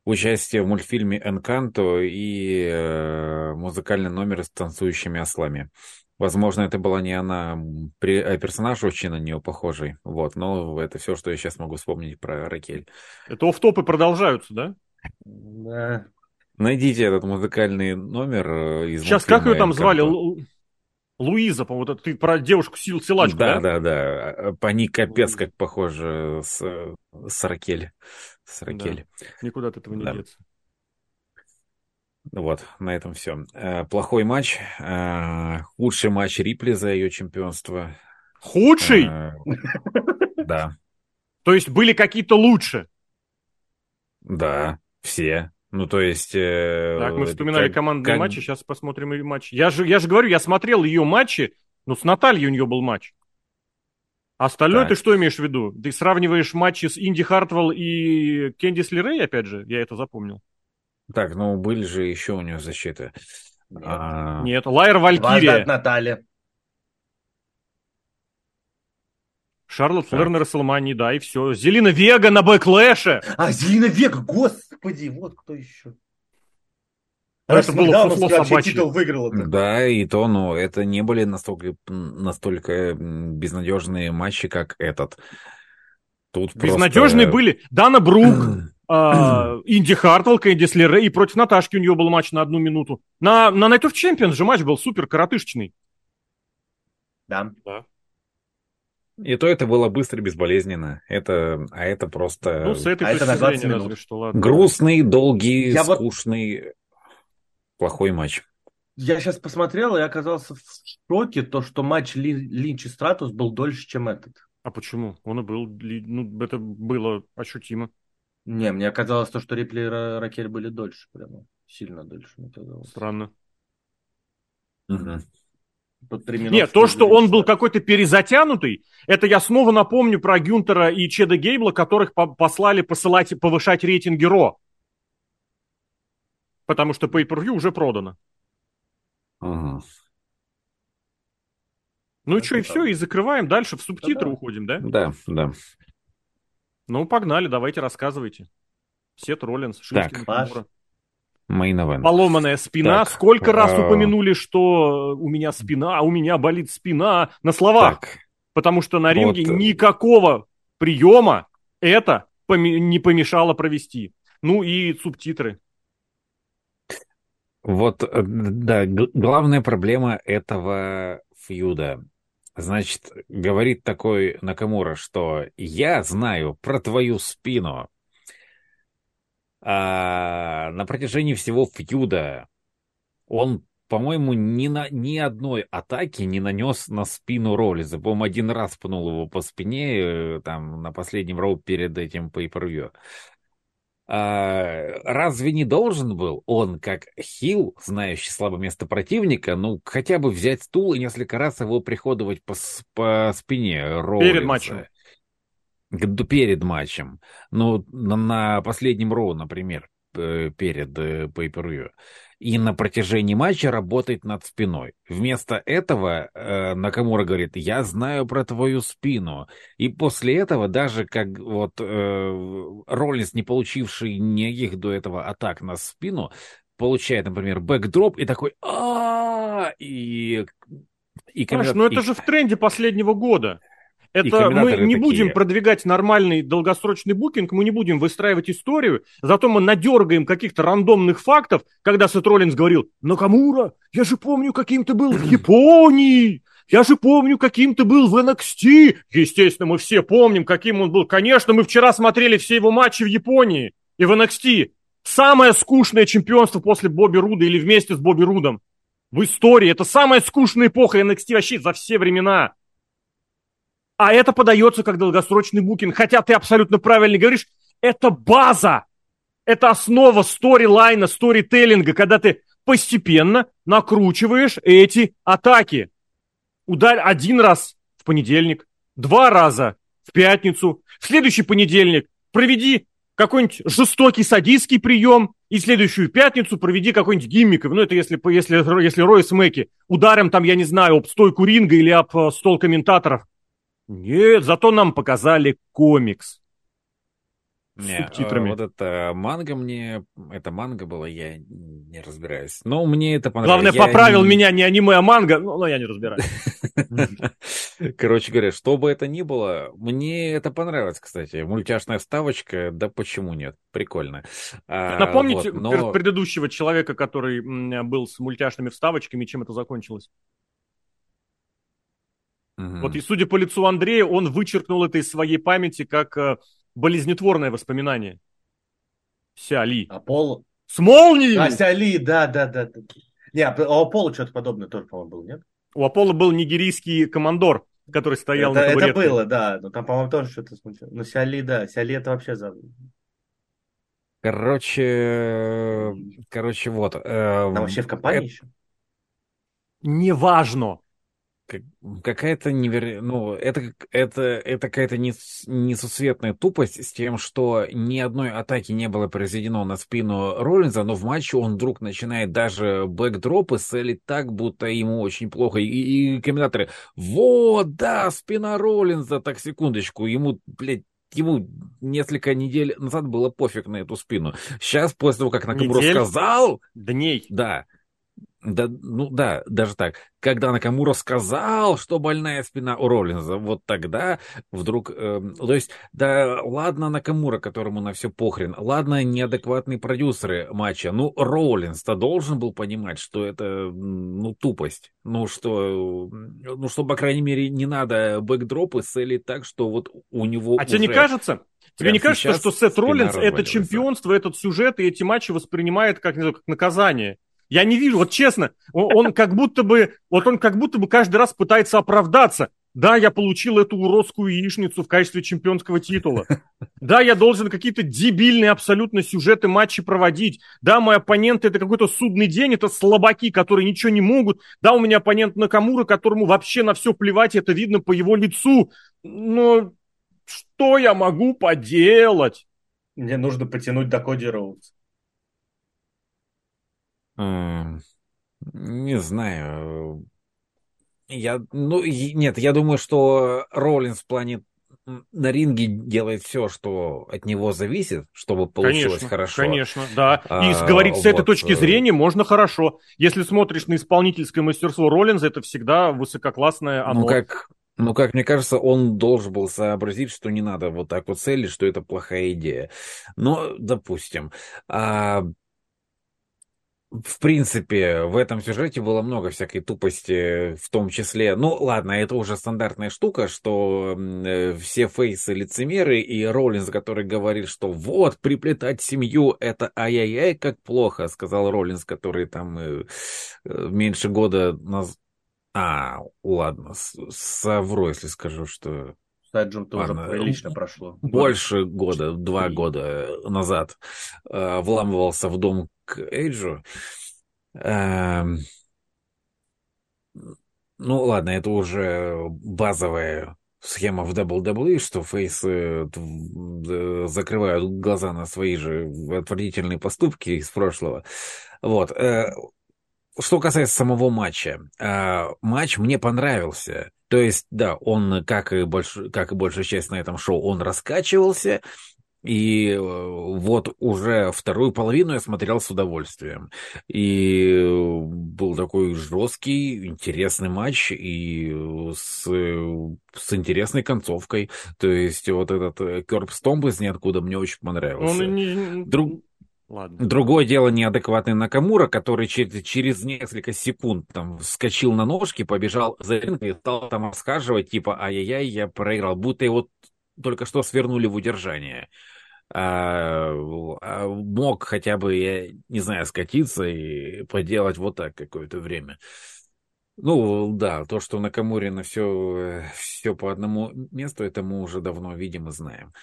[SPEAKER 1] участие в мультфильме «Энканто» и э, музыкальный номер с танцующими ослами. Возможно, это была не она, а персонаж очень на нее похожий. Вот, но это все, что я сейчас могу вспомнить про Ракель.
[SPEAKER 2] Это оф-топы продолжаются, да?
[SPEAKER 3] Да.
[SPEAKER 1] Найдите этот музыкальный номер
[SPEAKER 2] э, из Сейчас как ее там звали? Луиза, по-моему, ты про девушку сил силачку,
[SPEAKER 1] да? Да, да, да. Они капец как похожи с, с Ракель. С Ракель.
[SPEAKER 2] Да. Никуда от этого не да. деться.
[SPEAKER 1] Вот, на этом все. Э, плохой матч. Э, худший матч Рипли за ее чемпионство.
[SPEAKER 2] Худший?
[SPEAKER 1] Э, да.
[SPEAKER 2] То есть были какие-то лучше?
[SPEAKER 1] Да, все. Ну, то есть...
[SPEAKER 2] Так, мы вспоминали как, командные как... матчи, сейчас посмотрим и матч. Я же, я же говорю, я смотрел ее матчи, но с Натальей у нее был матч. Остальное так. ты что имеешь в виду? Ты сравниваешь матчи с Инди Хартвелл и Кендис Лерей, опять же? Я это запомнил.
[SPEAKER 1] Так, ну были же еще у нее защиты.
[SPEAKER 2] Нет, а... Нет. Лайра Валькирия.
[SPEAKER 3] Наталья.
[SPEAKER 2] Шарлотт Флэр на Рестлмании, да, и все. Зелина Вега на бэклэше.
[SPEAKER 3] А, Зелина Вега, господи, вот кто еще.
[SPEAKER 1] Это было сусло собачье. титул выиграл это. Да, и то, но это не были настолько, настолько безнадежные матчи, как этот.
[SPEAKER 2] Тут Безнадежные просто... были. Дана Брук, Uh, Инди Хартвелл, Кэндис Лерей, и против Наташки у нее был матч на одну минуту. На, на Night of Champions же матч был супер коротышечный.
[SPEAKER 3] Да. да.
[SPEAKER 1] И то это было быстро, безболезненно. Это, а это просто...
[SPEAKER 2] Ну, с этой а
[SPEAKER 3] это на 20 минут. разве
[SPEAKER 1] что, ладно. Грустный, долгий, Я скучный, вот... плохой матч.
[SPEAKER 3] Я сейчас посмотрел и оказался в шоке, то, что матч Ли, Линч и Стратус был дольше, чем этот.
[SPEAKER 2] А почему? Он и был, ну, это было ощутимо.
[SPEAKER 3] Не, мне казалось то, что Рипли и Ракель были дольше, прямо сильно дольше, мне казалось.
[SPEAKER 2] Странно. Угу. Нет, то, что он был какой-то перезатянутый, это я снова напомню про Гюнтера и Чеда Гейбла, которых по послали посылать, повышать рейтинг Ро. Потому что Pay-Per-View уже продано. Ага. Ну и что, и все, и закрываем дальше, в субтитры да, уходим, да?
[SPEAKER 1] Да, да.
[SPEAKER 2] Ну, погнали, давайте рассказывайте. Сет Роллинс,
[SPEAKER 1] Шинский Так.
[SPEAKER 2] Поломанная спина. Так, Сколько раз а... упомянули, что у меня спина, а у меня болит спина на словах. Так. Потому что на ринге вот... Никакого приема это не помешало провести. Ну и субтитры.
[SPEAKER 1] Вот, э, да, главная проблема этого фьюда. Значит, говорит такой Накамура, что я знаю про твою спину а, на протяжении всего фьюда он, по-моему, ни, на, ни одной атаки не нанес на спину Роллиза. По-моему, один раз пнул его по спине э, там на последнем роу перед этим pay а, разве не должен был он, как хил, знающий слабое место противника, ну, хотя бы взять стул и несколько раз его приходовать по, по спине Роллинза?
[SPEAKER 2] Перед матчем
[SPEAKER 1] перед матчем. Ну, на, на последнем роу, например, перед pay per И на протяжении матча работает над спиной. Вместо этого э, Накамура говорит, я знаю про твою спину. И после этого даже как вот э, Роллинс, не получивший никаких до этого атак на спину, получает, например, backdrop и такой а и
[SPEAKER 2] и Паш, ну это же в тренде последнего года. Это мы не такие. будем продвигать нормальный долгосрочный booking, мы не будем выстраивать историю, зато мы надергаем каких-то рандомных фактов, когда Сет Роллинс говорил, Накамура, я же помню, каким ты был в Японии, я же помню, каким ты был в NXT. Естественно, мы все помним, каким он был. Конечно, мы вчера смотрели все его матчи в Японии и в NXT. Самое скучное чемпионство после Бобби Руда или вместе с Бобби Рудом в истории. Это самая скучная эпоха NXT вообще за все времена. А это подается как долгосрочный букинг. Хотя ты абсолютно правильно говоришь, это база. Это основа сторилайна, сторителлинга, когда ты постепенно накручиваешь эти атаки. Ударь один раз в понедельник, два раза в пятницу, в следующий понедельник проведи какой-нибудь жестокий садистский прием, и следующую пятницу проведи какой-нибудь гиммик. Ну, это если, если, если Рой Смеки ударим там, я не знаю, об стойку ринга или об э, стол комментаторов. Нет, зато нам показали комикс.
[SPEAKER 1] С не, субтитрами. Вот это манга мне, это манга было, я не разбираюсь. Но мне это
[SPEAKER 2] понравилось. Главное, я поправил не... меня не аниме, а манга, но, но я не разбираюсь.
[SPEAKER 1] Короче говоря, что бы это ни было, мне это понравилось, кстати. Мультяшная вставочка, да почему нет? Прикольно.
[SPEAKER 2] А, Напомните вот, но... предыдущего человека, который был с мультяшными вставочками, чем это закончилось? Угу. Вот и судя по лицу Андрея, он вычеркнул это из своей памяти как э, болезнетворное воспоминание. Сяли.
[SPEAKER 3] А Пол,
[SPEAKER 2] С молнией! А,
[SPEAKER 3] Сиали, да, да, да. Не, а у Аполло что-то подобное тоже, по-моему, было, нет?
[SPEAKER 2] У Аполло был нигерийский командор, который стоял
[SPEAKER 3] это, на табуретке. Это было, да. Но там, по-моему, тоже что-то смутило. Ну, Сиали, да. Сиали это вообще за...
[SPEAKER 1] Короче, короче, вот. Э,
[SPEAKER 3] там вообще в компании это... еще?
[SPEAKER 2] Неважно
[SPEAKER 1] какая-то невероятная, ну, это, это, это какая-то несусветная тупость с тем, что ни одной атаки не было произведено на спину Роллинза, но в матче он вдруг начинает даже бэкдропы селить так, будто ему очень плохо. И, и комментаторы, вот, да, спина Роллинза, так, секундочку, ему, блядь, ему несколько недель назад было пофиг на эту спину. Сейчас, после того, как Накамура сказал...
[SPEAKER 2] Дней.
[SPEAKER 1] Да, да, ну да, даже так. Когда Накамура сказал, что больная спина у Роллинза, вот тогда вдруг... Э, то есть, да ладно Накамура, которому на все похрен, ладно неадекватные продюсеры матча, ну Роллинз-то должен был понимать, что это, ну, тупость. Ну, что, ну, что, по крайней мере, не надо бэкдропы селить так, что вот у него
[SPEAKER 2] А тебе не кажется, Тебе не кажется, что Сет Роллинс это чемпионство, этот сюжет и эти матчи воспринимает как, не знаю, как наказание? Я не вижу, вот честно, он, он как будто бы, вот он как будто бы каждый раз пытается оправдаться. Да, я получил эту уродскую яичницу в качестве чемпионского титула. Да, я должен какие-то дебильные абсолютно сюжеты матчи проводить. Да, мой оппонент это какой-то судный день, это слабаки, которые ничего не могут. Да, у меня оппонент Накамура, которому вообще на все плевать, это видно по его лицу. Но что я могу поделать?
[SPEAKER 3] Мне нужно потянуть до Коди Роудс.
[SPEAKER 1] Не знаю. Я, ну, нет, я думаю, что Роллинс в плане на ринге делает все, что от него зависит, чтобы получилось
[SPEAKER 2] конечно,
[SPEAKER 1] хорошо.
[SPEAKER 2] Конечно, да. И а, говорить с вот. этой точки э, зрения можно хорошо. Если смотришь на исполнительское мастерство Роллинза, это всегда высококлассное
[SPEAKER 1] оно. Ну, как, ну, как мне кажется, он должен был сообразить, что не надо вот так вот целить, что это плохая идея. Но, допустим. А, в принципе, в этом сюжете было много всякой тупости, в том числе, ну ладно, это уже стандартная штука, что э, все фейсы лицемеры, и Роллинс, который говорит, что вот, приплетать семью, это ай-яй-яй, как плохо, сказал Роллинс, который там э, э меньше года наз... А, ладно, совру, если скажу, что...
[SPEAKER 3] Стаджем тоже прилично прошло.
[SPEAKER 1] Больше года, два года назад э, вламывался в дом к Эйджу. Эм, ну ладно, это уже базовая схема в WWE, что фейсы закрывают глаза на свои же отвратительные поступки из прошлого. Вот. Э, что касается самого матча. Э, матч мне понравился. То есть, да, он, как и, больш... как и большая часть на этом шоу, он раскачивался, и э, вот уже вторую половину я смотрел с удовольствием. И был такой жесткий, интересный матч и с, с интересной концовкой. То есть вот этот Керп Стомп из ниоткуда мне очень понравился. Он не... Друг... Ладно. Другое дело неадекватный Накамура, который через, через несколько секунд там вскочил на ножки, побежал за ринг и стал там расхаживать, типа, ай-яй-яй, я проиграл, будто его только что свернули в удержание. А, а мог хотя бы, я не знаю, скатиться и поделать вот так какое-то время. Ну, да, то, что на Камуре все, все по одному месту, это мы уже давно видим и знаем.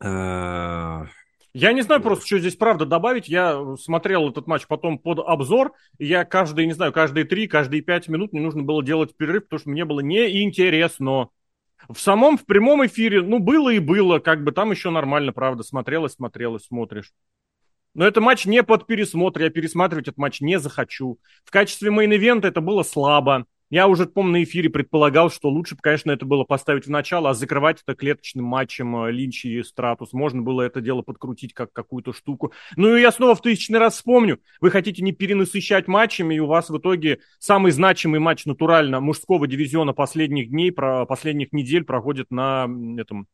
[SPEAKER 2] А... Я не знаю просто, что здесь правда добавить. Я смотрел этот матч потом под обзор, и я каждые, не знаю, каждые три, каждые пять минут мне нужно было делать перерыв, потому что мне было неинтересно. В самом, в прямом эфире, ну, было и было, как бы там еще нормально, правда, смотрелось, смотрелось, смотришь. Но это матч не под пересмотр, я пересматривать этот матч не захочу. В качестве main event а это было слабо. Я уже, помню, на эфире предполагал, что лучше бы, конечно, это было поставить в начало, а закрывать это клеточным матчем э, Линч и Стратус. Можно было это дело подкрутить как какую-то штуку. Ну и я снова в тысячный раз вспомню. Вы хотите не перенасыщать матчами, и у вас в итоге самый значимый матч натурально мужского дивизиона последних дней, про последних недель проходит на этом,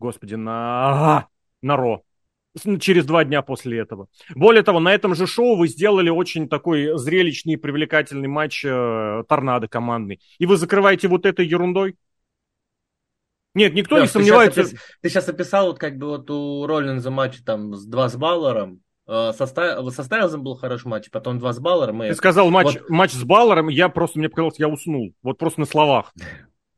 [SPEAKER 2] господи, на, на Ро через два дня после этого. Более того, на этом же шоу вы сделали очень такой зрелищный и привлекательный матч э, торнадо командный. И вы закрываете вот этой ерундой? Нет, никто да, не сомневается.
[SPEAKER 3] Ты сейчас, опис... ты сейчас описал вот как бы вот у Роллинза матч там с два с Баллером, Э, со, со Стайлзом был хороший матч, потом два с Баллером.
[SPEAKER 2] Ты сказал матч, вот... матч с Баллером, я просто, мне показалось, я уснул. Вот просто на словах.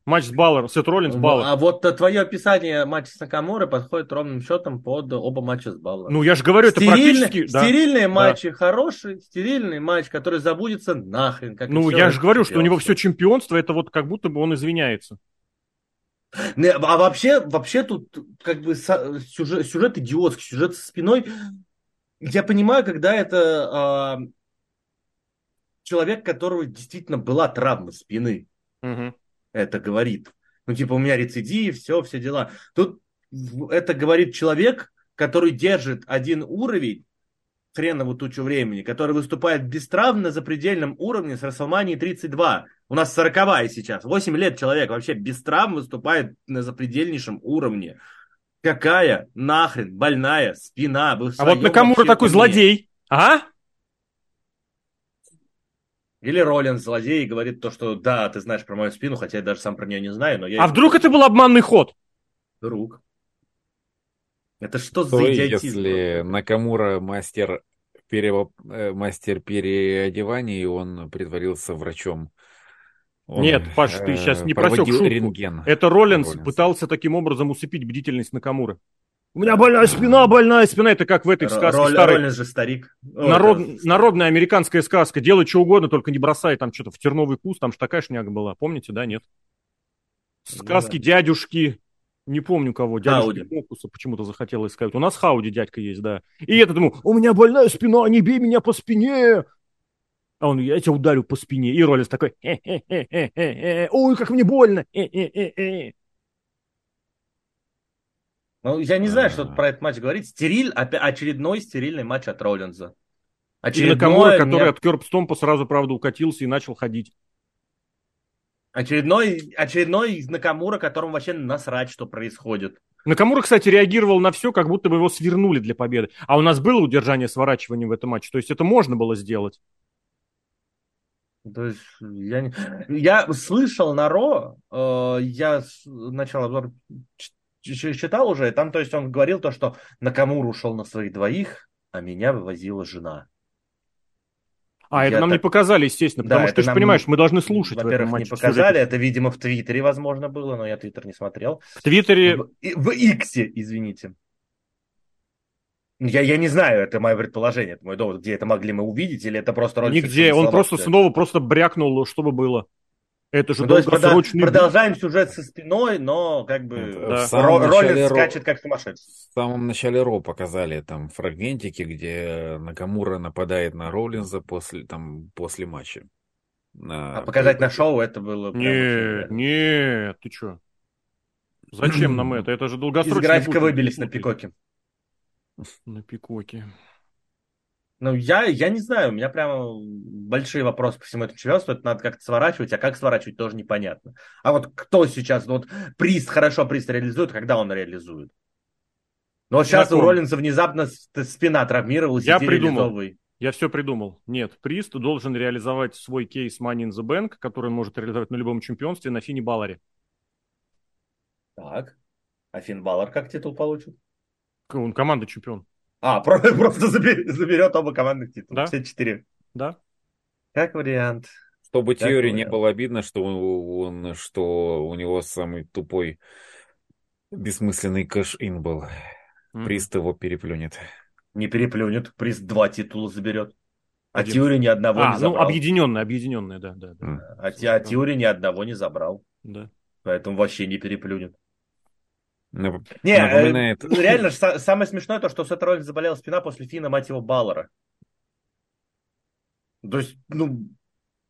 [SPEAKER 2] Матч с Баллером, Сет Роллинс, Баллер.
[SPEAKER 3] А вот твое описание матча с Накамурой подходит ровным счетом под оба матча с Баллером.
[SPEAKER 2] Ну, я же говорю, это практически...
[SPEAKER 3] Стерильные да. матчи хорошие, стерильный матч, который забудется нахрен.
[SPEAKER 2] Как ну, я же говорю, что у него все чемпионство, это вот как будто бы он извиняется.
[SPEAKER 3] А вообще, вообще тут как бы сюжет, сюжет идиотский, сюжет со спиной. Я понимаю, когда это э, человек, которого действительно была травма спины. Угу это говорит. Ну, типа, у меня рецидив, все, все дела. Тут это говорит человек, который держит один уровень хренову тучу времени, который выступает бестравно на запредельном уровне с Расселмании 32. У нас 40 сейчас. 8 лет человек вообще без травм выступает на запредельнейшем уровне. Какая нахрен больная спина.
[SPEAKER 2] а вот на кому такой злодей? А?
[SPEAKER 3] Или Роллинс злодей и говорит то, что да, ты знаешь про мою спину, хотя я даже сам про нее не знаю, но я...
[SPEAKER 2] А вдруг это был обманный ход?
[SPEAKER 3] Вдруг. Это что за Ой, идиотизм?
[SPEAKER 1] Если Накамура мастер, пере... Э, мастер переодеваний, он притворился врачом.
[SPEAKER 2] Он, Нет, Паш, ты сейчас не просек шутку. Рентген. Это Роллинс, Роллинс пытался таким образом усыпить бдительность Накамуры. У меня больная спина, больная спина. Это как в этой сказке Роль,
[SPEAKER 3] старой. Роллинс же старик.
[SPEAKER 2] Народ, это... Народная американская сказка. Делай что угодно, только не бросай там что-то в терновый куст. Там же такая шняга была. Помните, да, нет? Сказки ну, да. дядюшки. Не помню кого. Дядюшки Мокуса почему-то захотелось сказать. У нас Хауди дядька есть, да. И этот ему, у меня больная спина, не бей меня по спине. А он, я тебя ударю по спине. И Роллинс такой, ой, как мне больно.
[SPEAKER 3] Ну, я не знаю, что про этот матч говорить. Стериль, очередной стерильный матч от Роллинза.
[SPEAKER 2] Очередной... И Накамура, который не... от Кербстомпа сразу, правда, укатился и начал ходить.
[SPEAKER 3] Очередной, очередной Накамура, которому вообще насрать, что происходит.
[SPEAKER 2] Накамура, кстати, реагировал на все, как будто бы его свернули для победы. А у нас было удержание сворачивания в этом матче. То есть это можно было сделать.
[SPEAKER 3] То есть я, не... я слышал на Ро, э, я начал обзор читал уже, там, то есть, он говорил то, что Накамур ушел на своих двоих, а меня вывозила жена.
[SPEAKER 2] А, это нам так... не показали, естественно, потому да, что ты же понимаешь, мы должны слушать.
[SPEAKER 3] Во-первых, не показали, сюжете. это, видимо, в Твиттере, возможно, было, но я Твиттер не смотрел.
[SPEAKER 2] В Твиттере... В,
[SPEAKER 3] в Иксе, извините. Я, я не знаю, это мое предположение, это мой довод, где это могли мы увидеть, или это просто.
[SPEAKER 2] Нигде, он просто снова просто брякнул, чтобы было. Это же
[SPEAKER 3] ну, долгосрочный... Продолжаем сюжет со спиной, но как бы да. Роллинс Ро... скачет как сумасшедший.
[SPEAKER 1] В самом начале Ро показали там фрагментики, где Накамура нападает на Роллинза после, там, после матча.
[SPEAKER 3] На... А показать на шоу это было...
[SPEAKER 2] Нет, нет, ты что? Зачем нам это? Это же долгосрочный... Из
[SPEAKER 3] графика выбились на пикоке.
[SPEAKER 2] На пикоке.
[SPEAKER 3] Ну, я, я не знаю, у меня прямо большие вопросы по всему этому чемпионству. Это надо как-то сворачивать, а как сворачивать, тоже непонятно. А вот кто сейчас, ну, вот приз, хорошо приз реализует, когда он реализует? Ну, вот сейчас у Роллинса внезапно спина травмировалась.
[SPEAKER 2] Я придумал. Я все придумал. Нет, Прист должен реализовать свой кейс Money in the Bank, который он может реализовать на любом чемпионстве на Фине Балларе.
[SPEAKER 3] Так. А Фин Баллар как титул получит?
[SPEAKER 2] Он команда чемпион.
[SPEAKER 3] А, просто заберет, заберет оба командных титула. Да? Все четыре.
[SPEAKER 2] Да.
[SPEAKER 3] Как вариант.
[SPEAKER 1] Чтобы как теории не было обидно, что он, что у него самый тупой бессмысленный кэш-ин был. Mm. Прист его переплюнет.
[SPEAKER 3] Не переплюнет. Прист два титула заберет. А Один. Теория ни одного а, не ну, забрал.
[SPEAKER 2] ну объединенная, объединенная, да. да, да. Mm.
[SPEAKER 3] А, а Теория ни одного не забрал.
[SPEAKER 2] Да.
[SPEAKER 3] Поэтому вообще не переплюнет.
[SPEAKER 1] Нап... Не, э, напоминает...
[SPEAKER 3] э, реально, самое смешное то, что Сет Роллинс заболела спина после Фина, мать его, Баллера. То есть, ну,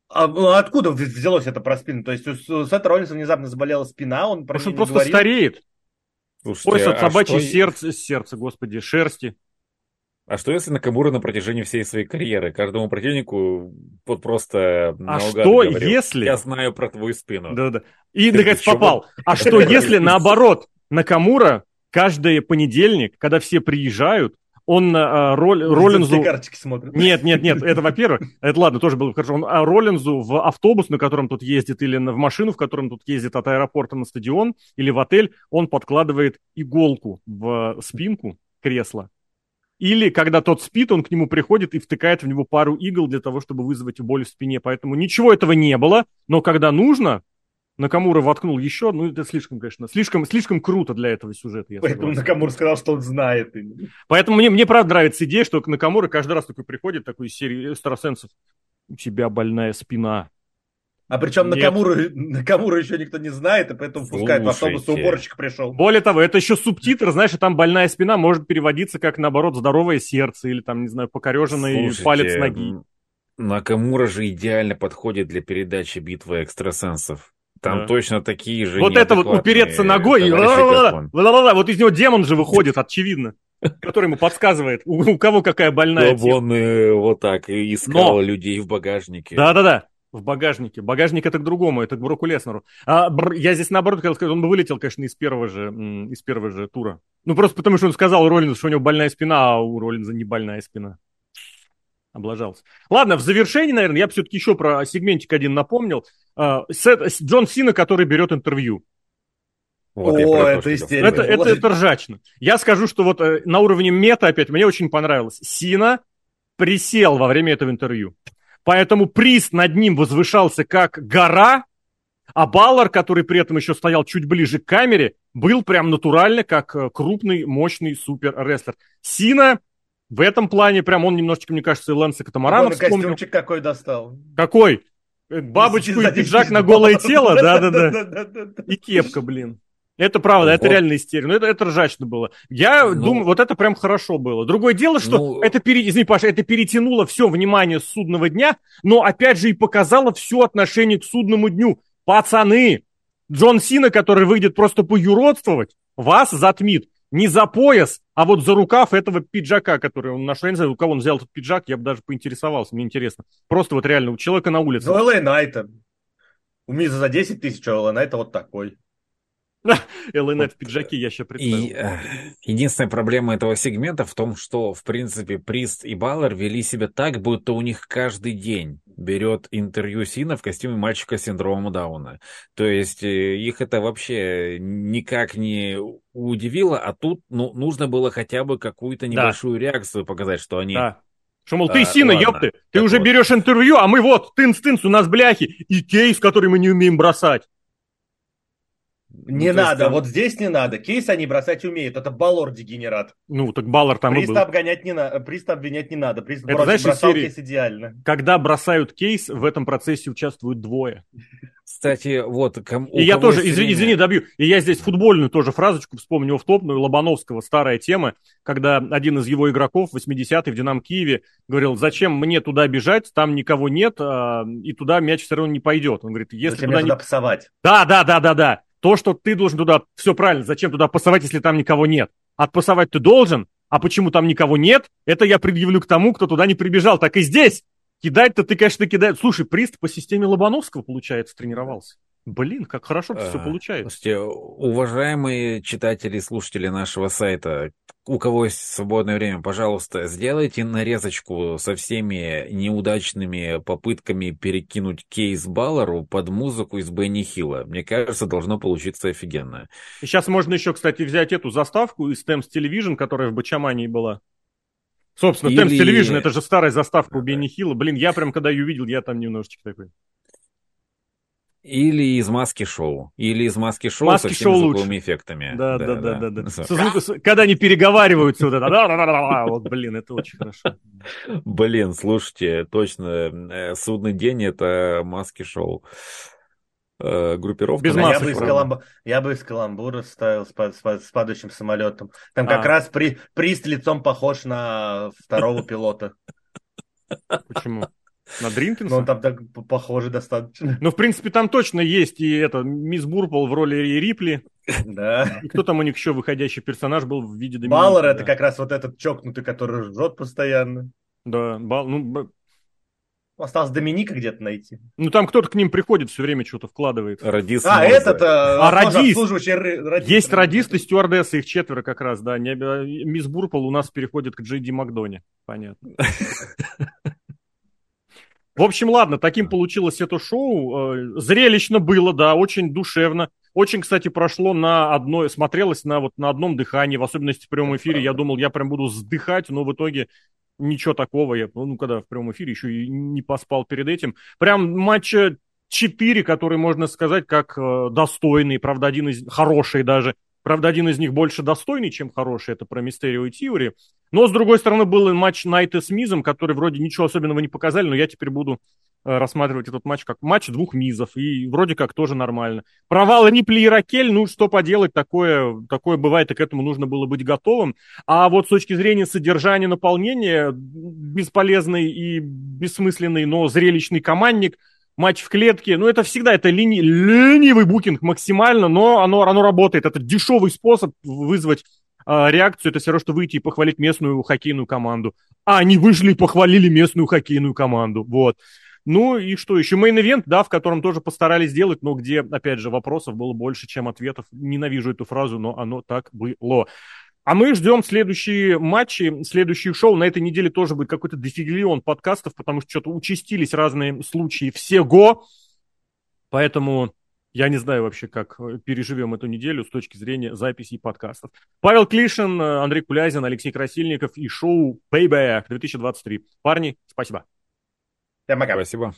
[SPEAKER 3] а, ну, откуда взялось это про спину? То есть у Сета Роллинса внезапно заболела спина, он
[SPEAKER 2] про Может, он просто говорил. стареет? Слушайте, Ой, а собачье что... сердце, сердце, господи, шерсти.
[SPEAKER 1] А что если Накамура на протяжении всей своей карьеры каждому противнику вот просто
[SPEAKER 2] А что говорил, если...
[SPEAKER 1] Я знаю про твою спину.
[SPEAKER 2] Да-да. И, наконец, попал. А что если наоборот? Накамура каждый понедельник, когда все приезжают, он а, роль, Роллинзу... Нет, нет, нет, это во-первых. Это ладно, тоже было хорошо. Он а, Роллинзу в автобус, на котором тут ездит, или в машину, в котором тут ездит от аэропорта на стадион, или в отель, он подкладывает иголку в спинку кресла. или когда тот спит, он к нему приходит и втыкает в него пару игл для того, чтобы вызвать боль в спине. Поэтому ничего этого не было, но когда нужно, Накамура воткнул еще, ну это слишком, конечно, слишком, слишком круто для этого сюжета.
[SPEAKER 3] Я Поэтому согласен. Накамура сказал, что он знает.
[SPEAKER 2] Поэтому мне, мне правда нравится идея, что Накамура каждый раз такой приходит, такой из серии экстрасенсов, у тебя больная спина.
[SPEAKER 3] А причем Накамуру, Накамуру еще никто не знает, и поэтому пускает в автобус, уборщик пришел.
[SPEAKER 2] Более того, это еще субтитр, знаешь, и там больная спина может переводиться как, наоборот, здоровое сердце или там, не знаю, покореженный Слушайте, палец ноги.
[SPEAKER 1] Накамура же идеально подходит для передачи битвы экстрасенсов. Там да. точно такие же.
[SPEAKER 2] Вот это вот упереться ногой, и... вот из него демон же выходит, очевидно. Который ему подсказывает, у, кого какая больная
[SPEAKER 1] Чтобы он э, вот так искал Но... людей в багажнике.
[SPEAKER 2] Да-да-да, в багажнике. Багажник это к другому, это к Броку Леснеру. А, бр, я здесь наоборот хотел сказать, он бы вылетел, конечно, из первого же, из первого же тура. Ну, просто потому что он сказал Роллинзу, что у него больная спина, а у Роллинза не больная спина. Облажался. Ладно, в завершении, наверное, я бы все-таки еще про сегментик один напомнил. Сет, Джон Сина, который берет интервью.
[SPEAKER 3] Вот, О, это истерика.
[SPEAKER 2] Это, это, это ржачно. Я скажу, что вот э, на уровне мета опять мне очень понравилось. Сина присел во время этого интервью. Поэтому приз над ним возвышался как гора, а Баллар, который при этом еще стоял чуть ближе к камере, был прям натурально как э, крупный, мощный супер-рестлер. Сина в этом плане прям он немножечко, мне кажется, и Лэнса Катамарана
[SPEAKER 3] вспомнил. костюмчик какой достал.
[SPEAKER 2] Какой? Э, бабочку и пиджак на голое тело? Да-да-да. И кепка, блин. Это правда, это реально истерия. Но это, это ржачно было. Я ну, думаю, вот это прям хорошо было. Другое дело, что ну, это, пере... извини, Паша, это перетянуло все внимание с судного дня, но опять же и показало все отношение к судному дню. Пацаны, Джон Сина, который выйдет просто поюродствовать, вас затмит не за пояс, а вот за рукав этого пиджака, который он нашел. Я не знаю, у кого он взял этот пиджак, я бы даже поинтересовался, мне интересно. Просто вот реально у человека на улице.
[SPEAKER 3] LA Найта. У Миза за 10 тысяч, а у Найта вот такой.
[SPEAKER 2] ЛНФ в пиджаке я еще представил. И,
[SPEAKER 1] э, единственная проблема этого сегмента в том, что, в принципе, Прист и Баллар вели себя так, будто у них каждый день берет интервью Сина в костюме мальчика с синдромом Дауна. То есть э, их это вообще никак не удивило, а тут ну, нужно было хотя бы какую-то небольшую да. реакцию показать, что они... Да.
[SPEAKER 2] Что, мол, ты, а, Сина, ладно, ёпты, ты уже вот. берешь интервью, а мы вот, тынц-тынц, у нас бляхи, и кейс, который мы не умеем бросать.
[SPEAKER 3] Не ну, надо, есть, вот здесь не надо. Кейс они бросать умеют, это Балор дегенерат.
[SPEAKER 2] Ну, так Балор там
[SPEAKER 3] Приста
[SPEAKER 2] и был.
[SPEAKER 3] обгонять не надо, Приста обвинять не надо. Прист
[SPEAKER 2] это, знаешь, бросал серии, кейс идеально. Когда бросают кейс, в этом процессе участвуют двое.
[SPEAKER 1] Кстати, вот... Кому,
[SPEAKER 2] и я тоже, извини, извини, добью, и я здесь футбольную тоже фразочку вспомню в топную Лобановского, старая тема, когда один из его игроков, 80-й в Динамо Киеве, говорил, зачем мне туда бежать, там никого нет, а, и туда мяч все равно не пойдет. Он говорит, если
[SPEAKER 3] зачем туда, не... пасовать?
[SPEAKER 2] Да, да, да, да, да. То, что ты должен туда, все правильно, зачем туда пасовать, если там никого нет? Отпасовать ты должен, а почему там никого нет, это я предъявлю к тому, кто туда не прибежал. Так и здесь. Кидать-то ты, конечно, кидаешь. Слушай, Прист по системе Лобановского, получается, тренировался. Блин, как хорошо все а, получается.
[SPEAKER 1] Слушайте, уважаемые читатели и слушатели нашего сайта, у кого есть свободное время, пожалуйста, сделайте нарезочку со всеми неудачными попытками перекинуть кейс Баллару под музыку из Бенни Хилла. Мне кажется, должно получиться офигенно.
[SPEAKER 2] И сейчас можно еще, кстати, взять эту заставку из Temps Television, которая в Бачамании была. Собственно, Или... Temps Television, это же старая заставка у Бенни Хилла. Блин, я прям когда ее увидел, я там немножечко такой...
[SPEAKER 1] Или из маски шоу. Или из маски шоу маски со всеми шоу звуковыми лучше. эффектами.
[SPEAKER 2] Да, да, да, да. да, да. Со звук... Когда они переговариваются, вот это. Вот, блин, это очень хорошо.
[SPEAKER 1] Блин, слушайте, точно, э, судный день это маски шоу. Э, группировка.
[SPEAKER 3] Без я, бы из Каламб... я бы из Каламбура ставил с, с, с падающим самолетом. Там а. как раз при... приз лицом похож на второго пилота.
[SPEAKER 2] Почему? На Дринкинса?
[SPEAKER 3] Ну, там так похоже достаточно.
[SPEAKER 2] Ну, в принципе, там точно есть и это, мисс Бурпл в роли Рипли.
[SPEAKER 3] Да.
[SPEAKER 2] И кто там у них еще выходящий персонаж был в виде
[SPEAKER 3] Доминики? Баллар да. это как раз вот этот чокнутый, который ржет постоянно.
[SPEAKER 2] Да, Бал, ну,
[SPEAKER 3] Осталось Доминика где-то найти.
[SPEAKER 2] Ну, там кто-то к ним приходит, все время что-то вкладывает.
[SPEAKER 1] Радист.
[SPEAKER 3] А, этот...
[SPEAKER 2] А, а радист. радист. Есть радисты, стюардессы, их четверо как раз, да. Не, мисс Бурпл у нас переходит к Джей Ди Макдоне. Понятно. В общем, ладно, таким получилось это шоу. Э, зрелищно было, да, очень душевно. Очень, кстати, прошло на одной, смотрелось на, вот, на одном дихании, в особенности в прямом эфире. Я думал, я прям буду вздыхать, но в итоге ничего такого. Я, ну, когда в прямом эфире еще и не поспал перед этим. Прям матча 4, который, можно сказать, как э, достойный, правда, один из хороший даже. Правда, один из них больше достойный, чем хороший, это про Мистерио и Тиори. Но, с другой стороны, был матч Найта с Мизом, который вроде ничего особенного не показали, но я теперь буду э, рассматривать этот матч как матч двух Мизов, и вроде как тоже нормально. Провал Рипли и Ракель, ну, что поделать, такое, такое бывает, и к этому нужно было быть готовым. А вот с точки зрения содержания, наполнения, бесполезный и бессмысленный, но зрелищный командник – матч в клетке. Ну, это всегда это лени... ленивый букинг максимально, но оно, оно работает. Это дешевый способ вызвать э, реакцию. Это все равно, что выйти и похвалить местную хоккейную команду. А они вышли и похвалили местную хоккейную команду. Вот. Ну и что еще? Мейн-ивент, да, в котором тоже постарались сделать, но где, опять же, вопросов было больше, чем ответов. Ненавижу эту фразу, но оно так было. А мы ждем следующие матчи, следующие шоу. На этой неделе тоже будет какой-то дофиглион подкастов, потому что что-то участились разные случаи всего. Поэтому я не знаю вообще, как переживем эту неделю с точки зрения записей подкастов. Павел Клишин, Андрей Кулязин, Алексей Красильников и шоу Payback 2023. Парни, спасибо.
[SPEAKER 1] Всем пока. Спасибо.